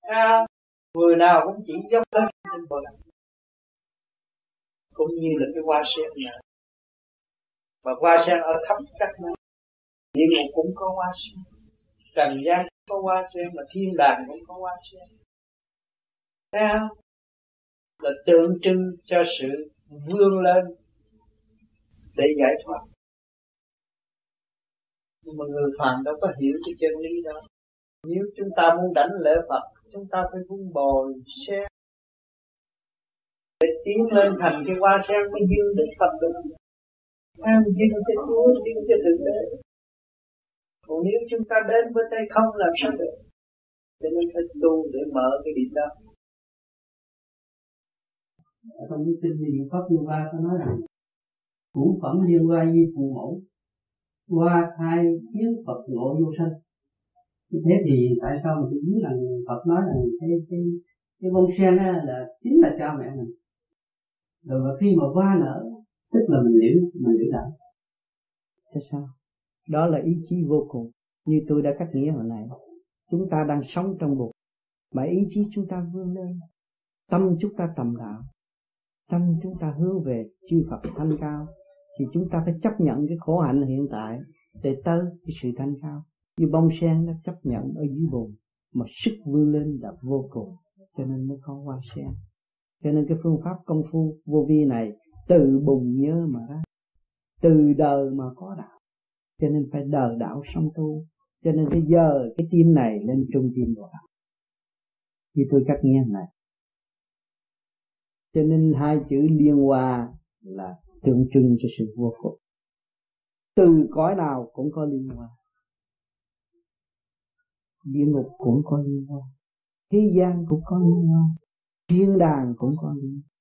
À, người nào cũng chỉ dốc hết trên bộ đầu. Cũng như là cái hoa sen này và hoa sen ở khắp các nơi. Địa ngục cũng có hoa sen. Trần gian có hoa sen mà thiên đàng cũng có hoa sen. Thấy không? Là tượng trưng cho sự vươn lên để giải thoát. Nhưng mà người phàm đâu có hiểu cái chân lý đó. Nếu chúng ta muốn đánh lễ Phật chúng ta phải vun bồi xe. Để tiến lên thành cái hoa sen mới dương được Phật được. Tham dương cho Chúa, dương cho Thượng Đế. Còn nếu chúng ta đến với tay không làm sao được? Cho nên phải tu để mở cái điểm đó. Trong cái kinh niệm Pháp Như Ba có nói rằng ngũ phẩm liên quan như phụ mẫu qua thai kiến Phật ngộ vô sanh. Thế thì tại sao mình cứ biết rằng Phật nói rằng cái cái cái bông sen á, là chính là cha mẹ mình. Rồi mà khi mà qua nở tức là mình liễu mình liễu đạo. Thế sao? Đó là ý chí vô cùng. Như tôi đã cắt nghĩa hồi nãy chúng ta đang sống trong bụng mà ý chí chúng ta vươn lên. Tâm chúng ta tầm đạo tâm chúng ta hướng về chư Phật thanh cao thì chúng ta phải chấp nhận cái khổ hạnh hiện tại để tới cái sự thanh cao. Như bông sen nó chấp nhận ở dưới bùn, mà sức vươn lên là vô cùng, cho nên mới có hoa sen. Cho nên cái phương pháp công phu vô vi này từ bùn nhớ mà ra, từ đời mà có đạo. Cho nên phải đời đạo song tu, cho nên bây giờ, cái tim này lên trung tim của đạo. Như tôi cắt nghe này. Cho nên hai chữ liên hòa là tượng trưng cho sự vô cùng từ cõi nào cũng có liên quan địa ngục cũng có liên quan thế gian cũng có liên quan thiên đàng cũng có liên quan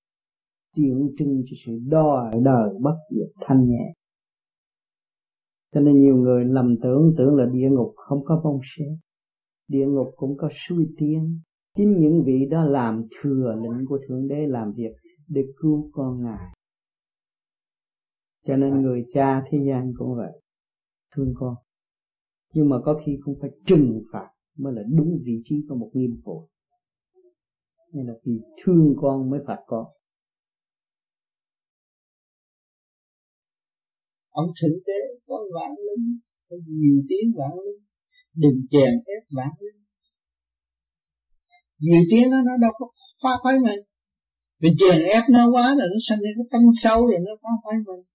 tượng trưng cho sự đòi đời bất diệt thanh nhẹ. Cho nên nhiều người lầm tưởng tưởng là địa ngục không có bông sen địa ngục cũng có suy tiên. Chính những vị đó làm thừa lệnh của thượng đế, làm việc để cứu con ngài cho nên người cha thế gian cũng vậy. Thương con. Nhưng mà có khi cũng phải trừng phạt mới là đúng vị trí của một nghiêm phụ. Nên là vì thương con mới phạt con. Ông thượng đế có vạn linh có nhiều tiếng vạn linh. Đừng chèn ép vạn linh. Nhiều tiếng nó nó đâu có phá khoái mình. Mình chèn ép nó quá rồi nó sanh ra cái tâm sâu rồi nó phá khoái mình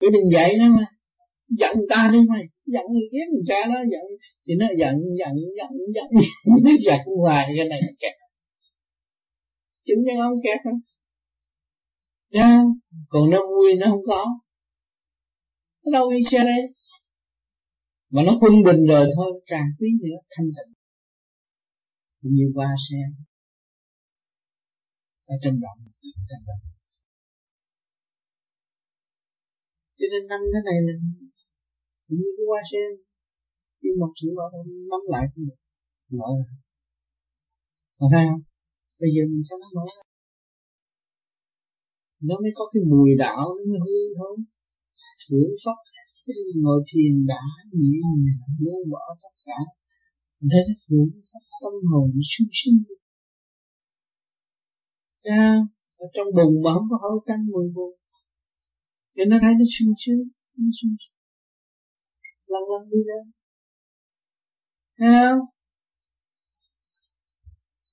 cứ đừng dạy nó mà. Giận ta đi mày giận ghét người cha đó, giận. Thì nó giận giận giận giận. Nó giận hoài cái này kẹt. Chứng cái ông kẹt không ra còn nó vui nó không có. Nó đâu đi xe đây mà nó quân bình rồi thôi càng quý nữa, thanh tịnh. Như ba xe. Ở trong động trong động cho nên năm cái này là như cái hoa sen nhưng một chữ mở nắm lại cũng được mở ra. Còn thấy không? Bây giờ mình cho nó mở ra nó mới có cái mùi đạo, nó mới hương thôi. Thưởng pháp cái ngồi thiền đã nhẹ nhàng buông bỏ tất cả. Mình thấy nó thưởng pháp tâm hồn sung sinh ra ở trong bùn mà không có hơi tanh mùi bùn để nó thấy nó sung sướng nó sung sướng. Lần lần đi lên thấy không?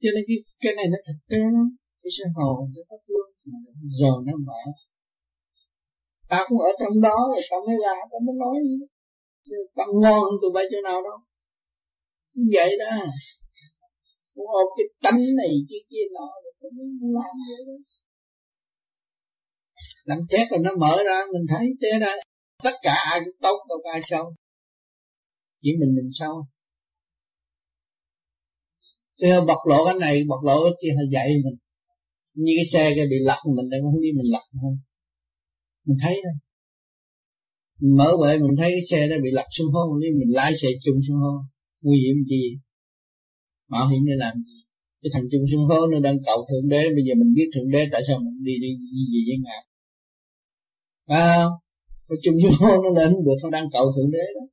Cho nên cái, cái này nó thực tế lắm. Cái sân hồ nó phát luôn rồi nó mở. Ta cũng ở trong đó rồi ta mới ra ta mới nói. Ta ngon hơn tụi bay chỗ nào đâu. Như vậy đó. Cũng ôm cái tánh này cái kia nọ rồi ta mới làm vậy đó làm chết rồi nó mở ra mình thấy thế ra tất cả ai cũng tốt đâu có ai xấu. Chỉ mình mình xấu. Họ bộc lộ cái này, bộc lộ cái kia họ dạy mình. Như cái xe cái bị lật mình đang không biết mình lật không. Mình thấy đó Mình mở bệ mình thấy cái xe đó bị lật xuống hố Nếu mình lái xe chung xuống hố. Nguy hiểm gì Mạo hiểm để làm gì? Cái thằng chung xuống hố nó đang cầu Thượng Đế Bây giờ mình biết Thượng Đế tại sao mình đi đi, đi gì với Ngài? À Cái chung xuống hố nó lên được Nó đang cầu Thượng Đế đó.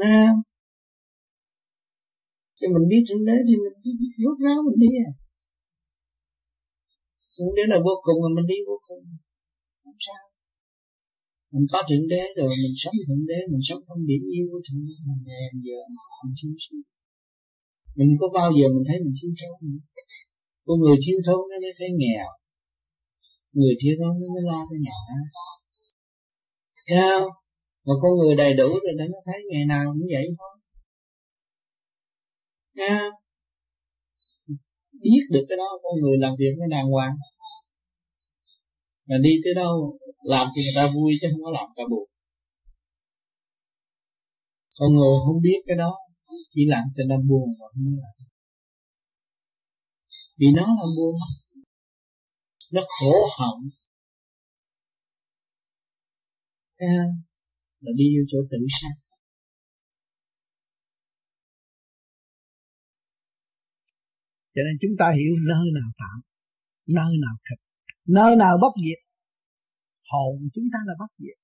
À, thì mình biết thượng đế thì mình rút ráo mình đi à. Thượng đế là vô cùng mà mình đi vô cùng. Không sao. Mình có thượng đế rồi mình sống thượng đế mình sống không điểm yêu của thượng đế. Mình hèn giờ mình thiếu sót. Mình có bao giờ mình thấy mình thiếu thốn nữa? Con người thiếu thốn nó mới thấy nghèo người thiếu thốn nó mới lo cái nhỏ đó. Sao mà con người đầy đủ rồi nó thấy ngày nào cũng vậy thôi. À, biết được cái đó con người làm việc mới đàng hoàng. Mà đi tới đâu làm cho người ta vui chứ không có làm ta buồn. Con người không biết cái đó chỉ làm cho nó buồn mà không làm. Vì nó là buồn nó khổ họng. À, mà đi vô chỗ tự sát cho nên chúng ta hiểu nơi nào tạm nơi nào thật, nơi nào bất diệt. Hồn chúng ta là bất diệt.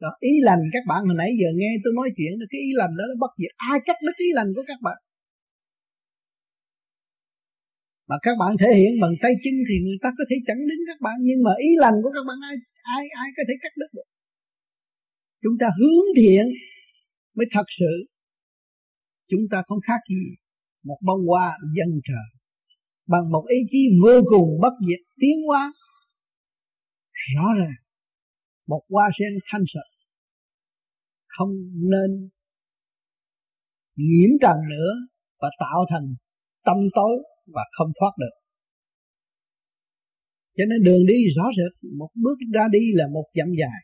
Đó, ý lành các bạn hồi nãy giờ nghe tôi nói chuyện cái ý lành đó nó bất diệt. Ai cắt đứt ý lành của các bạn? Mà các bạn thể hiện bằng tay chân thì người ta có thể chẳng đứng các bạn, nhưng mà ý lành của các bạn ai ai ai có thể cắt đứt được? Chúng ta hướng thiện mới thật sự. Chúng ta không khác gì một bông hoa dân trời bằng một ý chí vô cùng bất diệt tiến hóa. Rõ ràng, một hoa sen thanh sạch không nên nhiễm trần nữa và tạo thành tâm tối và không thoát được. Cho nên đường đi rõ rệt, một bước ra đi là một dặm dài.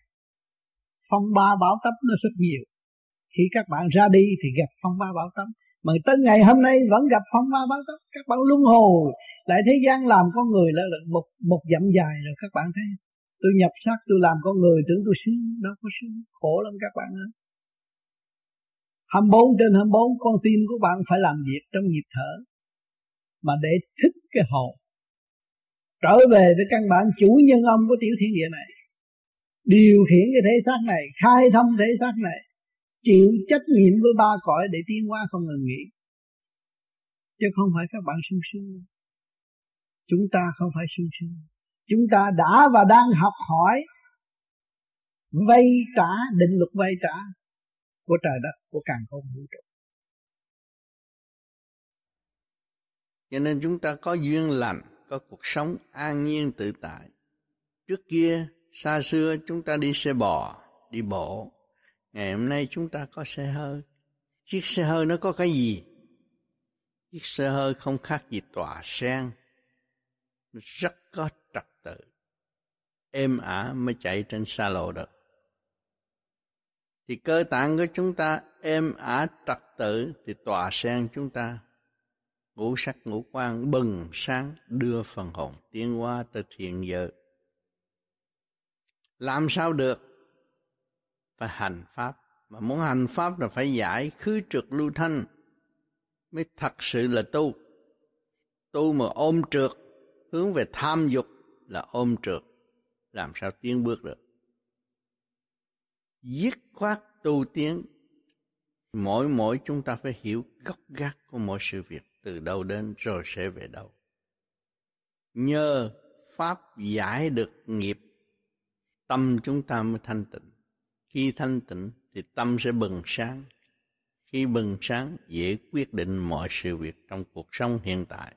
Phong ba bão tấp nó rất nhiều. Khi các bạn ra đi thì gặp phong ba bão tấp mà tới ngày hôm nay vẫn gặp phong ba bão tấp các bạn luân hồi, lại thế gian làm con người là một một dặm dài rồi các bạn thấy. Tôi nhập xác, tôi làm con người, tưởng tôi sướng, đâu có sướng, khổ lắm các bạn ơi. 24 trên 24 con tim của bạn phải làm việc trong nhịp thở mà để thích cái hồn. Trở về với căn bản chủ nhân âm của tiểu thiên địa này. Điều khiển cái thể xác này, khai thông thể xác này, chịu trách nhiệm với ba cõi để tiến hóa không ngừng nghỉ. Chứ không phải các bạn sung sướng. Chúng ta không phải sung sướng. Chúng ta đã và đang học hỏi vay trả, định luật vay trả của trời đất, của càng không vũ trụ. Cho nên chúng ta có duyên lành, có cuộc sống an nhiên tự tại. Trước kia, xa xưa chúng ta đi xe bò, đi bộ. Ngày hôm nay chúng ta có xe hơi. Chiếc xe hơi nó có cái gì? Chiếc xe hơi không khác gì tòa sen. Nó rất có trật tự. Êm ả mới chạy trên xa lộ được. Thì cơ tạng của chúng ta êm ả trật tự, thì tòa sen chúng ta ngũ sắc ngũ quan bừng sáng đưa phần hồn tiến hóa tới thiền giới. Làm sao được? Phải hành pháp. Mà muốn hành pháp là phải giải khứ trượt lưu thanh mới thật sự là tu. Tu mà ôm trượt, hướng về tham dục là ôm trượt. Làm sao tiến bước được? Dứt khoát tu tiến, mỗi mỗi chúng ta phải hiểu gốc gác của mỗi sự việc từ đâu đến rồi sẽ về đâu. Nhờ pháp giải được nghiệp, tâm chúng ta mới thanh tịnh. Khi thanh tịnh thì tâm sẽ bừng sáng. Khi bừng sáng, dễ quyết định mọi sự việc trong cuộc sống hiện tại.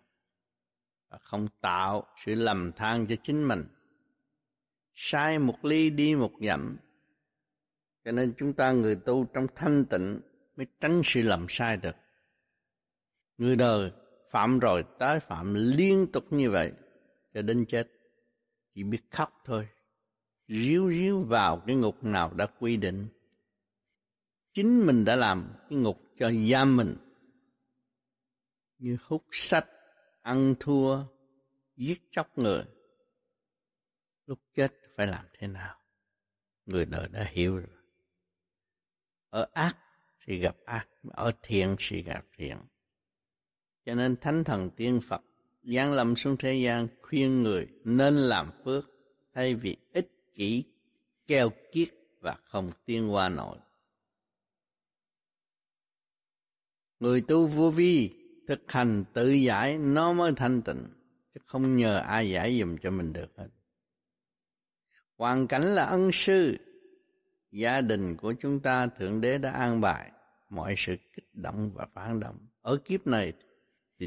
Và không tạo sự lầm than cho chính mình. Sai một ly đi một dặm, cho nên chúng ta người tu trong thanh tịnh mới tránh sự lầm sai được người đời phạm rồi, tái phạm liên tục như vậy cho đến chết. Chỉ biết khóc thôi. Ríu ríu vào cái ngục nào đã quy định. Chính mình đã làm cái ngục cho giam mình. Như hút sách, ăn thua, giết chóc người. Lúc chết phải làm thế nào? Người đời đã hiểu rồi. Ở ác thì gặp ác, ở thiện thì gặp thiện cho nên thánh thần tiên phật giáng lâm xuống thế gian khuyên người nên làm phước thay vì ích kỷ, keo kiết và không tiên hoa nổi. Người tu vô vi thực hành tự giải nó mới thanh tịnh, chứ không nhờ ai giải dùm cho mình được hết. Hoàn cảnh là ân sư, gia đình của chúng ta thượng đế đã an bài mọi sự kích động và phản động. Ở kiếp này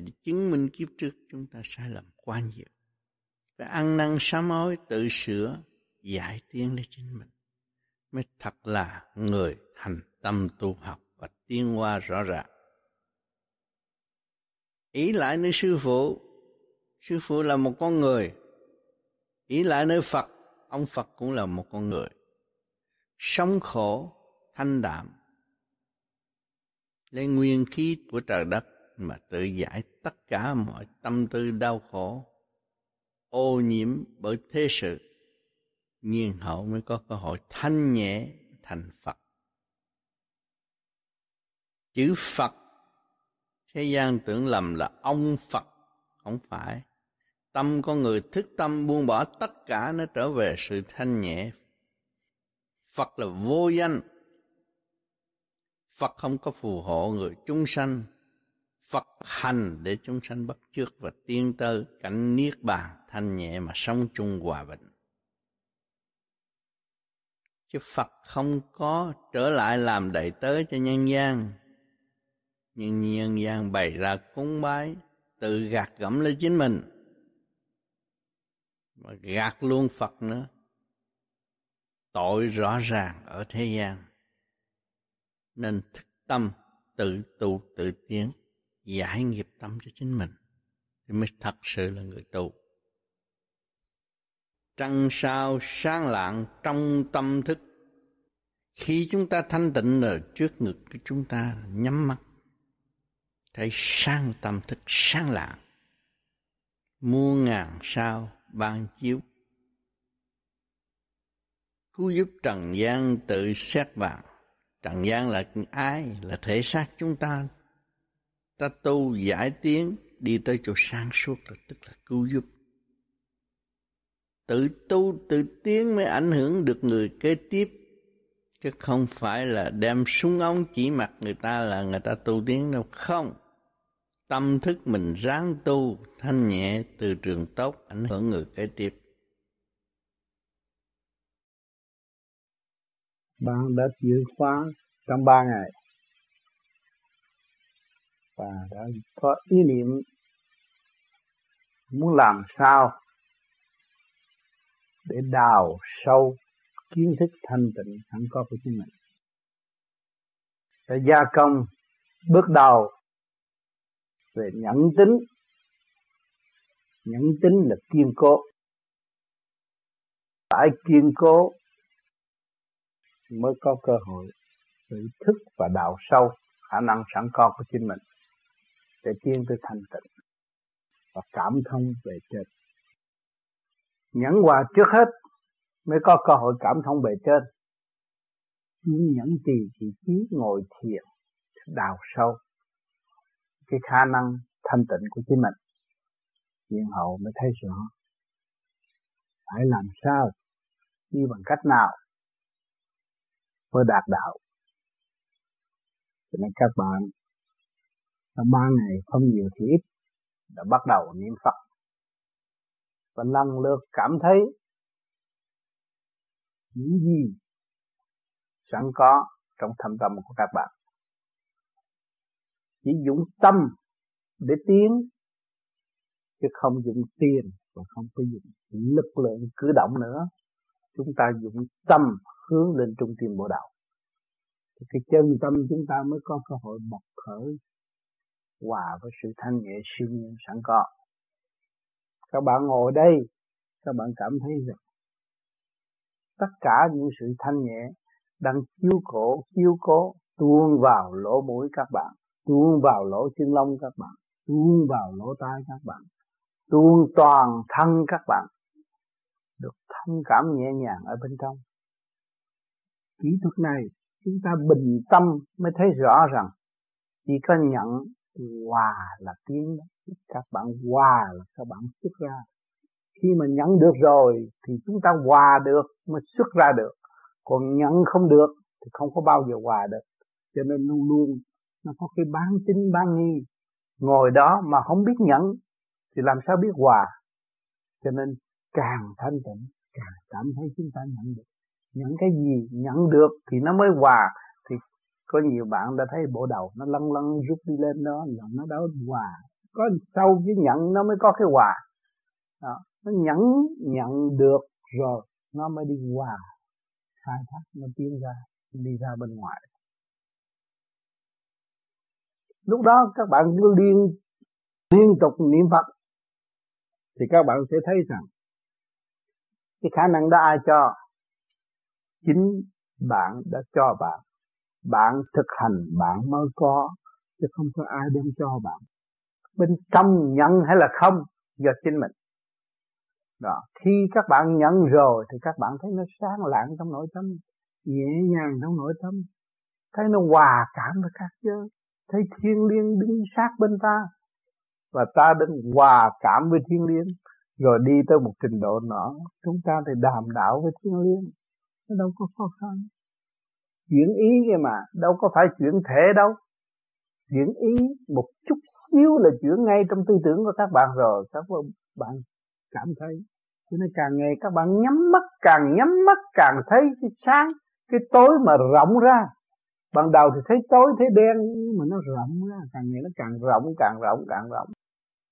thì chứng minh kiếp trước chúng ta sai lầm quá nhiều. Phải ăn năn sám hối, tự sửa, giải tiến lấy chính mình. Mới thật là người thành tâm tu học và tiến hóa rõ ràng. Ý lại nơi sư phụ. Sư phụ là một con người. Ý lại nơi phật. Ông phật cũng là một con người. Sống khổ, thanh đạm. Lấy nguyên khí của trời đất mà tự giải tất cả mọi tâm tư đau khổ ô nhiễm bởi thế sự nhiên hậu mới có cơ hội thanh nhẹ thành Phật. Chữ Phật thế gian tưởng lầm là ông Phật, không phải. Tâm con người thức tâm buông bỏ tất cả nó trở về sự thanh nhẹ. Phật là vô danh. Phật không có phù hộ người chúng sanh. Phật hành để chúng sanh bắt trước và tiến tới cảnh niết bàn, thanh nhẹ mà sống chung hòa bình. Chứ Phật không có trở lại làm đầy tớ cho nhân gian. Nhưng nhân gian bày ra cúng bái, tự gạt gẫm lên chính mình. Mà gạt luôn Phật nữa. Tội rõ ràng ở thế gian. Nên thức tâm tự tu tự tiến giải nghiệp tâm cho chính mình, thì mới thật sự là người tu. Trăng sao sáng lạng trong tâm thức. Khi chúng ta thanh tịnh ở trước ngực của chúng ta, nhắm mắt, thấy sang tâm thức, sáng lạng. Muôn ngàn sao ban chiếu. Cứu giúp trần gian tự xét vào trần gian là ai? Là thể xác chúng ta ta tu giải tiến, đi tới chỗ sáng suốt là tức là cứu giúp. Tự tu, tự tiến mới ảnh hưởng được người kế tiếp, chứ không phải là đem súng ống chỉ mặt người ta là người ta tu tiến đâu. Không. Tâm thức mình ráng tu, thanh nhẹ từ trường tốt, ảnh hưởng người kế tiếp. Bạn đã chịu khóa trong ba ngày và đã có ý niệm muốn làm sao để đào sâu kiến thức thanh tịnh sẵn có của chính mình. Đã gia công bước đầu về nhẫn tính. Nhẫn tính là kiên cố. Phải kiên cố mới có cơ hội tự thức và đào sâu khả năng sẵn có của chính mình để tiến tới thanh tịnh và cảm thông về trên. Nhẫn hòa trước hết mới có cơ hội cảm thông về trên. Nhưng nhẫn trì chỉ trí ngồi thiền, đào sâu. Cái khả năng thanh tịnh của chính mình nhiên hậu mới thấy rõ. Phải làm sao? Đi bằng cách nào? Mới đạt đạo. Cho nên các bạn trong ba ngày không nhiều thì ít, đã bắt đầu niệm Phật. Và lần lượt cảm thấy những gì sẵn có trong thâm tâm của các bạn. Chỉ dùng tâm để tiến, chứ không dùng tiền và không có dùng lực lượng cử động nữa. Chúng ta dùng tâm hướng lên trung tâm bộ đạo. Thì cái chân tâm chúng ta mới có cơ hội bộc khởi hòa với sự thanh nhẹ siêu nhiên sẵn có. Các bạn ngồi đây, các bạn cảm thấy rằng tất cả những sự thanh nhẹ đang chiếu cổ, chiếu cố, tuôn vào lỗ mũi các bạn, tuôn vào lỗ chân lông các bạn, tuôn vào lỗ tai các bạn, tuôn toàn thân các bạn, được thông cảm nhẹ nhàng ở bên trong. Kỹ thuật này chúng ta bình tâm mới thấy rõ rằng chỉ có nhận hòa là tiến các bạn hòa là các bạn xuất ra. Khi mà nhận được rồi thì chúng ta hòa được mới xuất ra được. Còn nhận không được thì không có bao giờ hòa được. Cho nên luôn luôn nó có cái bán tính bán nghi. Ngồi đó mà không biết nhận thì làm sao biết hòa? Cho nên càng thanh tịnh, càng cảm thấy chúng ta nhận được. Nhận cái gì nhận được thì nó mới hòa có nhiều bạn đã thấy bộ đầu nó lăn lăn rút đi lên đó, là nó đó hòa. Có sau cái nhận nó mới có cái hòa. Đó. nó nhận nhận được rồi, nó mới đi hòa. Khai thác, nó tiến ra, đi ra bên ngoài. Lúc đó các bạn cứ liên liên tục niệm phật, thì các bạn sẽ thấy rằng cái khả năng đó ai cho? Chính bạn đã cho bạn bạn thực hành, bạn mới có, chứ không có ai đem cho bạn. Bên trong nhận hay là không, do chính mình. Đó, khi các bạn nhận rồi thì các bạn thấy nó sáng lạng trong nội tâm, nhẹ nhàng trong nội tâm, thấy nó hòa cảm với các giới, thấy thiên liêng đứng sát bên ta, và ta đứng hòa cảm với thiên liêng, rồi đi tới một trình độ nữa chúng ta thì đàm đạo với thiên liêng, nó đâu có khó khăn chuyển ý kia mà, đâu có phải chuyển thể đâu. Chuyển ý một chút xíu là chuyển ngay trong tư tưởng của các bạn rồi, các bạn cảm thấy. Cho nên càng ngày các bạn nhắm mắt, càng nhắm mắt, càng thấy cái sáng, cái tối mà rộng ra. Ban đầu thì thấy tối, thấy đen, nhưng mà nó rộng ra. Càng ngày nó càng rộng càng rộng càng rộng.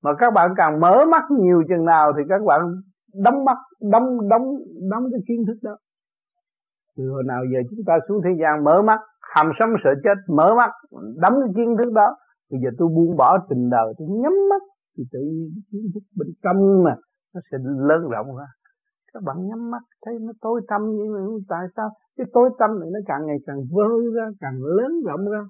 Mà các bạn càng mở mắt nhiều chừng nào thì các bạn đóng mắt, đóng đóng đóng cái kiến thức đó từ hồi nào giờ chúng ta xuống thế gian mở mắt, hàm sống sợ chết, mở mắt đấm cái kiến thức đó, bây giờ tôi buông bỏ tình đời, tôi nhắm mắt, thì tự nhiên cái kiến thức bên trong mà nó sẽ lớn rộng ra. Các bạn nhắm mắt, thấy nó tối tâm như vậy tại sao? Cái tối tâm này nó càng ngày càng vơi ra, càng lớn rộng ra.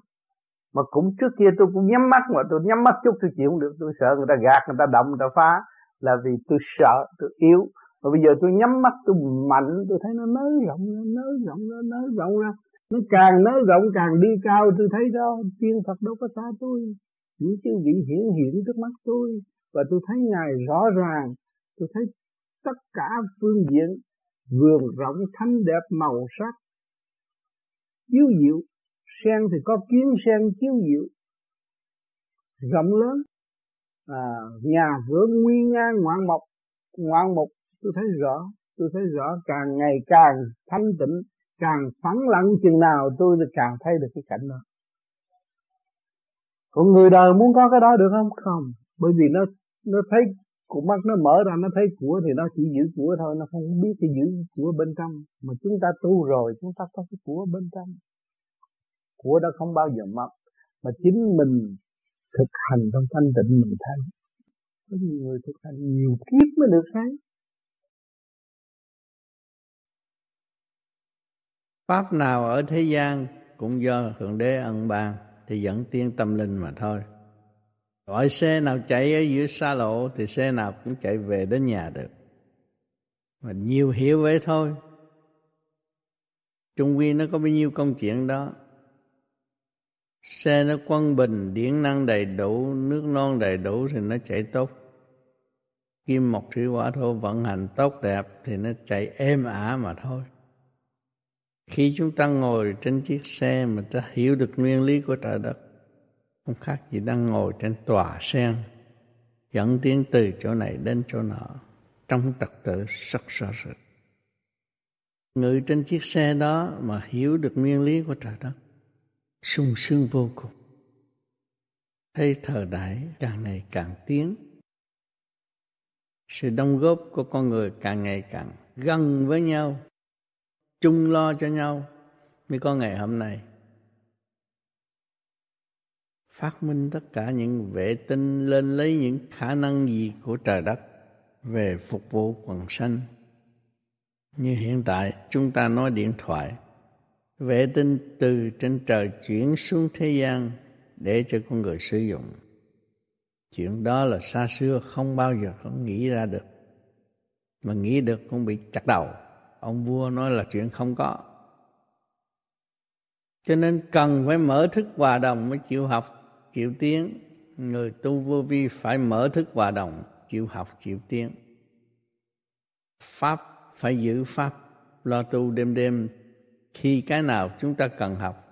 Mà cũng trước kia tôi cũng nhắm mắt mà tôi nhắm mắt chút tôi chịu không được, tôi sợ người ta gạt, người ta động người ta phá. Là vì tôi sợ, tôi yếu và bây giờ tôi nhắm mắt tôi mạnh tôi thấy nó nới rộng nó nới rộng nó nới rộng ra. Nó càng nới rộng càng đi cao tôi thấy đó tiên Phật đâu có xa tôi. Những chư vị hiển hiện trước mắt tôi. Và tôi thấy ngài rõ ràng. Tôi thấy tất cả phương diện vườn rộng thanh đẹp màu sắc chiếu diệu. Sen thì có kiến sen chiếu diệu. Rộng lớn. À, nhà cửa nguy nga ngoạn mộc ngoạn mục tôi thấy rõ, tôi thấy rõ càng ngày càng thanh tịnh, càng phẳng lặng chừng nào tôi càng thấy được cái cảnh đó. Còn người đời muốn có cái đó được không? Không. Bởi vì nó nó thấy con mắt nó mở ra, nó thấy của thì nó chỉ giữ của thôi, nó không biết cái giữ của bên trong. Mà chúng ta tu rồi, chúng ta có cái của bên trong. Của đó không bao giờ mất mà chính mình thực hành trong thanh tịnh mình thấy. Có nhiều người thực hành nhiều kiếp mới được thấy. Pháp nào ở thế gian cũng do Thượng Đế ân ban thì dẫn tiên tâm linh mà thôi. Gọi xe nào chạy ở giữa xa lộ thì xe nào cũng chạy về đến nhà được. Mà nhiều hiểu vậy thôi. Trung quy nó có bao nhiêu công chuyện đó. Xe nó quân bình, điện năng đầy đủ, nước non đầy đủ thì nó chạy tốt. Kim mộc thủy hỏa thổ vận hành tốt đẹp thì nó chạy êm ả mà thôi. Khi chúng ta ngồi trên chiếc xe mà ta hiểu được nguyên lý của trời đất, không khác gì đang ngồi trên tòa sen, dẫn tiến từ chỗ này đến chỗ nọ, trong trật tự rất rõ rệt. Người trên chiếc xe đó mà hiểu được nguyên lý của trời đất, sung sướng vô cùng. Thấy thời đại càng ngày càng tiến, sự đóng góp của con người càng ngày càng gần với nhau chung lo cho nhau mới có ngày hôm nay. Phát minh tất cả những vệ tinh lên lấy những khả năng gì của trời đất về phục vụ quần sanh. Như hiện tại, chúng ta nói điện thoại. Vệ tinh từ trên trời chuyển xuống thế gian để cho con người sử dụng. Chuyện đó là xa xưa, không bao giờ không nghĩ ra được. Mà nghĩ được cũng bị chặt đầu ông vua nói là chuyện không có. Cho nên cần phải mở thức hòa đồng mới chịu học, chịu tiến. Người tu vô vi phải mở thức hòa đồng, chịu học, chịu tiến. Pháp phải giữ pháp, lo tu đêm đêm. Khi cái nào chúng ta cần học,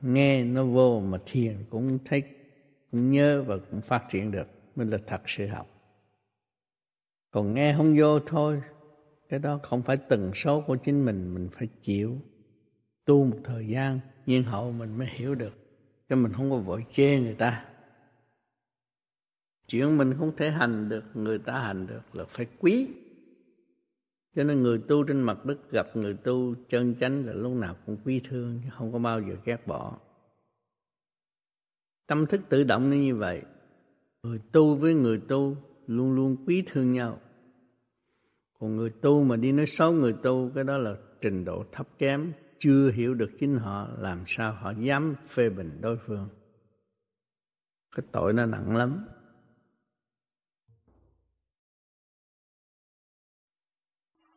nghe nó vô mà thiền cũng thấy, cũng nhớ và cũng phát triển được, mới là thật sự học. Còn nghe không vô thôi cái đó không phải tần số của chính mình mình phải chịu. Tu một thời gian, nhiên hậu mình mới hiểu được. Cho mình không có vội chê người ta. Chuyện mình không thể hành được, người ta hành được là phải quý. Cho nên người tu trên mặt đất gặp người tu chân chánh là lúc nào cũng quý thương, chứ không có bao giờ ghét bỏ. Tâm thức tự động nó như vậy. Người tu với người tu luôn luôn quý thương nhau còn người tu mà đi nói xấu người tu, cái đó là trình độ thấp kém, chưa hiểu được chính họ, làm sao họ dám phê bình đối phương. Cái tội nó nặng lắm.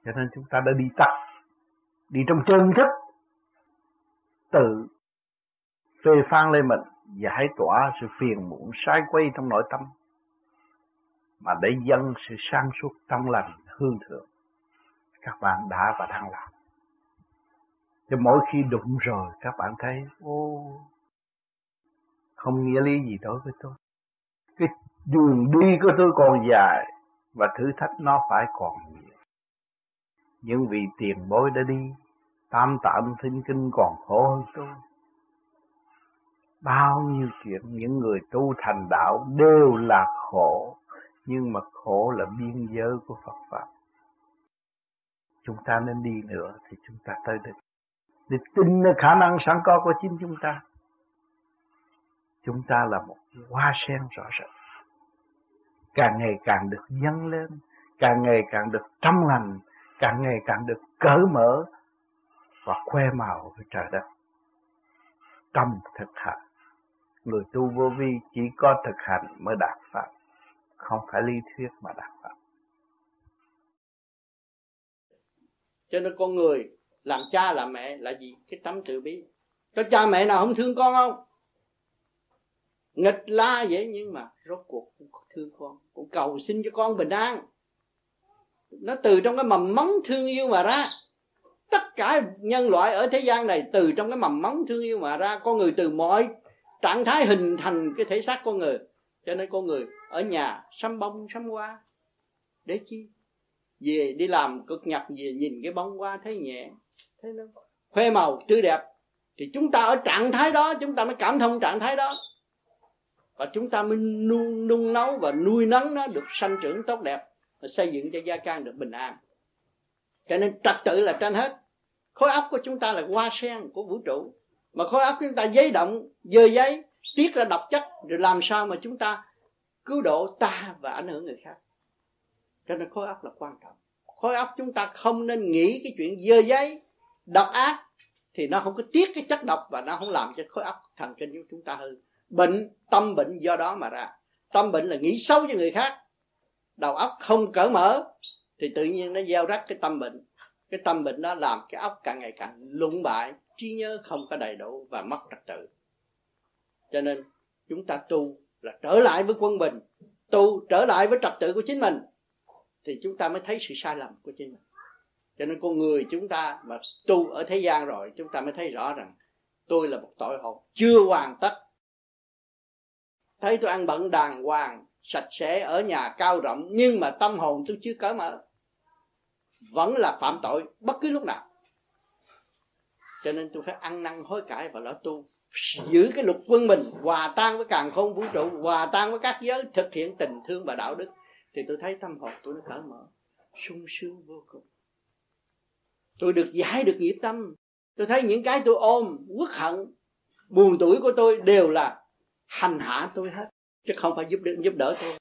Cho nên chúng ta đã đi tập, đi trong chân thức, tự phê phán lên mình giải tỏa sự phiền muộn, sai quay trong nội tâm mà để dân sự sang suốt trong lành, hương thượng. Các bạn đã và đang làm. Cho mỗi khi đụng rồi, các bạn thấy, ô, không nghĩa lý gì đối với tôi. Cái đường đi của tôi còn dài và thử thách nó phải còn nhiều. Những vị tiền bối đã đi, tam tạng thinh kinh còn khổ hơn tôi. Bao nhiêu chuyện, những người tu thành đạo đều là khổ nhưng mà khổ là biên giới của Phật Pháp. Chúng ta nên đi nữa thì chúng ta tới được. Để tin nơi khả năng sẵn có của chính chúng ta. Chúng ta là một hoa sen rõ rệt. Càng ngày càng được dâng lên, càng ngày càng được trong lành, càng ngày càng được cởi mở và khoe màu với trời đất. Tâm thực hành, người tu vô vi chỉ có thực hành mới đạt Pháp không phải lý thuyết mà đạt phật. cho nên con người, làm cha làm mẹ là gì? Cái tấm tự bi. Có cha mẹ nào không thương con không? Nghịch la vậy, nhưng mà rốt cuộc cũng thương con. Cũng cầu xin cho con bình an. Nó từ trong cái mầm móng thương yêu mà ra. Tất cả nhân loại ở thế gian này từ trong cái mầm móng thương yêu mà ra, con người từ mọi trạng thái hình thành cái thể xác con người cho nên con người ở nhà sắm bông sắm hoa để chi? Về đi làm cực nhọc về nhìn cái bông hoa thấy nhẹ thấy nó khoe màu tươi đẹp. Thì chúng ta ở trạng thái đó chúng ta mới cảm thông trạng thái đó. Và chúng ta mới nung, nung nấu và nuôi nấng nó được sanh trưởng tốt đẹp và xây dựng cho gia can được bình an. Cho nên trật tự là trên hết. Khối óc của chúng ta là hoa sen của vũ trụ. Mà khối óc chúng ta giấy động dơ giấy tiết ra độc chất, rồi làm sao mà chúng ta cứu độ ta và ảnh hưởng người khác? Cho nên khối óc là quan trọng. Khối óc chúng ta không nên nghĩ cái chuyện dơ giấy, độc ác, thì nó không có tiết cái chất độc và nó không làm cho khối óc thần kinh của chúng ta hư. Bệnh, tâm bệnh do đó mà ra. Tâm bệnh là nghĩ xấu cho người khác. Đầu óc không cởi mở, thì tự nhiên nó gieo rắc cái tâm bệnh. Cái tâm bệnh đó làm cái óc càng ngày càng lụng bại, trí nhớ không có đầy đủ và mất trật tự cho nên, chúng ta tu là trở lại với quân bình, tu trở lại với trật tự của chính mình, thì chúng ta mới thấy sự sai lầm của chính mình. Cho nên con người chúng ta mà tu ở thế gian rồi, chúng ta mới thấy rõ rằng tôi là một tội hồn chưa hoàn tất. Thấy tôi ăn bận đàng hoàng, sạch sẽ, ở nhà cao rộng, nhưng mà tâm hồn tôi chưa cởi mở, vẫn là phạm tội bất cứ lúc nào. Cho nên tôi phải ăn năn hối cải và lo tu giữ cái luật quân mình hòa tan với càng không vũ trụ hòa tan với các giới thực hiện tình thương và đạo đức. Thì tôi thấy tâm hồn tôi nó cởi mở sung sướng vô cùng. Tôi được giải được nghiệp tâm. Tôi thấy những cái tôi ôm uất hận buồn tuổi của tôi đều là hành hạ tôi hết chứ không phải giúp đỡ, giúp đỡ tôi.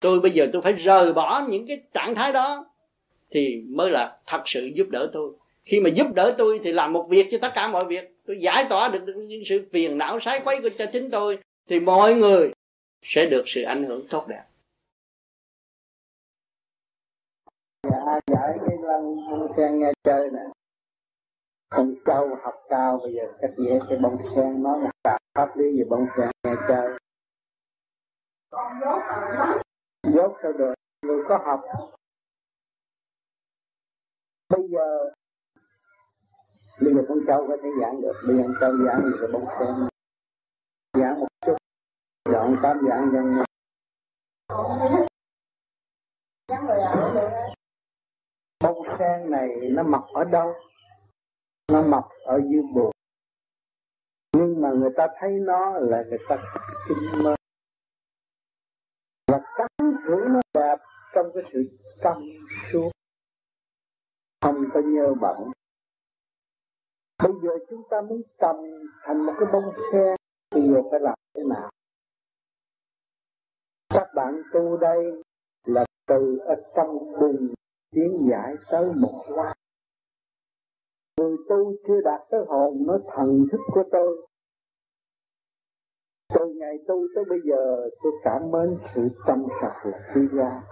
Tôi bây giờ tôi phải rời bỏ những cái trạng thái đó thì mới là thật sự giúp đỡ tôi. Khi mà giúp đỡ tôi thì làm một việc cho tất cả mọi việc tôi giải tỏa được những sự phiền não sái quấy của cho chính tôi, thì mọi người sẽ được sự ảnh hưởng tốt đẹp. Dạ giải cái lăng bông sen nghe chơi nè. Con trâu học cao bây giờ, cách dễ cái bông sen, nó là pháp lý về bông sen nghe chơi. Dốt sao được người có học. Bây giờ bây giờ con trâu có thể giảng được. Bây giờ con trâu giảng được cái bông sen giảng một chút. Dọn tám giảng cho nghe. Bông sen này nó mọc ở đâu? Nó mọc ở dưới bùn nhưng mà người ta thấy nó là người ta kinh mơ. Và tán thưởng nó đẹp trong cái sự trong suốt. Không có nhơ bẩn bây giờ chúng ta muốn trồng thành một cái bông sen thì giờ phải làm thế nào? Các bạn tu đây là từ ở trong bùn tiến giải tới một hoa người tu chưa đạt tới hồn, nó thần thức của tôi. Từ ngày tu tới bây giờ, tôi cảm mến sự trong sạch là quý giá.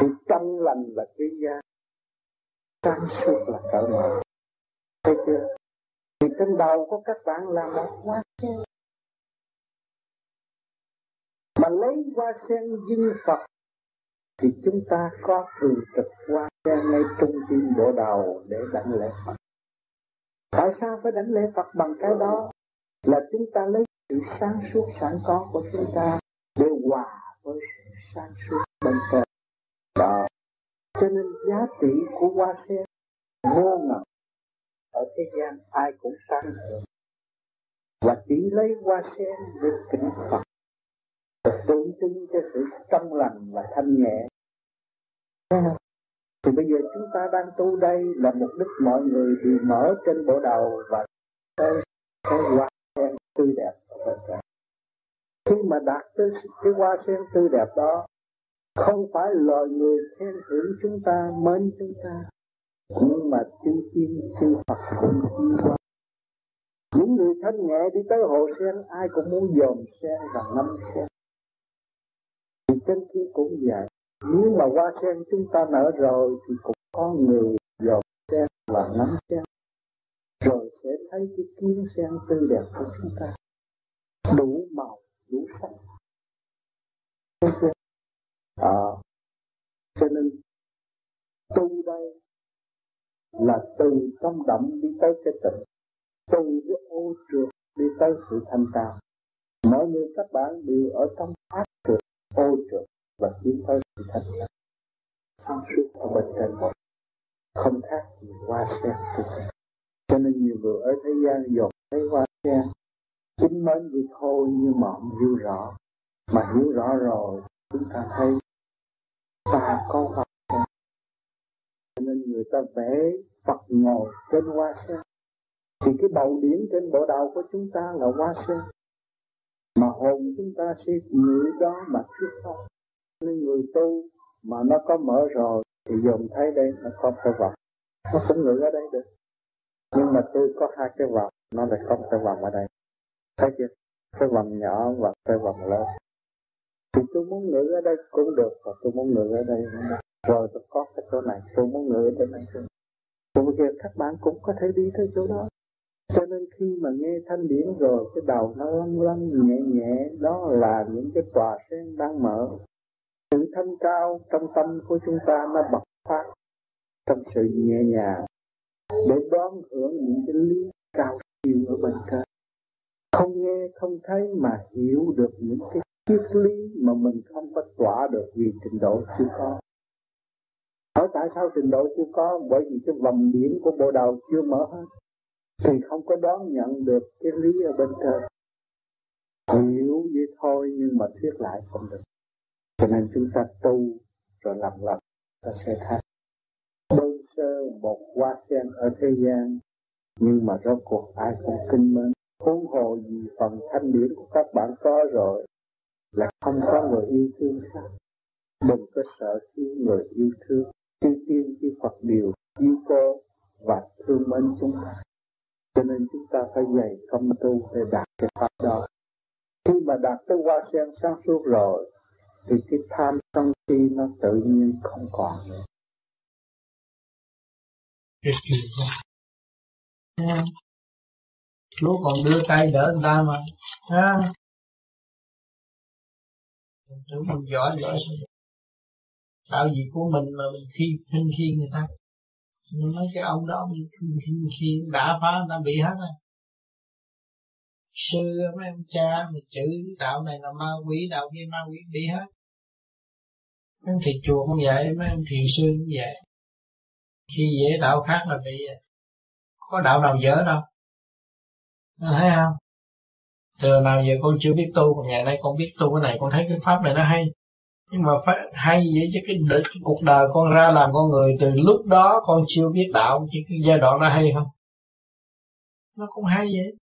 Sự trong lành là quý giá. Sáng suốt là cỡ mở thấy chưa thì trên đầu của các bạn là một hoa sen. Mà lấy hoa sen dinh Phật, thì chúng ta có thường trực hoa sen ngay trung tim bộ đầu để đảnh lễ Phật. Tại sao phải đánh lễ Phật bằng cái đó? Là chúng ta lấy sự sáng suốt sẵn có của chúng ta để hòa với sự sáng suốt bên trên. Đó. Cho nên giá trị của hoa sen vô ngần ở thế gian ai cũng sang và chỉ lấy hoa sen để kính Phật. Và tượng trưng cho sự trong lành và thanh nhẹ. Thì bây giờ chúng ta đang tu đây là mục đích mọi người đều mở trên bộ đầu và cái cái hoa sen tươi đẹp khi mà đạt tới cái hoa sen tươi đẹp đó, không phải loài người khen thưởng chúng ta, mến chúng ta nhưng mà chư thiên chư Phật cũng đi qua những người thanh nhẹ đi tới hồ sen ai cũng muốn dòm sen và ngắm sen. Thì trên kia cũng vậy. Nếu mà hoa sen chúng ta nở rồi thì cũng có người dòm sen và ngắm sen. Rồi sẽ thấy cái kiến sen tươi đẹp của chúng ta. Đủ màu đủ sắc. À, cho nên tu đây là từ trong động đi tới cái tịnh từ cái ô trượt đi tới sự thanh cao mọi người các bạn đều ở trong ác trượt ô trượt và tiến tới sự thanh cao sáng suốt ở bên trên không khác gì qua xe cho nên nhiều người ở thế gian dồn thấy qua xe, kính mến vậy thôi nhưng mà không hiểu rõ mà hiểu rõ rồi chúng ta thấy ta có hoa nên người ta vẽ Phật ngồi trên hoa sen. Thì cái bầu điển trên bộ đầu của chúng ta là hoa sen. Mà hồn chúng ta sẽ ngự đó mà thuyết pháp. Nên người tu mà nó có mở rồi, thì dồn thấy đây nó có cái vọng nó cũng ngự ở đây được. Nhưng mà tôi có hai cái vòng nó lại không cái vòng ở đây. Thấy chưa? Cái vòng nhỏ và cái vòng lớn. Thì tôi muốn ngự ở đây cũng được, và tôi muốn ngự ở đây cũng được rồi, tôi có cái chỗ này, tôi muốn ngửi ở này. Tôi bây giờ các bạn cũng có thể đi tới chỗ đó. Cho nên khi mà nghe thanh điển rồi, cái đầu nó lăn lăn nhẹ nhẹ, đó là những cái tòa sen đang mở. Sự thanh cao trong tâm của chúng ta nó bộc phát trong sự nhẹ nhàng, để đón hưởng những cái lý cao siêu ở bên trên. Không nghe, không thấy mà hiểu được những cái triết lý mà mình không có tỏa được vì trình độ chưa có hỏi tại sao trình độ chưa có? Bởi vì cái vòng điểm của bộ đầu chưa mở hết. Thì không có đón nhận được cái lý ở bên trên. Hiểu vậy thôi, nhưng mà thuyết lại không được. Cho nên chúng ta tu rồi làm lần ta sẽ thấy. Đơn sơ một hoa sen ở thế gian, nhưng mà rốt cuộc ai cũng kinh mến. Huống hồ gì phần thanh điển của các bạn có rồi, là không có người yêu thương sao đừng có sợ khi người yêu thương tiên chư Phật đều yêu cô và thương mến chúng ta. Cho nên chúng ta phải dày công tu để đạt cái pháp đó. Khi mà đạt tới hoa sen sáng suốt rồi, thì cái tham sân si nó tự nhiên không còn nữa. Lúc còn đưa tay đỡ người ta mà, ha? Tưởng mình giỏi giỏi tạo gì của mình mà mình khi khinh khi người ta. Nhưng mấy cái ông đó mình khi, khi đã phá người ta bị hết rồi. Sư mấy ông cha mình chữ đạo này là ma quỷ đạo kia ma quỷ bị hết. Mấy thầy chùa cũng vậy mấy ông thiền sư cũng vậy. Khi dễ đạo khác là bị có đạo nào dở đâu. Thấy không? Từ nào giờ con chưa biết tu còn ngày nay con biết tu cái này con thấy cái pháp này nó hay nhưng mà phải hay vậy chứ cái, đời, cái cuộc đời con ra làm con người từ lúc đó con chưa biết đạo chứ cái giai đoạn đó hay không? Nó cũng hay vậy.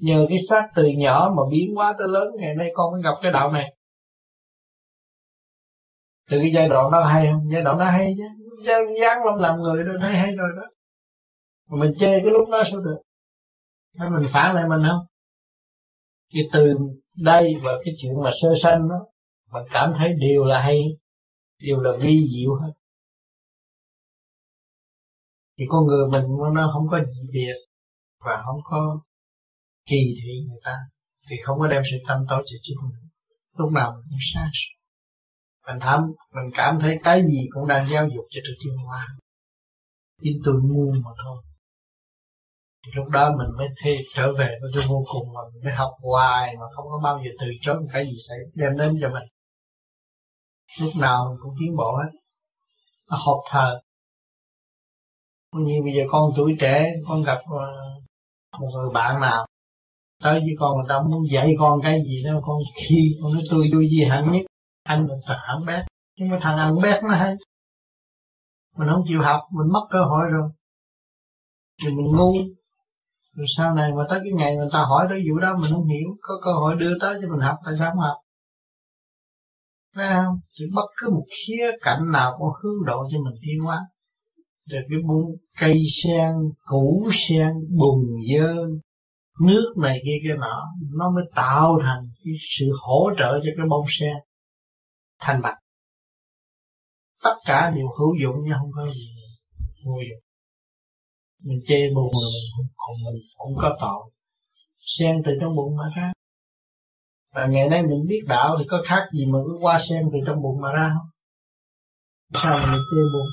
Nhờ cái xác từ nhỏ mà biến hóa tới lớn ngày nay con mới gặp cái đạo này. Từ cái giai đoạn đó hay không? Giai đoạn đó hay chứ. Dáng lâm làm người đó thấy hay rồi đó. Mà mình chê cái lúc đó sao được? Hay mình phản lại mình không? Cái từ đây và cái chuyện mà sơ sanh đó mình cảm thấy đều là hay đều là vi diệu hết. Thì con người mình nó không có gì biệt và không có kỳ thị người ta thì không có đem sự tâm tối cho chính mình. Lúc nào mình cũng sáng suốt. Mình thấm mình cảm thấy cái gì cũng đang giáo dục cho tôi tiên hoa. Nhưng tôi ngu mà thôi. Thì lúc đó mình mới thê, trở về với cái vô cùng mà mình mới học hoài mà không có bao giờ từ chối một cái gì xảy đem đến cho mình lúc nào cũng tiến bộ hết. Nó học thờ. Như bây giờ con tuổi trẻ, con gặp ờ, một người bạn nào, tới với con người ta muốn dạy con cái gì đó, con khi con nói tôi vui gì hẳn nhất, anh mình thật hẳn bét. Nhưng mà thằng ăn bét nó hay. Mình không chịu học, mình mất cơ hội rồi. Thì mình ngu. Rồi sau này mà tới cái ngày người ta hỏi tới vụ đó, mình không hiểu, có cơ hội đưa tới cho mình học, tại sao không học? Phải không? Thì bất cứ một khía cạnh nào cũng hướng độ cho mình tiến hóa. Rồi cái bông cây sen, củ sen, bùn dơ, nước này kia kia nọ, nó mới tạo thành cái sự hỗ trợ cho cái bông sen thành bạch. Tất cả đều hữu dụng nhưng không có gì vô dụng. mình chê buồn là mình còn mình cũng có tội sen từ trong bụng mà ra và ngày nay mình biết đạo thì có khác gì mà cứ qua xem từ trong bụng mà ra không? Sao mà mình chê buồn